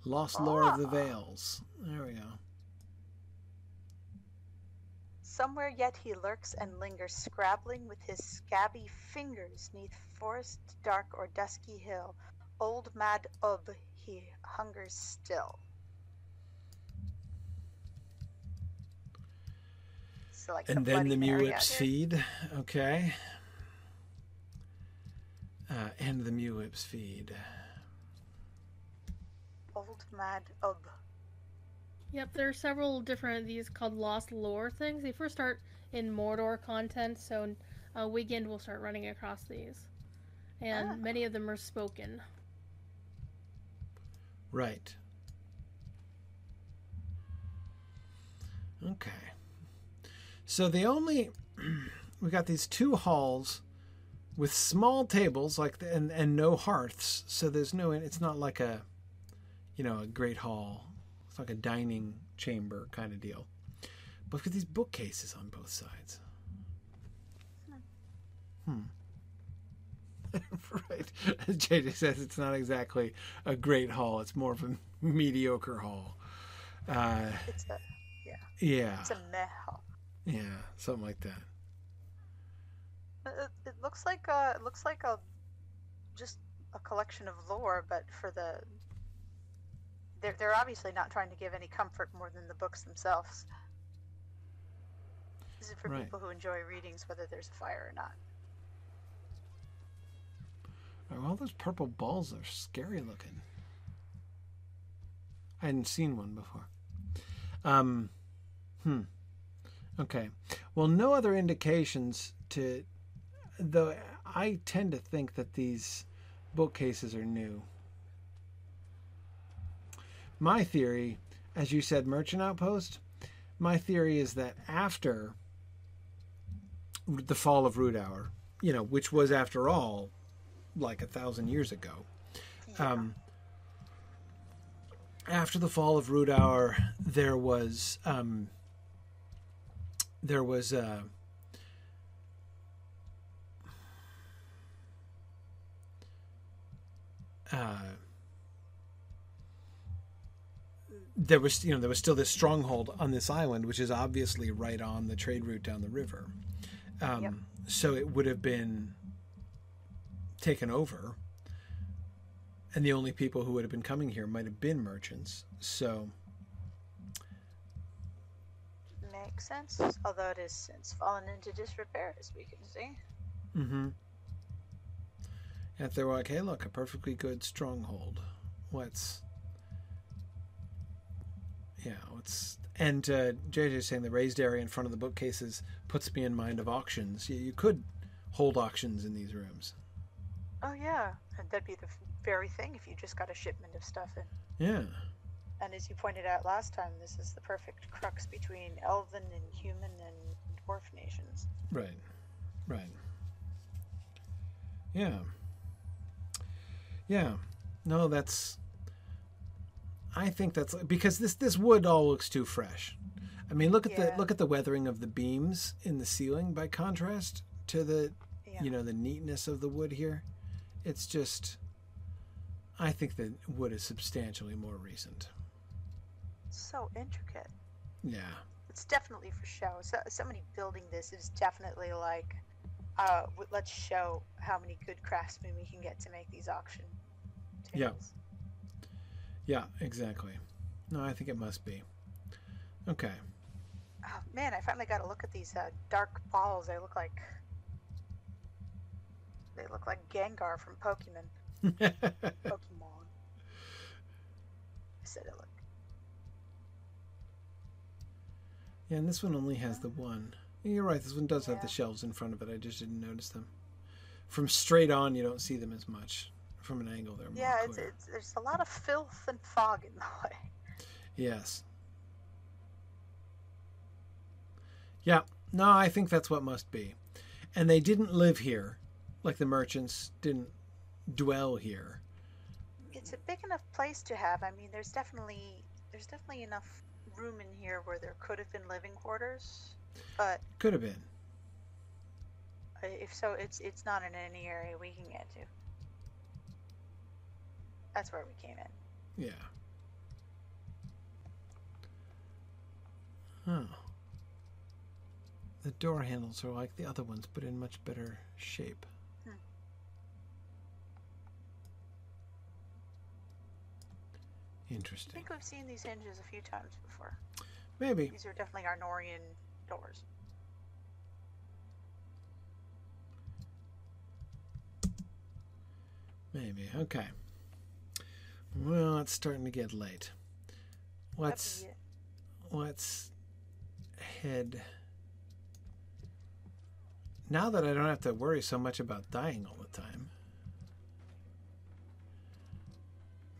[SPEAKER 1] Lost Lore of the
[SPEAKER 2] Ah.
[SPEAKER 1] Veils. There we go.
[SPEAKER 2] Somewhere yet he lurks and lingers, scrabbling with his scabby fingers neath forest dark or dusky hill. Old mad Ub, he hungers still. So like
[SPEAKER 1] And
[SPEAKER 2] the
[SPEAKER 1] then the
[SPEAKER 2] Bloody Mary
[SPEAKER 1] Mulips
[SPEAKER 2] out here.
[SPEAKER 1] feed. Okay. Uh, and the Mulips feed.
[SPEAKER 2] Old mad Ub.
[SPEAKER 4] Yep, there are several different of these called lost lore things. They first start in Mordor content, so uh, Weekend will start running across these, and
[SPEAKER 2] Ah.
[SPEAKER 4] many of them are spoken.
[SPEAKER 1] Right. Okay. So the only we got these two halls with small tables like the, and and no hearths. So there's no it's not like a you know, a great hall. It's like a dining chamber kind of deal. But with these bookcases on both sides. Hmm. right. As JJ says, it's not exactly a great hall. It's more of a mediocre hall. Uh,
[SPEAKER 2] It's a
[SPEAKER 1] yeah.
[SPEAKER 2] it's a meh. hall.
[SPEAKER 1] Yeah, something like that.
[SPEAKER 2] It, it looks like a it looks like a just a collection of lore, but for the they're they're obviously not trying to give any comfort more than the books themselves. This is for
[SPEAKER 1] Right.
[SPEAKER 2] people who enjoy readings, whether there's a fire or not.
[SPEAKER 1] All those purple balls are scary looking. I hadn't seen one before. Um, hmm. Okay. Well, no other indications to. Though I tend to think that these bookcases are new. My theory, as you said, Merchant Outpost, my theory is that after the fall of Rudaur, you know, which was after all like a thousand years ago. Um, after the fall of Rudaur, there was um, there was uh, uh, there was you know there was still this stronghold on this island, which is obviously right on the trade route down the river. Um,
[SPEAKER 2] Yep.
[SPEAKER 1] So it would have been taken over, and the only people who would have been coming here might have been merchants. So
[SPEAKER 2] Makes sense. Although it has since fallen into disrepair, as we can see.
[SPEAKER 1] Mm-hmm. And they were like, hey, look, a perfectly good stronghold. Yeah, it's And uh, JJ saying the raised area in front of the bookcases puts me in mind of auctions. You, you could hold auctions in these rooms.
[SPEAKER 2] Oh yeah, and that'd be the very thing if you just got a shipment of stuff in.
[SPEAKER 1] Yeah.
[SPEAKER 2] And as you pointed out last time, this is the perfect crux between elven and human and dwarf nations.
[SPEAKER 1] Right. Right. Yeah. Yeah. No, that's. I think that's because this this wood all looks too fresh. I mean, look at the look at the weathering of the beams in the ceiling by contrast to the
[SPEAKER 2] Yeah.
[SPEAKER 1] you know the neatness of the wood here. It's just. I think the wood is substantially more recent.
[SPEAKER 2] So intricate.
[SPEAKER 1] Yeah.
[SPEAKER 2] It's definitely for show. So, somebody building this is definitely like, uh, let's show how many good craftsmen we can get to make these auction tables.
[SPEAKER 1] Yeah. Yeah, exactly. No, I think it must be. Okay.
[SPEAKER 2] Oh man, I finally got to look at these uh, dark balls. They look like they look like Gengar from Pokemon. Pokemon. I said it looked.
[SPEAKER 1] Yeah, and this one only has the one. You're right, this one does have the shelves in front of it. I just didn't notice them. From straight on, you don't see them as much. From an angle, they're more
[SPEAKER 2] Yeah, it's, it's there's a lot of filth and fog in the way.
[SPEAKER 1] Yes. Yeah, no, I think that's what must be. And they didn't live here, like the merchants didn't dwell here.
[SPEAKER 2] It's a big enough place to have. I mean, there's definitely there's definitely enough room in here where there could have been living quarters, but
[SPEAKER 1] Could have been.
[SPEAKER 2] if so, it's it's not in any area we can get to. That's where we came in.
[SPEAKER 1] Yeah. Oh. The door handles are like the other ones, but in much better shape.
[SPEAKER 2] Hmm. I think we've seen these hinges a few times before.
[SPEAKER 1] Maybe.
[SPEAKER 2] These are definitely Arnorian doors.
[SPEAKER 1] Maybe. Okay. Well, it's starting to get late. Let's let's head. Now that I don't have to worry so much about dying all the time,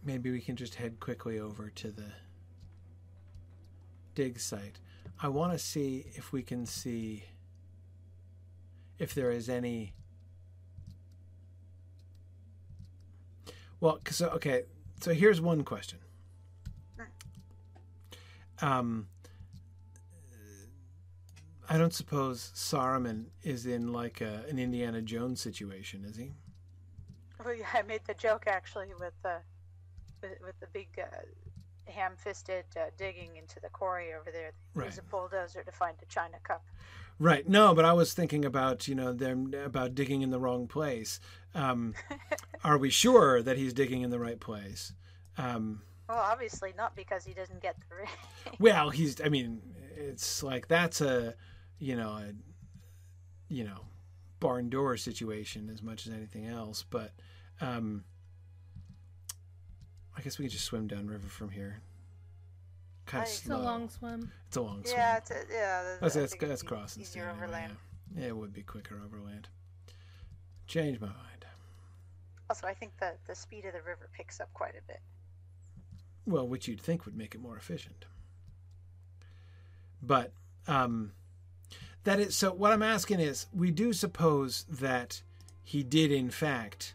[SPEAKER 1] maybe we can just head quickly over to the dig site. I want to see if we can see if there is any. Well, so okay, so here's one question. Um, I don't suppose Saruman is in like a, an Indiana Jones situation, is he?
[SPEAKER 2] Well, yeah, I made the joke actually with the with, with the big uh, ham-fisted uh, digging into the quarry over there. They use a bulldozer to find a china cup.
[SPEAKER 1] Right. No, but I was thinking about you know them about digging in the wrong place. Um, are we sure that he's digging in the right place? Um,
[SPEAKER 2] Well, obviously not because he doesn't get the ring.
[SPEAKER 1] well, he's. I mean, it's like that's a you know a you know barn door situation as much as anything else. But um, I guess we could just swim downriver from here. Kind of
[SPEAKER 2] It's
[SPEAKER 4] It's a long swim.
[SPEAKER 1] It's a long swim.
[SPEAKER 2] yeah, it's a, yeah.
[SPEAKER 1] That's
[SPEAKER 2] I
[SPEAKER 1] that's, that's
[SPEAKER 2] it's
[SPEAKER 1] crossing
[SPEAKER 2] easier
[SPEAKER 1] state anyway,
[SPEAKER 2] overland.
[SPEAKER 1] yeah. Yeah, it would be quicker overland. Change my mind.
[SPEAKER 2] Also, I think the the speed of the river picks up quite a bit.
[SPEAKER 1] Well, which you'd think would make it more efficient. But um, that is so. What I'm asking is, we do suppose that he did in fact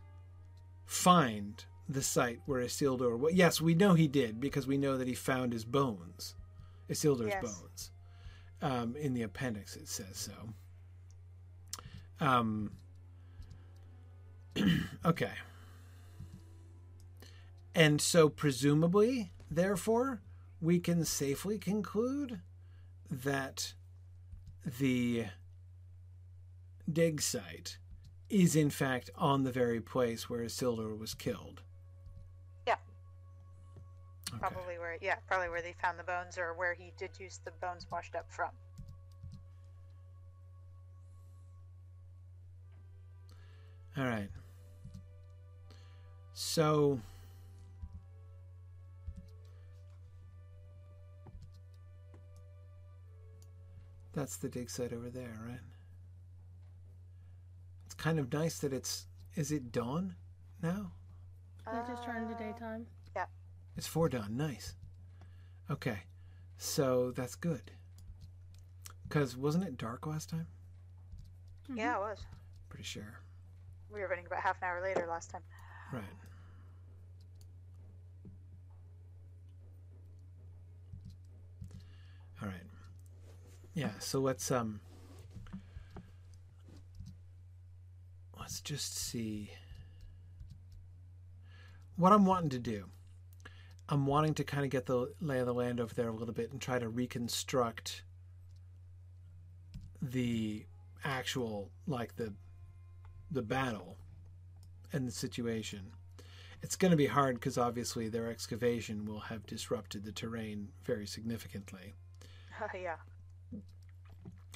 [SPEAKER 1] find the site where Isildur. Well, yes, we know he did because we know that he found his bones, Isildur's
[SPEAKER 2] Yes.
[SPEAKER 1] bones. Um, in the appendix, it says so. Um. okay. And so, presumably, therefore, we can safely conclude that the dig site is, in fact, on the very place where Isildur was killed.
[SPEAKER 2] Yeah.
[SPEAKER 1] Okay.
[SPEAKER 2] Probably where, yeah, probably where they found the bones or where he did use the bones washed up from.
[SPEAKER 1] All right. So. That's the dig site over there, right? It's kind of nice that it's. Is it dawn now?
[SPEAKER 4] It just turned to daytime.
[SPEAKER 1] It's four dawn. Nice. Okay. So that's good. Because wasn't it dark last time?
[SPEAKER 4] Mhm.
[SPEAKER 2] Yeah, it was.
[SPEAKER 1] Pretty sure.
[SPEAKER 2] We were running about half an hour later last time.
[SPEAKER 1] Right. All right. Yeah, so let's um let's just see what I'm wanting to do. I'm wanting to kind of get the lay of the land over there a little bit and try to reconstruct the actual like the the battle and the situation. It's going to be hard because obviously their excavation will have disrupted the terrain very significantly.
[SPEAKER 2] yeah.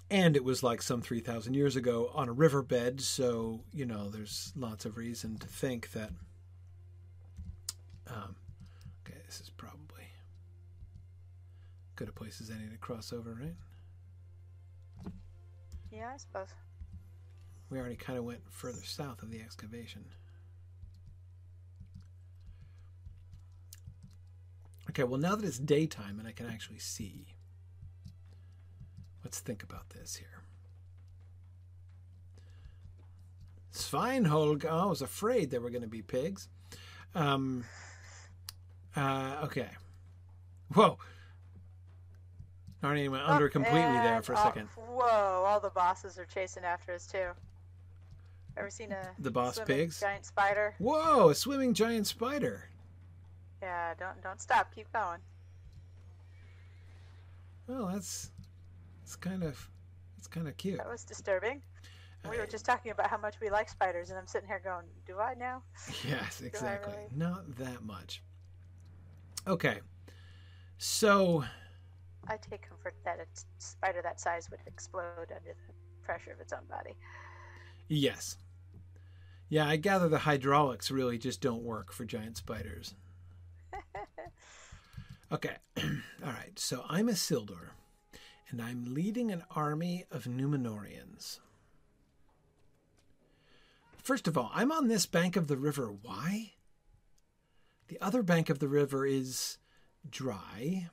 [SPEAKER 1] And it was like some 3,000 years ago on a riverbed, so, you know, there's lots of reason to think that. Um, this is probably good a place as any to cross over, right?
[SPEAKER 2] Yeah, I suppose.
[SPEAKER 1] We already kind of went further south of the excavation. Okay, well, now that it's daytime and I can actually see, let's think about this here. Sveinholg, I was afraid there were going to be pigs. Um, uh, okay. Whoa. Narnia went under completely there for a second.
[SPEAKER 2] Whoa! All the bosses are chasing after us too. Ever seen a
[SPEAKER 1] The boss pigs?
[SPEAKER 2] giant spider?
[SPEAKER 1] Whoa, a swimming giant spider.
[SPEAKER 2] Yeah, don't don't stop. Keep going.
[SPEAKER 1] Well, that's it's kind of it's kind of cute.
[SPEAKER 2] That was disturbing. We were just talking about how much we like spiders, and I'm sitting here going, "Do I now?"
[SPEAKER 1] yes, exactly.
[SPEAKER 2] really?
[SPEAKER 1] Not that much. Okay, so
[SPEAKER 2] I take comfort that a spider that size would explode under the pressure of its own body.
[SPEAKER 1] yes, yeah, I gather the hydraulics really just don't work for giant spiders. Okay. All right. So I'm Isildur, and I'm leading an army of Numenorians. First of all, I'm on this bank of the river. Why? The other bank of the river is dry.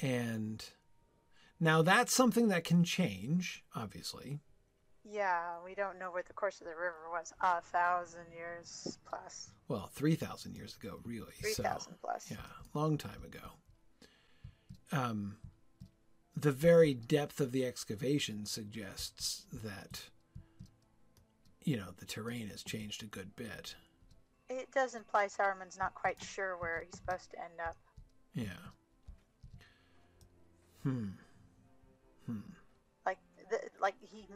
[SPEAKER 1] And now that's something that can change, obviously.
[SPEAKER 2] Yeah, we don't know what the course of the river was. A thousand years plus.
[SPEAKER 1] Well, 3,000 years ago, really.
[SPEAKER 2] Three
[SPEAKER 1] So,
[SPEAKER 2] plus.
[SPEAKER 1] Yeah, long time ago. Um, the very depth of the excavation suggests that, you know, the terrain has changed a good bit.
[SPEAKER 2] It does imply Saruman's not quite sure where he's supposed to end up.
[SPEAKER 1] Yeah. Hmm. Hmm.
[SPEAKER 2] Like, the, like he,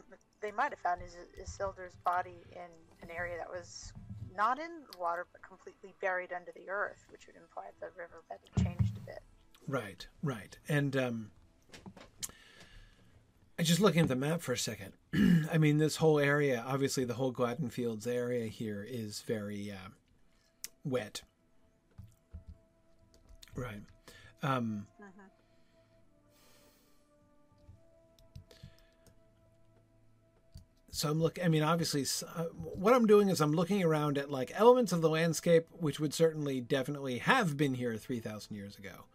[SPEAKER 2] they might have found his Isildur's body in an area that was not in water but completely buried under the earth, which would imply the riverbed had changed a bit.
[SPEAKER 1] Right, right. And um I just looking at the map for a second. I mean, this whole area, obviously the whole Gladden Fields area here is very uh, wet. Right. Um
[SPEAKER 2] Mhm.
[SPEAKER 1] so I'm looking. I mean, obviously, uh, what I'm doing is I'm looking around at like elements of the landscape, which would certainly, definitely have been here three thousand years ago,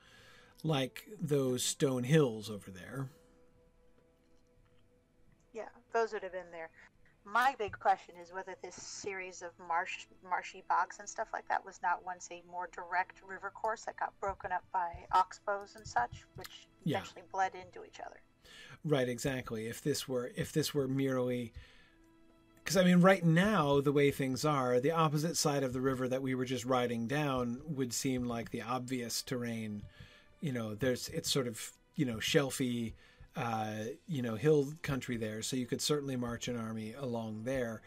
[SPEAKER 1] like those stone hills over there.
[SPEAKER 2] Yeah, those would have been there. My big question is whether this series of marsh, marshy bogs and stuff like that was not once a more direct river course that got broken up by oxbows and such, which
[SPEAKER 1] Yeah.
[SPEAKER 2] eventually bled into each other.
[SPEAKER 1] Right, exactly. If this were if this were merely because I mean, right now the way things are, the opposite side of the river that we were just riding down would seem like the obvious terrain. You know, there's it's sort of you know shelfy, uh, you know, hill country there, so you could certainly march an army along there.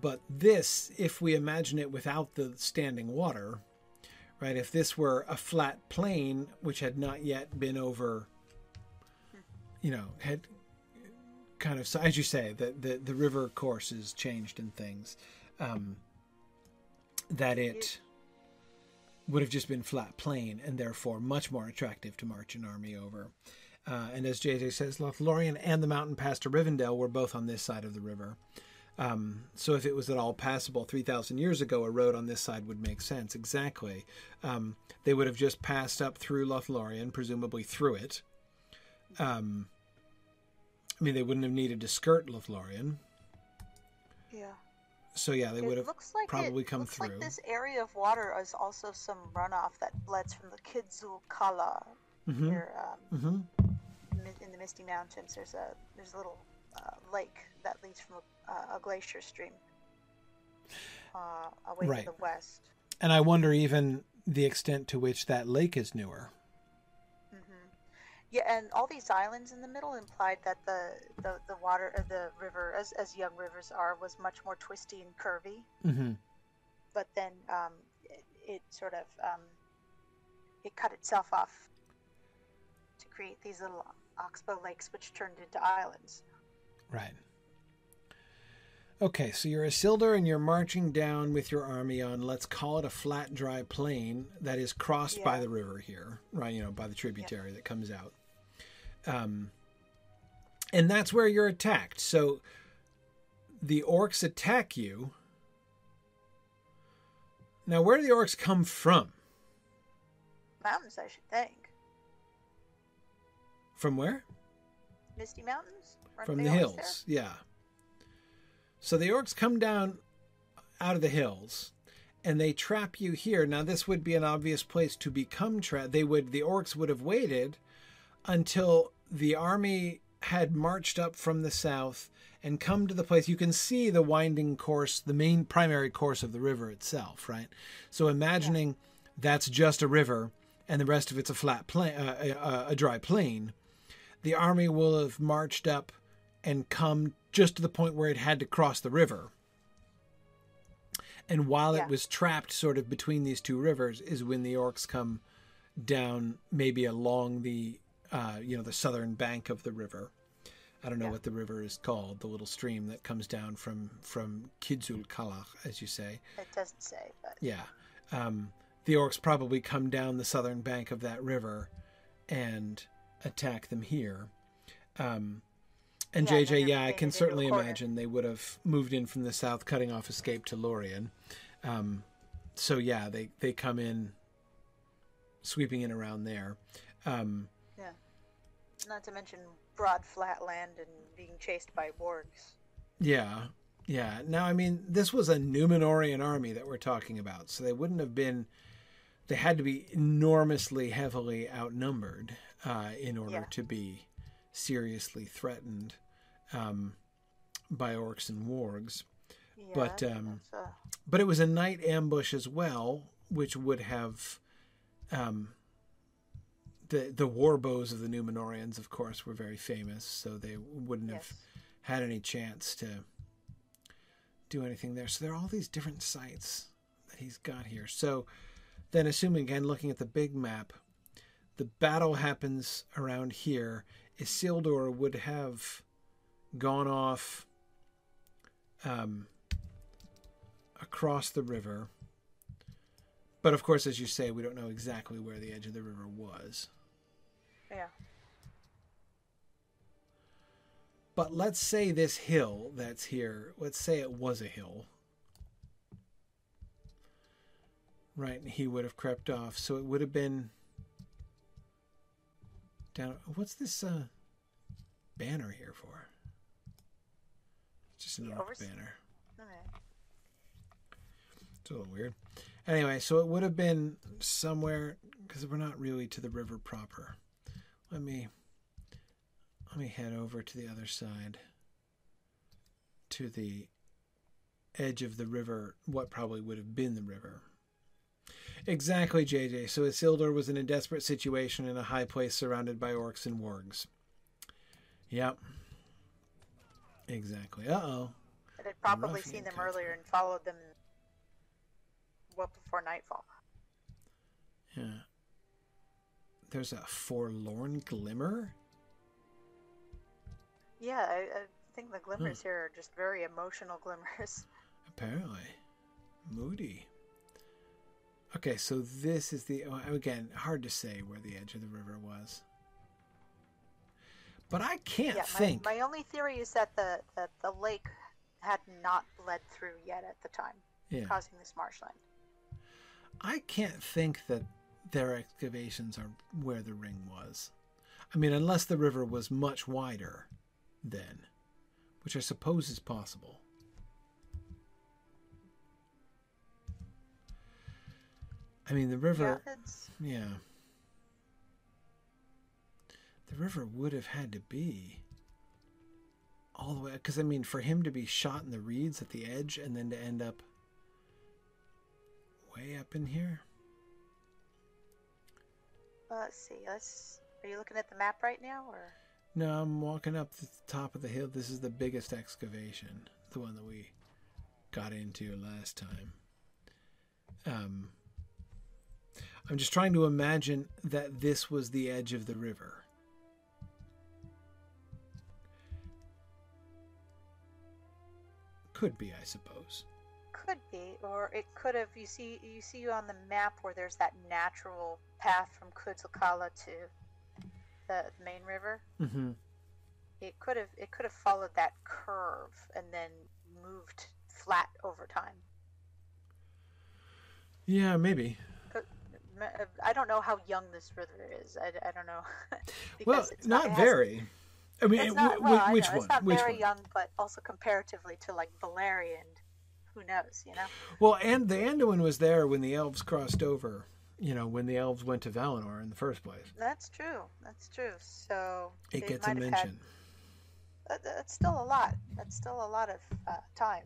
[SPEAKER 1] But this, if we imagine it without the standing water, right? If this were a flat plain which had not yet been over you know, had kind of, as you say, the, the, the river course has changed and things, um, that it would have just been flat plain and therefore much more attractive to march an army over. Uh, and as JJ says, Lothlorien and the mountain pass to Rivendell were both on this side of the river. Um, so if it was at all passable 3,000 years ago, a road on this side would make sense. Exactly. Um, they would have just passed up through Lothlorien, presumably through it. Um, I mean, they wouldn't have needed to skirt Lothlorien.
[SPEAKER 2] Yeah.
[SPEAKER 1] So yeah, they would have
[SPEAKER 2] looks like
[SPEAKER 1] probably
[SPEAKER 2] it
[SPEAKER 1] come
[SPEAKER 2] looks
[SPEAKER 1] through.
[SPEAKER 2] like this area of water is also some runoff that bleds from the Kidzul Kala
[SPEAKER 1] Mhm.
[SPEAKER 2] here um,
[SPEAKER 1] Mhm.
[SPEAKER 2] Mi- in the Misty Mountains. There's a there's a little uh, lake that leads from a, uh, a glacier stream uh, away
[SPEAKER 1] Right.
[SPEAKER 2] to the west.
[SPEAKER 1] And I wonder even the extent to which that lake is newer.
[SPEAKER 2] hmm Yeah, and all these islands in the middle implied that the the, the water of the river, as as young rivers are, was much more twisty and curvy.
[SPEAKER 1] Mm-hmm.
[SPEAKER 2] But then um, it, it sort of um, it cut itself off to create these little oxbow lakes, which turned into islands.
[SPEAKER 1] Right. Okay, so you're a Isildur and you're marching down with your army on, let's call it a flat, dry plain that is crossed by the river here, right? You know, by the tributary that comes out. Um, and that's where you're attacked. So the orcs attack you. Now, where do the orcs come from?
[SPEAKER 2] Mountains, I should think.
[SPEAKER 1] From where?
[SPEAKER 2] Misty Mountains. Aren't
[SPEAKER 1] from the hills yeah. So the orcs come down out of the hills and they trap you here. Now this would be an obvious place to become trapped. They would the orcs would have waited until the army had marched up from the south and come to the place. You can see the winding course the main primary course of the river itself right? So imagining that's just a river and the rest of it's a flat plain uh, a, a dry plain the army will have marched up and come just to the point where it had to cross the river. And while
[SPEAKER 2] Yeah.
[SPEAKER 1] it was trapped sort of between these two rivers is when the orcs come down maybe along the uh, you know the southern bank of the river. I don't know
[SPEAKER 2] Yeah.
[SPEAKER 1] what the river is called, the little stream that comes down from from Kidzul Kalach, as you say.
[SPEAKER 2] It doesn't say, but
[SPEAKER 1] Yeah. Um, the orcs probably come down the southern bank of that river and attack them here. Um, and
[SPEAKER 2] Yeah,
[SPEAKER 1] JJ, yeah, I can certainly imagine they would have moved in from the south, cutting off escape to Lorien. Um, so yeah, they they come in, sweeping in around there. Um, yeah,
[SPEAKER 2] Not to mention broad flat land and being chased by wargs.
[SPEAKER 1] Yeah, yeah. Now, I mean, this was a Numenorean army that we're talking about, so they wouldn't have been. They had to be enormously heavily outnumbered uh, in order
[SPEAKER 2] Yeah.
[SPEAKER 1] to be seriously threatened um, by orcs and wargs.
[SPEAKER 2] Yeah,
[SPEAKER 1] But, um,
[SPEAKER 2] uh,
[SPEAKER 1] But it was a night ambush as well, which would have. Um, the the war bows of the Numenoreans, of course, were very famous, so they wouldn't have had any chance to do anything there. So there are all these different sites that he's got here. So then, assuming again, looking at the big map, the battle happens around here. Isildur would have gone off um, across the river. But of course, as you say, we don't know exactly where the edge of the river was.
[SPEAKER 2] Yeah.
[SPEAKER 1] But let's say this hill that's here, let's say it was a hill. Right, and he would have crept off. So it would have been down. What's this uh, banner here for? Just an
[SPEAKER 2] The
[SPEAKER 1] banner.
[SPEAKER 2] Okay.
[SPEAKER 1] It's a little weird. Anyway, so it would have been somewhere because we're not really to the river proper. Let me let me head over to the other side to the edge of the river, what probably would have been the river. Exactly, JJ. So Isildur was in a desperate situation in a high place surrounded by orcs and wargs. Yep. Exactly. Uh oh.
[SPEAKER 2] It had probably seen them
[SPEAKER 1] cut
[SPEAKER 2] earlier and followed them well before nightfall.
[SPEAKER 1] Yeah. There's a forlorn glimmer?
[SPEAKER 2] Yeah, I, I think the glimmers here are just very emotional glimmers.
[SPEAKER 1] Apparently. Moody. Okay, so this is the. oh, Again, hard to say where the edge of the river was. But I can't
[SPEAKER 2] yeah,
[SPEAKER 1] think.
[SPEAKER 2] my, my only theory is that the, the, the lake had not bled through yet at the time,
[SPEAKER 1] yeah.
[SPEAKER 2] causing this marshland.
[SPEAKER 1] I can't think that their excavations are where the ring was. I mean, unless the river was much wider then, which I suppose is possible. I mean, the river.
[SPEAKER 2] Yeah,
[SPEAKER 1] Yeah. The river would have had to be all the way. Because, I mean, for him to be shot in the reeds at the edge and then to end up way up in here.
[SPEAKER 2] uh, let's see. Let's. Are you looking at the map right now, or?
[SPEAKER 1] No, I'm walking up the top of the hill. This is the biggest excavation, the one that we got into last time. Um, I'm just trying to imagine that this was the edge of the river. Could be, I suppose.
[SPEAKER 2] Could be, or it could have. You see, you see on the map where there's that natural path from Kudzalkala to the main river.
[SPEAKER 1] Mm-hmm.
[SPEAKER 2] It could have. It could have followed that curve and then moved flat over time.
[SPEAKER 1] Yeah, maybe.
[SPEAKER 2] I don't know how young this river is. I, I don't know.
[SPEAKER 1] Well,
[SPEAKER 2] it's
[SPEAKER 1] not very. I mean,
[SPEAKER 2] It's not, well, I
[SPEAKER 1] which
[SPEAKER 2] know,
[SPEAKER 1] one?
[SPEAKER 2] It's not
[SPEAKER 1] which
[SPEAKER 2] very
[SPEAKER 1] one?
[SPEAKER 2] young, but also comparatively to like Valyria and who knows, you know?
[SPEAKER 1] Well, and the Anduin was there when the elves crossed over. You know, when the elves went to Valinor in the first place.
[SPEAKER 2] That's true. That's true. So
[SPEAKER 1] It gets a
[SPEAKER 2] have had-
[SPEAKER 1] mention.
[SPEAKER 2] that's still a lot. That's still a lot of uh, time.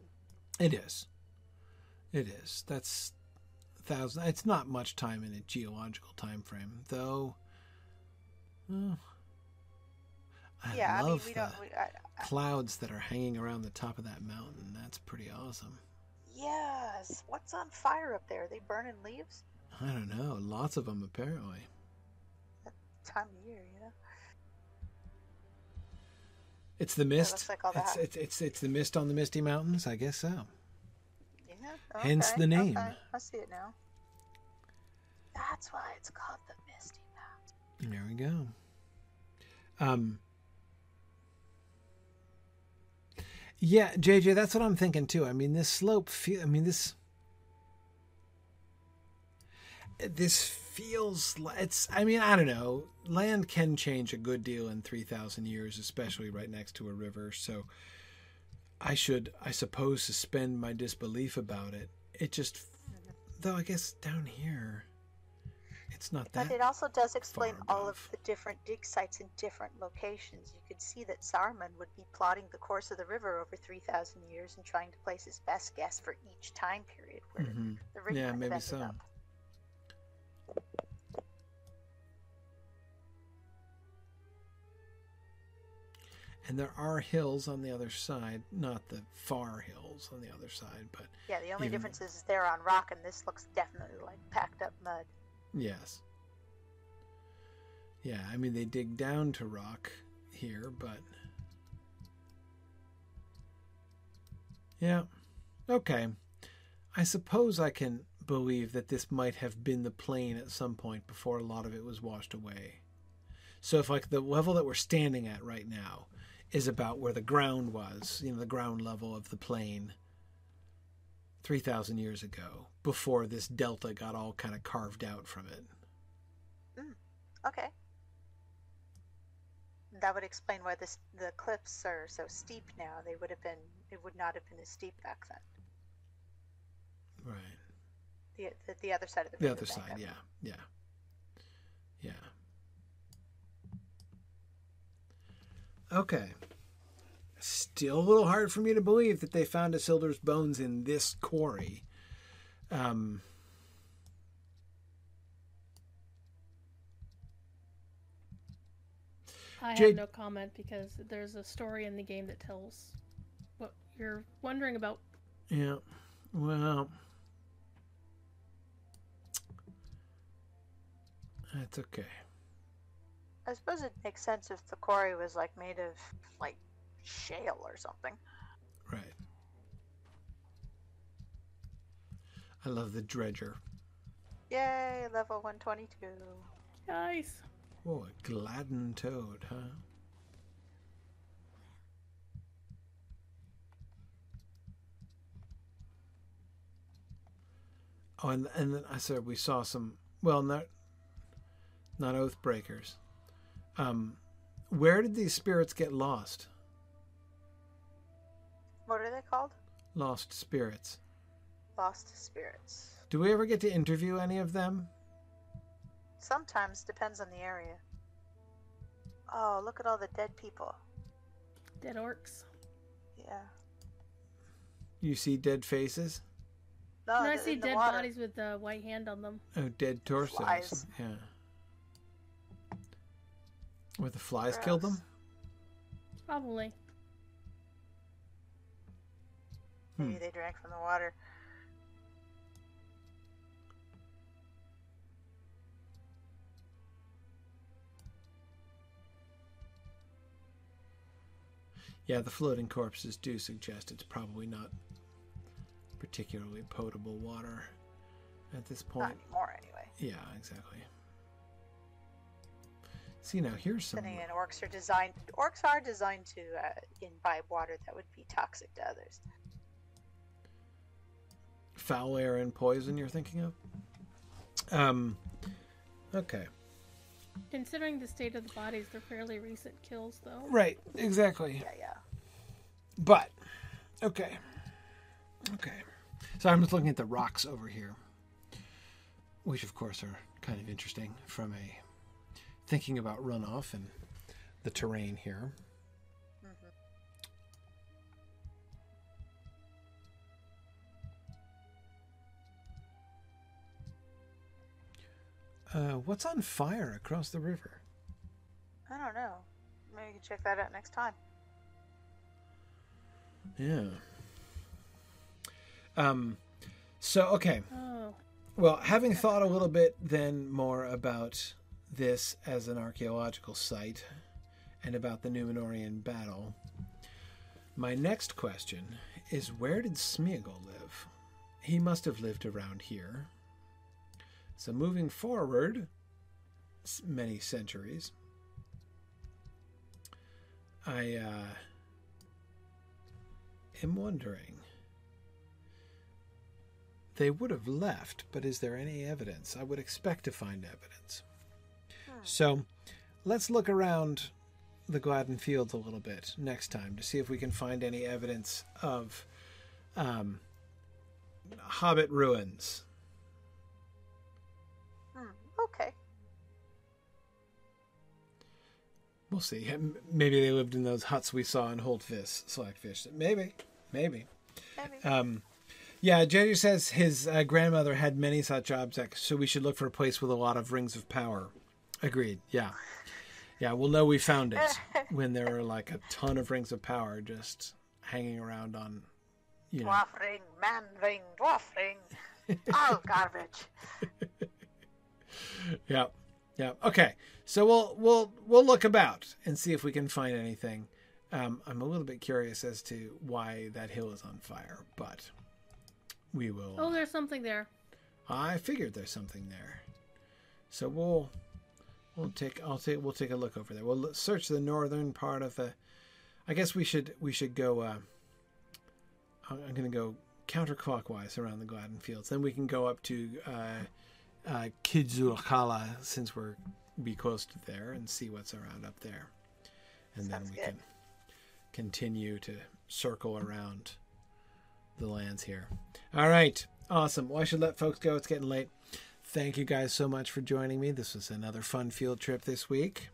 [SPEAKER 1] It is. It is. That's thousand. It's not much time in a geological time frame, though. Well, I
[SPEAKER 2] yeah, I mean,
[SPEAKER 1] love
[SPEAKER 2] we
[SPEAKER 1] the
[SPEAKER 2] don't. We, I,
[SPEAKER 1] clouds that are hanging around the top of that mountain. That's pretty awesome.
[SPEAKER 2] yes. What's on fire up there? Are they burning leaves?
[SPEAKER 1] I don't know. Lots of them apparently.
[SPEAKER 2] Time of year, you know.
[SPEAKER 1] It's the mist.
[SPEAKER 2] looks like all
[SPEAKER 1] it's, it's it's it's the mist on the misty mountains. I guess so.
[SPEAKER 2] Yeah.
[SPEAKER 1] Hence the name.
[SPEAKER 2] Okay. I see it now. That's why it's called the Misty Mountain.
[SPEAKER 1] There we go. Um. Yeah, JJ, that's what I'm thinking too. I mean, this slope feel. I mean, this. This feels like it's. I mean, I don't know. Land can change a good deal in three thousand years, especially right next to a river. So, I should, I suppose, suspend my disbelief about it. It just, though, I guess down here, it's not that.
[SPEAKER 2] But it also does explain all of the different dig sites in different locations. You could see that Saruman would be plotting the course of the river over 3,000 years and trying to place his best guess for each time period where
[SPEAKER 1] Mhm.
[SPEAKER 2] the ring
[SPEAKER 1] Yeah, maybe so.
[SPEAKER 2] up.
[SPEAKER 1] And there are hills on the other side, not the far hills on the other side, but
[SPEAKER 2] Yeah, the only
[SPEAKER 1] Even-
[SPEAKER 2] difference is they're on rock and this looks definitely like packed up mud.
[SPEAKER 1] yes. Yeah, I mean, they dig down to rock here, but. Yeah. Okay. I suppose I can believe that this might have been the plain at some point before a lot of it was washed away. So if like the level that we're standing at right now is about where the ground was, you know, the ground level of the plain 3000 years ago before this delta got all kind of carved out from it.
[SPEAKER 2] Mm, okay. That would explain why this, the cliffs are so steep now. They would have been, it would not have been as steep back then.
[SPEAKER 1] Right.
[SPEAKER 2] The, the, the other side of the
[SPEAKER 1] The other side, yeah. Yeah. Yeah. Okay. Still a little hard for me to believe that they found Isildur's bones in this quarry. Um,
[SPEAKER 4] I
[SPEAKER 1] Jade-
[SPEAKER 4] have no comment because there's a story in the game that tells what you're wondering about.
[SPEAKER 1] yeah. Well, that's okay.
[SPEAKER 2] I suppose it makes sense if the quarry was like made of like shale or something.
[SPEAKER 1] Right. I love the dredger.
[SPEAKER 2] Yay, level 122.
[SPEAKER 4] Nice.
[SPEAKER 1] Oh, a Gladden toad, huh? Oh, and and then I said we saw some. Well, not not oath breakers. Um, where did these spirits get lost?
[SPEAKER 2] What are they called?
[SPEAKER 1] Lost spirits.
[SPEAKER 2] Lost spirits.
[SPEAKER 1] Do we ever get to interview any of them?
[SPEAKER 2] Sometimes depends on the area. Oh, look at all the dead people.
[SPEAKER 4] Dead orcs.
[SPEAKER 2] Yeah.
[SPEAKER 1] You see dead faces?
[SPEAKER 2] No,
[SPEAKER 4] and I
[SPEAKER 2] the-
[SPEAKER 4] see dead
[SPEAKER 2] water.
[SPEAKER 4] bodies with the white hand on them.
[SPEAKER 1] Oh, dead torsos.
[SPEAKER 2] Flies.
[SPEAKER 1] Yeah. Where the flies killed them?
[SPEAKER 4] Probably.
[SPEAKER 2] Maybe
[SPEAKER 1] Hmm.
[SPEAKER 2] they drank from the water.
[SPEAKER 1] Yeah, the floating corpses do suggest it's probably not particularly potable water at this point.
[SPEAKER 2] Not anymore, anyway.
[SPEAKER 1] Yeah, exactly. See now, here's some.
[SPEAKER 2] Then again, orcs are designed. Orcs are designed to uh, imbibe water that would be toxic to others.
[SPEAKER 1] foul air and poison you're thinking of? Um, okay.
[SPEAKER 4] Considering the state of the bodies, they're fairly recent kills, though.
[SPEAKER 1] Right, exactly.
[SPEAKER 2] Yeah, yeah.
[SPEAKER 1] But, okay. Okay. So I'm just looking at the rocks over here, which of course are kind of interesting from a thinking about runoff and the terrain here. Uh, what's on fire across the river?
[SPEAKER 2] I don't know. Maybe we can check that out next time.
[SPEAKER 1] Yeah. Um, so, okay.
[SPEAKER 4] Oh,
[SPEAKER 1] Well, having thought a little bit then more about this as an archaeological site and about the Numenorean battle, my next question is where did Smeagol live? He must have lived around here. So moving forward many centuries, I uh, am wondering. They would have left, but is there any evidence? I would expect to find evidence. So let's look around the Gladden Fields a little bit next time to see if we can find any evidence of um, Hobbit ruins.
[SPEAKER 2] Hmm. Okay.
[SPEAKER 1] We'll see. Maybe they lived in those huts we saw in Holdfish, Slackfish. Maybe, maybe.
[SPEAKER 2] Maybe.
[SPEAKER 1] Um, yeah, JJ says his uh, grandmother had many such objects, so we should look for a place with a lot of rings of power. Agreed. Yeah, yeah. We'll know we found it when there are like a ton of rings of power just hanging around on, you know.
[SPEAKER 2] Dwarf ring, man ring, dwarf ring. All garbage.
[SPEAKER 1] Yeah, yeah. Okay, so we'll we'll we'll look about and see if we can find anything. Um, I'm a little bit curious as to why that hill is on fire, but we will.
[SPEAKER 4] Oh, there's something there.
[SPEAKER 1] I figured there's something there, so we'll we'll take I'll take we'll take a look over there. We'll search the northern part of the. I guess we should we should go. Uh, I'm I'm gonna go counterclockwise around the Gladden Fields. Then we can go up to uh, uh, since we're be close to there and see what's around up there, and
[SPEAKER 2] Sounds
[SPEAKER 1] then we
[SPEAKER 2] good.
[SPEAKER 1] can continue to circle around the lands here. All right, awesome. Well, I should let folks go. It's getting late. Thank you guys so much for joining me. This was another fun field trip this week,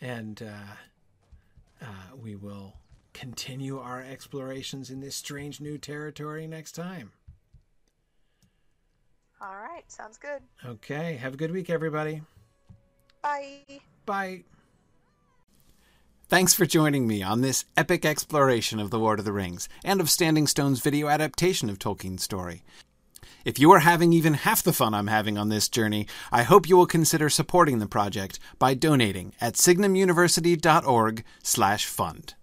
[SPEAKER 1] and uh, uh, we will continue our explorations in this strange new territory next time.
[SPEAKER 2] All right. Sounds good.
[SPEAKER 1] Okay, have a good week, everybody.
[SPEAKER 2] Bye.
[SPEAKER 1] Bye.
[SPEAKER 5] Thanks for joining me on this epic exploration of The Lord of the Rings and of Standing Stone's video adaptation of Tolkien's story. If you are having even half the fun I'm having on this journey, I hope you will consider supporting the project by donating at signumuniversity.org/fund.